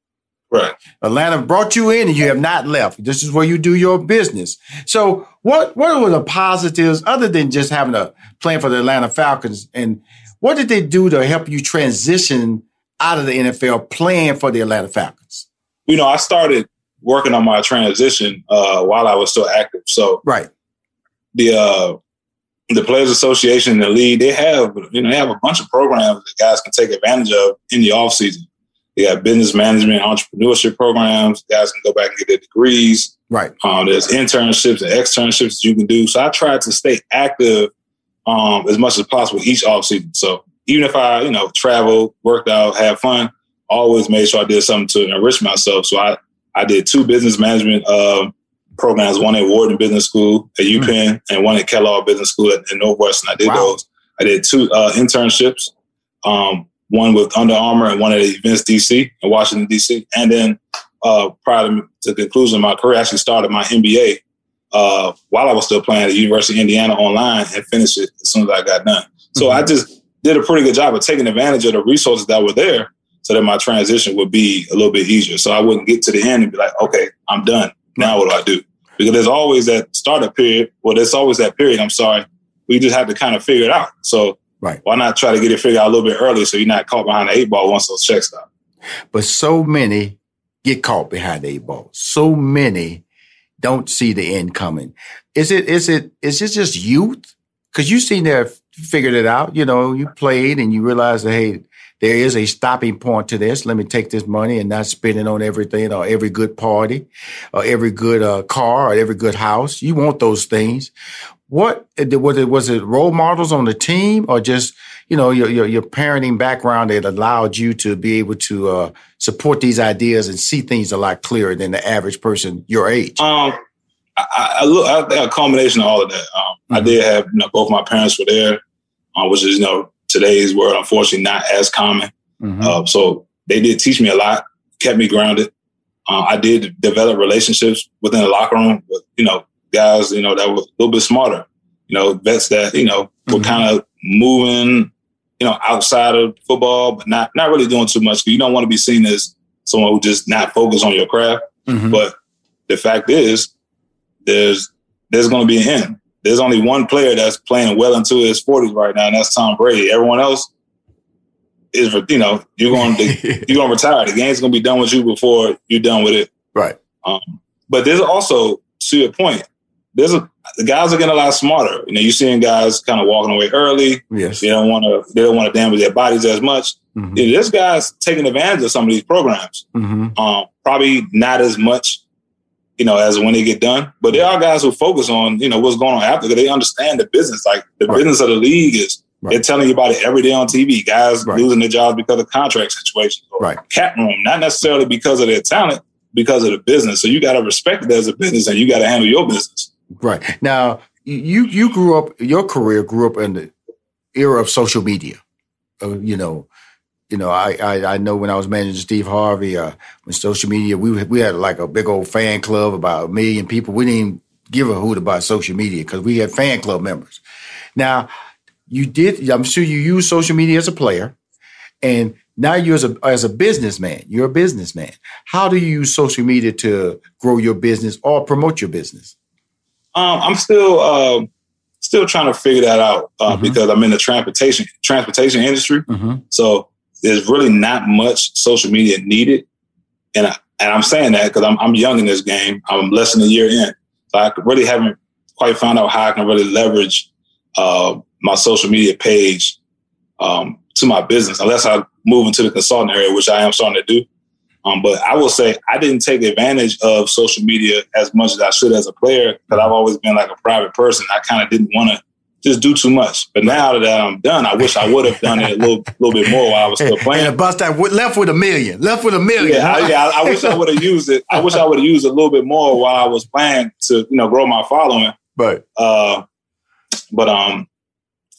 [SPEAKER 18] Right.
[SPEAKER 1] Atlanta brought you in and you have not left. This is where you do your business. So what what were the positives other than just having a plan for the Atlanta Falcons? And what did they do to help you transition out of the NFL playing for the Atlanta Falcons?
[SPEAKER 18] you know, I started working on my transition uh, while I was still active. So
[SPEAKER 1] right,
[SPEAKER 18] the uh, the Players Association and the league they have you know they have a bunch of programs that guys can take advantage of in the off season. They got business management, entrepreneurship programs. Guys can go back and get their degrees.
[SPEAKER 1] Right.
[SPEAKER 18] Um, there's internships and externships that you can do. So I tried to stay active um, as much as possible each off season. So even if I, you know, traveled, worked out, had fun, always made sure I did something to enrich myself. So I, I did two business management um, programs, one at Wharton Business School at UPenn and one at Kellogg Business School at, at Northwestern. I did
[SPEAKER 1] Wow.
[SPEAKER 18] those. I did two uh, internships, um, one with Under Armour and one at Events DC in Washington D.C. And then uh, prior to, the conclusion of my career, I actually started my MBA uh, while I was still playing at the University of Indiana online and finished it as soon as I got done. So mm-hmm. I just did a pretty good job of taking advantage of the resources that were there so that my transition would be a little bit easier. So I wouldn't get to the end and be like, okay, I'm done. Now what do I do? Because there's always that startup period. Well, there's always that period. I'm sorry. We just have to kind of figure it out. So
[SPEAKER 1] right.
[SPEAKER 18] why not try to get it figured out a little bit early so you're not caught behind the eight ball once those checks stop?
[SPEAKER 1] But so many get caught behind the eight ball. So many don't see the end coming. Is it is it is it just youth? Because you seem to have figured it out. You know, you played and you realized that hey, there is a stopping point to this. Let me take this money and not spend it on everything or every good party or every good uh, car or every good house. You want those things. What was it? Was it role models on the team or just you know your your, your parenting background that allowed you to be able to uh, support these ideas and see things a lot clearer than the average person your age?
[SPEAKER 18] Um, I, I look a combination of all of that. Um, mm-hmm. I did have you know both my parents were there, uh, which is you know today's world, unfortunately, not as common. Mm-hmm. Uh, so they did teach me a lot, kept me grounded. Uh, I did develop relationships within the locker room with, you know, guys, you know, that were a little bit smarter, you know, vets that, you know, mm-hmm. were kind of moving, you know, outside of football, but not, not really doing too much. You don't want to be seen as someone who just not focus on your craft. Mm-hmm. But the fact is, there's, there's going to be an end there's only one player that's playing well into his 40s right now, and that's Tom Brady. Everyone else is, you know, you're going to you're going to retire. The game's going to be done with you before you're done with it.
[SPEAKER 1] Right.
[SPEAKER 18] Um, but there's also, to your point, there's a the guys are getting a lot smarter. You know, you're seeing guys kind of walking away early.
[SPEAKER 1] Yes.
[SPEAKER 18] They don't want to. They don't want to damage their bodies as much. Mm-hmm. You know, this guy's taking advantage of some of these programs.
[SPEAKER 1] Mm-hmm.
[SPEAKER 18] Um, probably not as much you know, as when they get done. But there are guys who focus on, you know, what's going on after because they understand the business. Like the right. business of the league is right. they're telling you about it every day on TV. Guys right. losing their jobs because of contract situations or
[SPEAKER 1] right.
[SPEAKER 18] cap room, not necessarily because of their talent, because of the business. So you got to respect it as a business and you got to handle your business.
[SPEAKER 1] Right. Now, you you grew up, your career grew up in the era of social media. Uh, you know, you know, I, I, I know when I was managing Steve Harvey, uh, when social media, we we had like a big old fan club about a million people. We didn't even give a hoot about social media because we had fan club members. Now, you did. I'm sure you use social media as a player, and now you as a as a businessman. You're a businessman. How do you use social media to grow your business or promote your business?
[SPEAKER 18] Um, I'm still uh, still trying to figure that out uh, mm-hmm. because I'm in the transportation transportation industry.
[SPEAKER 1] Mm-hmm.
[SPEAKER 18] So there's really not much social media needed. And I, and I'm saying that because I'm, I'm young in this game. I'm less than a year in. So I really haven't quite found out how I can really leverage uh, my social media page um, to my business, unless I move into the consulting area, which I am starting to do. Um, but I will say I didn't take advantage of social media as much as I should as a player because I've always been like a private person. I kind of didn't want to just do too much. But now that I'm done, I wish I would have done it a little, little bit more while I was still playing.
[SPEAKER 1] And bust that left with a million, left with a million.
[SPEAKER 18] Yeah, I, yeah. I, I wish I would have used it. I wish I would have used a little bit more while I was playing to, you know, grow my following.
[SPEAKER 1] But,
[SPEAKER 18] uh, but um,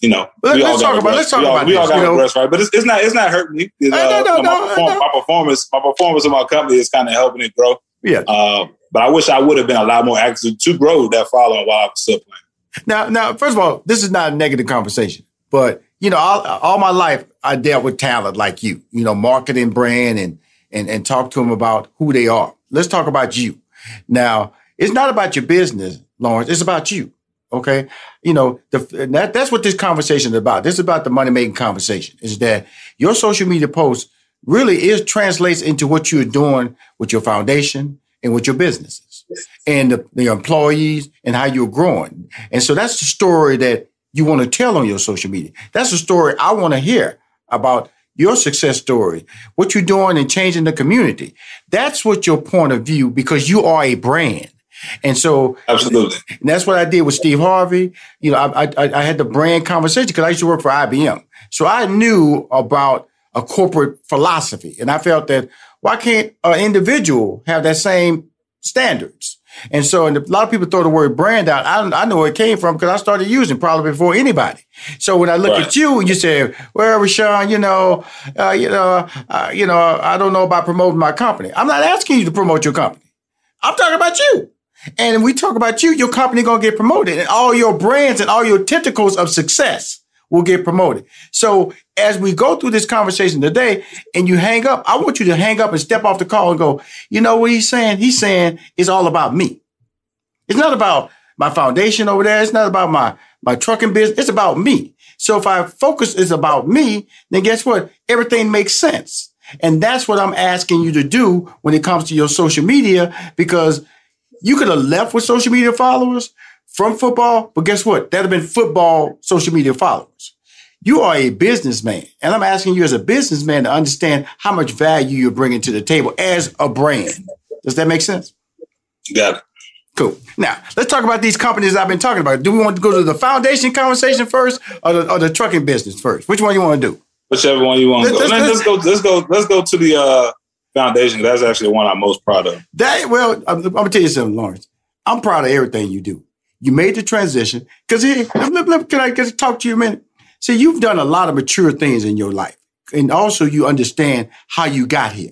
[SPEAKER 18] you know,
[SPEAKER 1] Let, we us talk about. Let's talk
[SPEAKER 18] we
[SPEAKER 1] all,
[SPEAKER 18] about. We all got rest, right? But it's, it's not. It's not hurting me. Uh,
[SPEAKER 1] no, no, no,
[SPEAKER 18] my, perform, my, performance, my performance of my company is kind of helping it grow.
[SPEAKER 1] Yeah.
[SPEAKER 18] Uh, but I wish I would have been a lot more active to grow that following while I was still playing.
[SPEAKER 1] Now, now, first of all, this is not a negative conversation, but you know, all, all my life I dealt with talent like you, you know, marketing brand and, and, and talk to them about who they are. Let's talk about you. Now, it's not about your business, Lawrence. It's about you. Okay. You know, the, that, that's what this conversation is about. This is about the money making conversation is that your social media post really is translates into what you're doing with your foundation and with your businesses and the, the employees and how you're growing. And so that's the story that you want to tell on your social media. That's the story I want to hear about your success story, what you're doing and changing the community. That's what your point of view, because you are a brand. And so,
[SPEAKER 18] absolutely,
[SPEAKER 1] and that's what I did with Steve Harvey. You know, I, I, I had the brand conversation because I used to work for IBM, so I knew about a corporate philosophy, and I felt that why can't an individual have that same standards. And so, and a lot of people throw the word brand out. I, I know where it came from because I started using probably before anybody. So when I look right. at you and you say, "Well, Rushion, you know, uh, you know, uh, you know, I don't know about promoting my company." I'm not asking you to promote your company. I'm talking about you. And we talk about you, your company gonna get promoted, and all your brands and all your tentacles of success will get promoted. So as we go through this conversation today and you hang up, I want you to hang up and step off the call and go, you know what he's saying? He's saying it's all about me. It's not about my foundation over there. It's not about my, my trucking business. It's about me. So if I focus is about me, then guess what? Everything makes sense. And that's what I'm asking you to do when it comes to your social media, because you could have left with social media followers from football, but guess what? That'd have been football social media followers. You are a businessman, and I'm asking you as a businessman to understand how much value you're bringing to the table as a brand. Does that make sense?
[SPEAKER 18] Got it.
[SPEAKER 1] Cool. Now let's talk about these companies I've been talking about. Do we want to go to the foundation conversation first, or the, or the trucking business first? Which one you want to do?
[SPEAKER 18] Whichever one you want to go. Let's, let's, go. Let's go. Let's go to the uh, foundation. That's actually the one I'm most proud of.
[SPEAKER 1] That well, I'm, I'm gonna tell you something, Lawrence. I'm proud of everything you do. You made the transition because here, can I just talk to you a minute? See, you've done a lot of mature things in your life. And also you understand how you got here.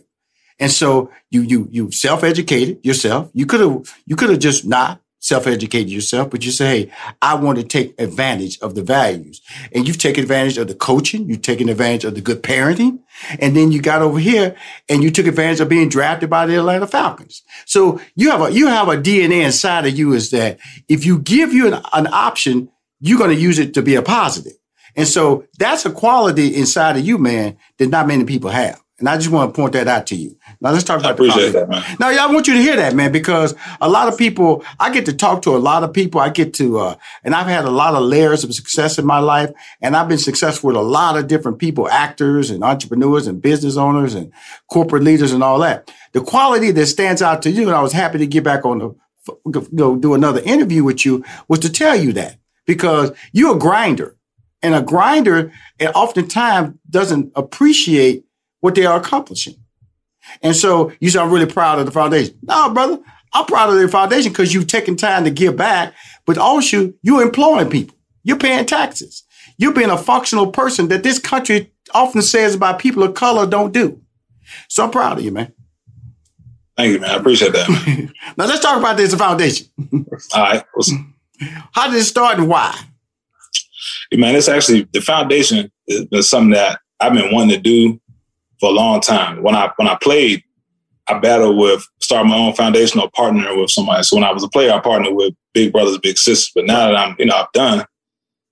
[SPEAKER 1] And so you, you, you self-educated yourself. You could have, you could have just not self-educated yourself, but you say, Hey, I want to take advantage of the values and you've taken advantage of the coaching. You've taken advantage of the good parenting. And then you got over here and you took advantage of being drafted by the Atlanta Falcons. So you have a, you have a DNA inside of you is that if you give you an, an option, you're going to use it to be a positive. And so that's a quality inside of you, man, that not many people have. And I just want to point that out to you. Now let's talk about I
[SPEAKER 18] appreciate that.
[SPEAKER 1] Now, I want you to hear that, man, because a lot of people, I get to talk to a lot of people. I get to, uh, and I've had a lot of layers of success in my life, and I've been successful with a lot of different people, actors and entrepreneurs and business owners and corporate leaders and all that. The quality that stands out to you, and I was happy to get back on the, you know, do another interview with you, was to tell you that because you're a grinder. And a grinder, and oftentimes doesn't appreciate what they are accomplishing. And so you say, I'm really proud of the foundation. No, brother, I'm proud of the foundation because you've taken time to give back, but also you're employing people. You're paying taxes. You're being a functional person that this country often says about people of color don't do. So I'm proud of you, man.
[SPEAKER 18] Thank you, man. I appreciate that.
[SPEAKER 1] now let's talk about this foundation.
[SPEAKER 18] All right.
[SPEAKER 1] How did it start and why?
[SPEAKER 18] man, it's actually the foundation is something that I've been wanting to do for a long time. When I when I played, I battled with start my own foundation or partner with somebody. So when I was a player, I partnered with big brothers, big sisters. But now that I'm, you know, I've done,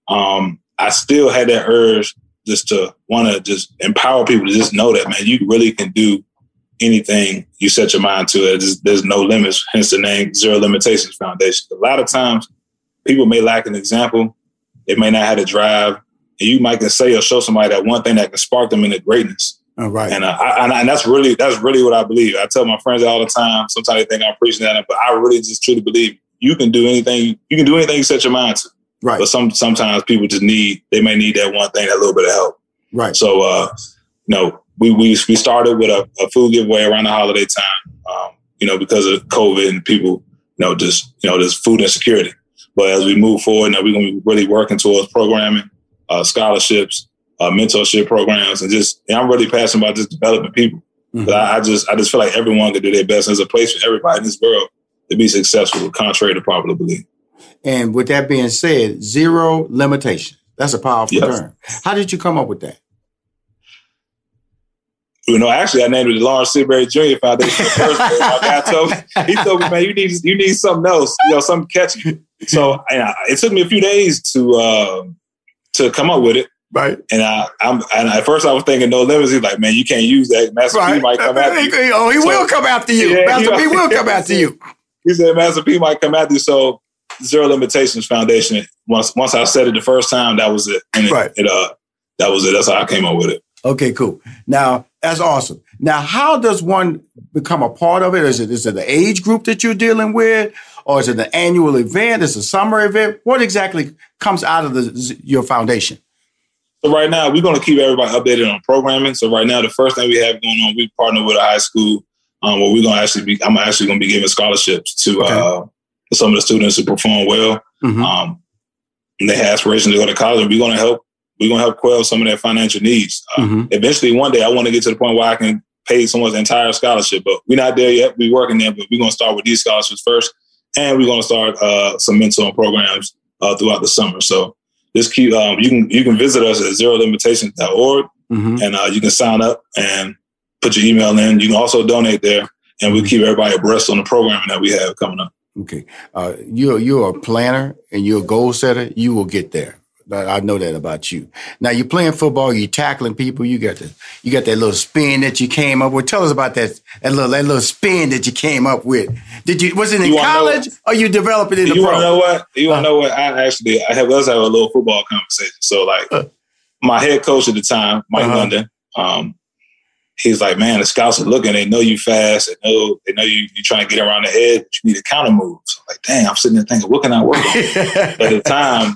[SPEAKER 18] um, I still had that urge just to want to just empower people to just know that, man, you really can do anything you set your mind to. There's, there's no limits, hence the name Zero Limitations Foundation. A lot of times people may lack an example they may not have the drive. And you might can say or show somebody that one thing that can spark them into greatness.
[SPEAKER 1] All right.
[SPEAKER 18] And, uh, I, and that's really that's really what I believe. I tell my friends all the time. Sometimes they think I'm preaching that, but I really just truly believe you can do anything. You can do anything you set your mind to.
[SPEAKER 1] Right.
[SPEAKER 18] But some sometimes people just need they may need that one thing, that little bit of help.
[SPEAKER 1] Right.
[SPEAKER 18] So, uh, you know, we we we started with a, a food giveaway around the holiday time. Um, you know, because of COVID and people, you know, just you know, there's food insecurity. But as we move forward, now we're going to be really working towards programming, uh, scholarships, uh, mentorship programs, and just and I'm really passionate about just developing people. Mm-hmm. I, I, just I just feel like everyone can do their best. There's a place for everybody in this world to be successful, contrary to popular belief.
[SPEAKER 1] And with that being said, zero limitation. That's a powerful yes. term. How did you come up with that?
[SPEAKER 18] You know, actually, I named it the Lawrence Sidbury Jr. Foundation. First, my guy told me, he told me, man, you need you need something else, you know, something catchy. So it took me a few days to uh, to come up with it.
[SPEAKER 1] Right.
[SPEAKER 18] And I, I'm, and at first I was thinking no limits. He's like, man, you can't use that. Master right. P might come after you.
[SPEAKER 1] Oh, he so, will come after you. Yeah, Master P will come after you.
[SPEAKER 18] He said, Master P might come after you. So Zero Limitations Foundation. Once once I said it the first time, that was it. And it, right. It, uh, that was it. That's how I came up with it.
[SPEAKER 1] Okay, cool. Now that's awesome. Now, how does one become a part of it? Is it is it the age group that you're dealing with, or is it an annual event? Is it a summer event? What exactly comes out of the your foundation?
[SPEAKER 18] So right now, we're going to keep everybody updated on programming. So right now, the first thing we have going on, we partner with a high school um, where we're gonna actually be. I'm actually gonna be giving scholarships to
[SPEAKER 1] Okay.
[SPEAKER 18] uh, some of the students who perform well.
[SPEAKER 1] Mhm.
[SPEAKER 18] Um, and they have aspirations to go to college, and we're gonna help. We're gonna help quell some of their financial needs. Uh,
[SPEAKER 1] Mhm.
[SPEAKER 18] Eventually, one day, I want to get to the point where I can pay someone's entire scholarship, but we're not there yet. We're working there, but we're gonna start with these scholarships first, and we're gonna start uh, some mentoring programs uh, throughout the summer. So just keep. Um, you can you can visit us at zerolimitations.org,
[SPEAKER 1] Mhm.
[SPEAKER 18] and uh, you can sign up and put your email in. You can also donate there, and we'll keep everybody abreast on the programming that we have coming up.
[SPEAKER 1] Okay. Uh, you're you're a planner and you're a goal setter. You will get there. I I know that about you. Now you're playing football. You're tackling people. You got the you got that little spin that you came up with. Tell us about that that little that little spin that you came up with. Did you was it in
[SPEAKER 18] You wanna
[SPEAKER 1] college or you develop it in the
[SPEAKER 18] you
[SPEAKER 1] pro?
[SPEAKER 18] want to know what? You want to know what? I actually I have us have a little football conversation. So like, my head coach at the time, Mike
[SPEAKER 1] Uh-huh.
[SPEAKER 18] London, um, he's like, man, the scouts are looking. They know you fast. They know they know you you trying to get around the head. But you need a counter move. So I'm like, dang, I'm sitting there thinking, what can I work on? at the time,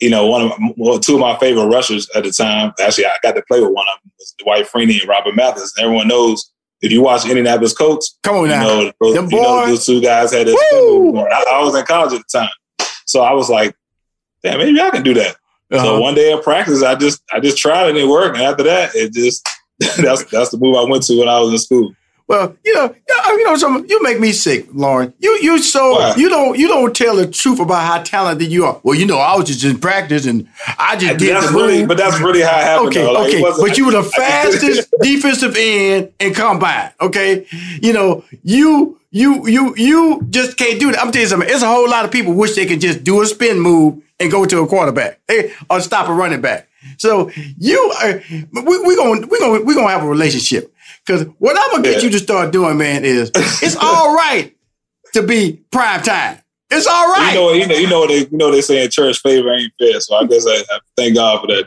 [SPEAKER 18] you know, one of my, well, two of my favorite rushers at the time. Actually, I got to play with one of them. Was Dwight Freeney and Robert Mathis. And everyone knows if you watch Indianapolis Colts,
[SPEAKER 1] Come on
[SPEAKER 18] you
[SPEAKER 1] now.
[SPEAKER 18] know, those, you know, those two guys had this. I, I was in college at the time, so I was like, damn, maybe I can do that.
[SPEAKER 1] Uh-huh.
[SPEAKER 18] So one day at practice, I just I just tried it and it worked. And after that, it just that's that's the move I went to when I was in school.
[SPEAKER 1] Well, you know, you know, some you make me sick, Lauren. You you so
[SPEAKER 18] Why?
[SPEAKER 1] you don't you don't tell the truth about how talented you are. Well, you know, I was just in practice and I just did
[SPEAKER 18] That's
[SPEAKER 1] the
[SPEAKER 18] really,
[SPEAKER 1] move.
[SPEAKER 18] but that's really how it happened.
[SPEAKER 1] Okay.
[SPEAKER 18] Like,
[SPEAKER 1] okay, but you were the fastest defensive end in combine. Okay, you know you you you you just can't do that. I'm telling you something. It's a whole lot of people wish they could just do a spin move and go to a quarterback eh, or stop a running back. So you are we we gonna we gonna we gonna have a relationship because what I'm gonna get you to start doing, man, is it's all right to be prime time. It's all right.
[SPEAKER 18] You know, you know, you know, they, you know, they say in church favor ain't fair. So I guess I, I thank God for that.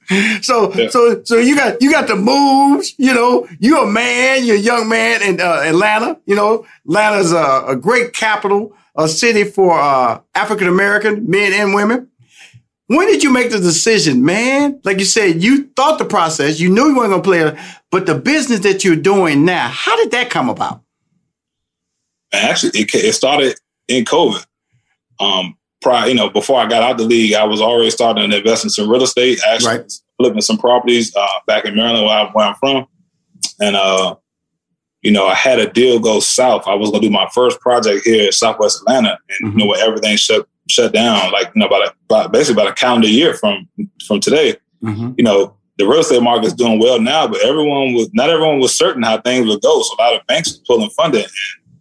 [SPEAKER 1] So so so you got you got the moves. You know, you're a man. You're a young man in uh, Atlanta. You know, Atlanta's a, a great capital, a city for uh, African American men and women. When did you make the decision, man? Like you said, you thought the process. You knew you weren't going to play it, but the business that you're doing now, how did that come about?
[SPEAKER 18] Actually, it, it started in COVID. Um, prior, you know, before I got out the league, I was already starting to invest in some real estate, actually flipping some properties uh, back in Maryland, where, I, where I'm from. And uh, you know, I had a deal go south. I was going to do my first project here in Southwest Atlanta, and you know, where everything shut shut down, like you know, about, basically about a calendar year from from today. You know, the real estate market is doing well now, but everyone was not everyone was certain how things would go. So a lot of banks were pulling funding.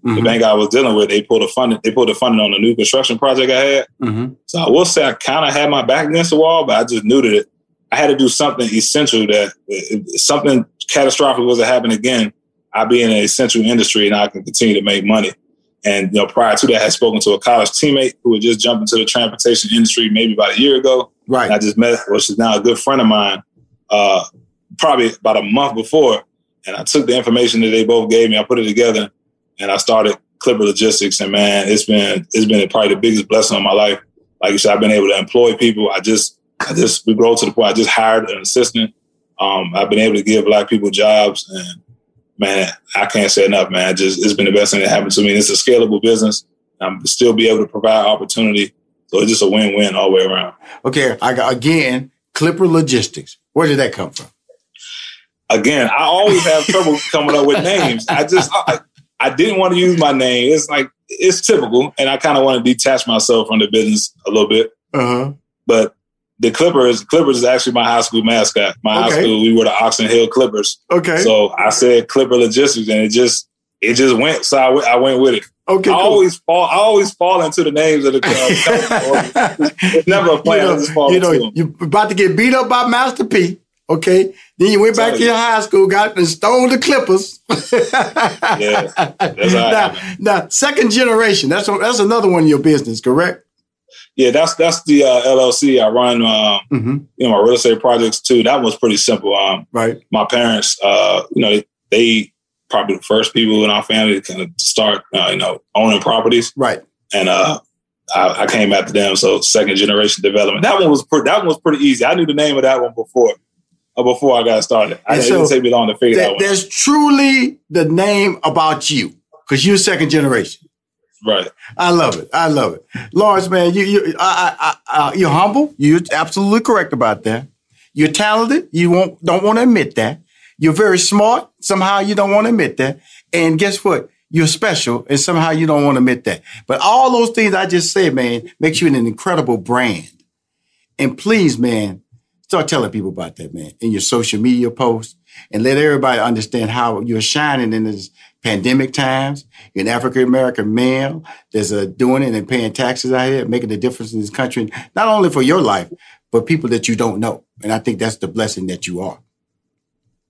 [SPEAKER 18] And The bank I was dealing with, they pulled a funding. They pulled a funding on a new construction project I had.
[SPEAKER 1] Mm-hmm.
[SPEAKER 18] So I will say I kind of had my back against the wall, but I just knew that it, I had to do something essential that something catastrophic was to happen again, I'd be in an essential industry and I can continue to make money. And you know, prior to that, I had spoken to a college teammate who had just jumped into the transportation industry maybe about a year ago.
[SPEAKER 1] Right.
[SPEAKER 18] And I just met, well, she's now a good friend of mine, uh, probably about a month before. And I took the information that they both gave me, I put it together, and I started Clipper Logistics. And man, it's been it's been probably the biggest blessing of my life. Like you said, I've been able to employ people. I just I just we grow to the point. I just hired an assistant. Um, I've been able to give black people jobs, and man, I can't say enough, man. Just it's been the best thing that happened to me. It's a scalable business. I'm still be able to provide opportunity. So it's just a win-win all the way around.
[SPEAKER 1] Okay, I got again Clipper Logistics. Where did that come from?
[SPEAKER 18] Again, I always have trouble coming up with names. I just I, I didn't want to use my name. It's like it's typical, and I kind of want to detach myself from the business a little bit.
[SPEAKER 1] Uh-huh.
[SPEAKER 18] But the Clippers, Clippers is actually my high school mascot. My high school, we were the Oxon Hill Clippers.
[SPEAKER 1] Okay.
[SPEAKER 18] So I said Clipper Logistics, and it just it just went. So I went, with it.
[SPEAKER 1] Okay,
[SPEAKER 18] I
[SPEAKER 1] cool.
[SPEAKER 18] always fall. I always fall into the names of the. Company. it's never a plan.
[SPEAKER 1] you
[SPEAKER 18] I
[SPEAKER 1] know,
[SPEAKER 18] just fall
[SPEAKER 1] you know,
[SPEAKER 18] into them.
[SPEAKER 1] you're about to get beat up by Master P. Okay, then you went back to your high school, got and stole the Clippers.
[SPEAKER 18] Yeah,
[SPEAKER 1] now, now, second generation. That's that's another one of your business, correct?
[SPEAKER 18] Yeah, that's that's the uh, LLC I run. Um,
[SPEAKER 1] Mm-hmm.
[SPEAKER 18] You know, my real estate projects too. That was pretty simple. Um,
[SPEAKER 1] right.
[SPEAKER 18] My parents, uh, you know, they, they probably the first people in our family to kind of start, uh, you know, owning properties.
[SPEAKER 1] Right.
[SPEAKER 18] And uh, I, I came after them. So second generation development. That one was pretty. That one was pretty easy. I knew the name of that one before. uh, before I got started. I,
[SPEAKER 1] And
[SPEAKER 18] it
[SPEAKER 1] so
[SPEAKER 18] didn't take me long to figure
[SPEAKER 1] There-
[SPEAKER 18] that one.
[SPEAKER 1] There's truly the name about you because you're second generation.
[SPEAKER 18] Right.
[SPEAKER 1] I love it. I love it. Lawrence, man, you you I, I, I, uh, you're humble. You're absolutely correct about that. You're talented. You won't don't want to admit that. You're very smart. Somehow you don't want to admit that. And guess what? You're special, and somehow you don't want to admit that. But all those things I just said, man, makes you an incredible brand. And please, man, start telling people about that, man, in your social media posts, and let everybody understand how you're shining in this pandemic times. An African American male that's uh, doing it and paying taxes out here, making a difference in this country, not only for your life, but people that you don't know. And I think that's the blessing that you are.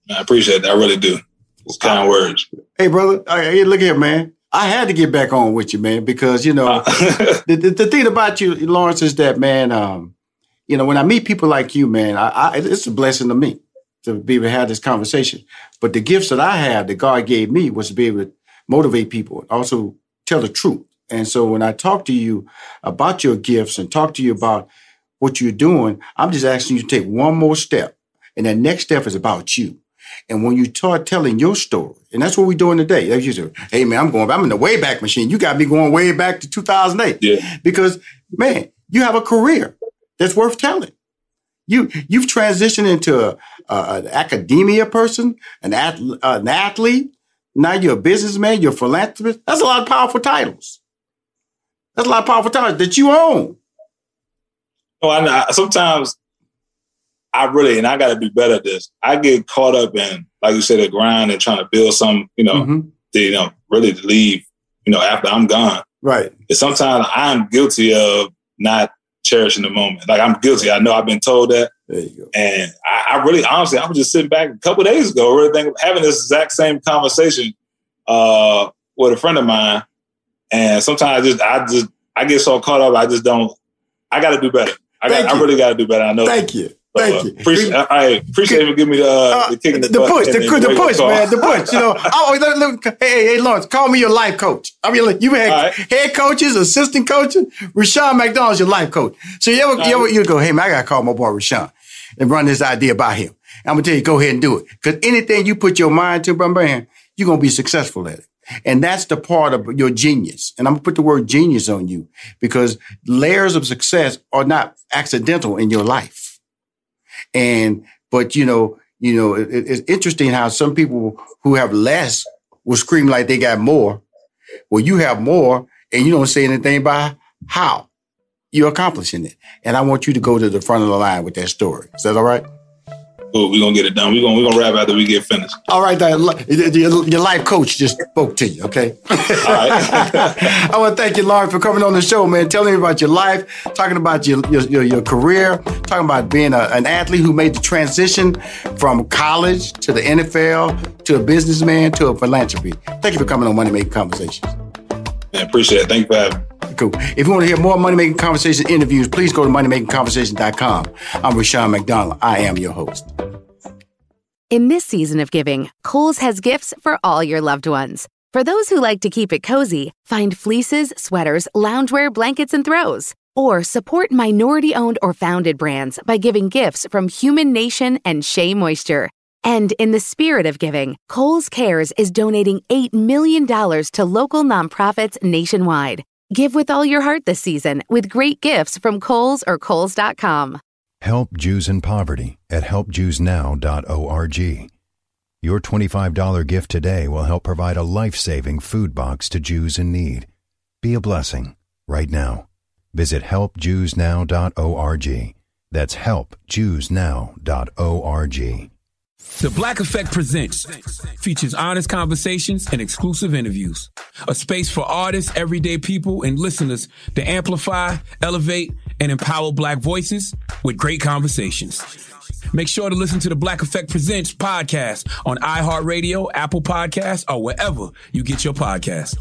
[SPEAKER 18] I appreciate that. I really do. It's kind words.
[SPEAKER 1] Hey, brother, uh, hey, look here, man. I had to get back on with you, man, because you know the, the, the thing about you, Lawrence, is that man. Um, you know, when I meet people like you, man, I, I, it's a blessing to me to be able to have this conversation. But the gifts that I have that God gave me was to be able to motivate people, and also tell the truth. And so when I talk to you about your gifts and talk to you about what you're doing, I'm just asking you to take one more step. And that next step is about you. And when you start telling your story, and that's what we're doing today. Like you said, hey man, I'm going, I'm in the way back Machine. You got me going way back to 2008.
[SPEAKER 18] Yeah.
[SPEAKER 1] Because man, you have a career that's worth telling. You you've transitioned into a, a- an academia person, an, ath- an athlete. Now you're a businessman. You're a philanthropist. That's a lot of powerful titles. That's a lot of powerful titles that you own.
[SPEAKER 18] Oh, I know. Sometimes I really, and I got to be better at this. I get caught up in, like you said, the grind and trying to build some, you know,
[SPEAKER 1] Mm-hmm.
[SPEAKER 18] to, you know, really to leave, you know, after I'm gone.
[SPEAKER 1] Right.
[SPEAKER 18] And sometimes I'm guilty of not cherishing the moment. Like I'm guilty. I know I've been told that.
[SPEAKER 1] There you go.
[SPEAKER 18] And I, I really, honestly, I was just sitting back a couple days ago, really thinking, having this exact same conversation uh, with a friend of mine. And sometimes I just, I just, I get so caught up. I just don't. I got to do better. I got. I really got to do better. I know.
[SPEAKER 1] Thank you. Thank
[SPEAKER 18] uh,
[SPEAKER 1] you.
[SPEAKER 18] Appreciate, I, I appreciate you giving me the, uh, the kick in the,
[SPEAKER 1] the push, the,
[SPEAKER 18] the
[SPEAKER 1] the push, man, the push. You know, oh, let, let, hey, hey, Lawrence, call me your life coach. I mean, like, you had head coaches, assistant coaches. Rushion McDonald's your life coach. So you ever, you ever, you go, hey man, I gotta call my boy Rushion and run this idea by him. I'm gonna tell you, go ahead and do it, because anything you put your mind to, bro, man, you're gonna be successful at it. And that's the part of your genius. And I'm gonna put the word genius on you because layers of success are not accidental in your life. And but you know, you know, it, it's interesting how some people who have less will scream like they got more. Well, you have more, and you don't say anything about how you're accomplishing it. And I want you to go to the front of the line with that story. Is that all right?
[SPEAKER 18] Cool, we're gonna get it done. We're gonna we're gonna wrap after we get finished.
[SPEAKER 1] All right, your, your life coach just spoke to you, okay? All right. I want to thank you, Lauren, for coming on the show, man. Telling me about your life, talking about your your, your, your career, talking about being a, an athlete who made the transition from college to the NFL to a businessman to a philanthropy. Thank you for coming on Money Making Conversations.
[SPEAKER 18] Man, appreciate it. Thank you for having me.
[SPEAKER 1] Cool. If you want to hear more Money Making Conversation interviews, please go to moneymakingconversation.com. I'm Rushion McDonald. I am your host.
[SPEAKER 19] In this season of giving, Kohl's has gifts for all your loved ones. For those who like to keep it cozy, find fleeces, sweaters, loungewear, blankets, and throws. Or support minority owned or founded brands by giving gifts from Human Nation and Shea Moisture. And in the spirit of giving, Kohl's Cares is donating $8 million to local nonprofits nationwide. Give with all your heart this season with great gifts from Kohl's or Kohl's.com.
[SPEAKER 20] Help Jews in poverty at helpjewsnow.org. Your $25 gift today will help provide a life saving food box to Jews in need. Be a blessing right now. Visit helpjewsnow.org. That's helpjewsnow.org.
[SPEAKER 21] The Black Effect Presents features honest conversations and exclusive interviews. A space for artists, everyday people, and listeners to amplify, elevate, and empower Black voices with great conversations. Make sure to listen to the Black Effect Presents podcast on iHeartRadio, Apple Podcasts, or wherever you get your podcasts.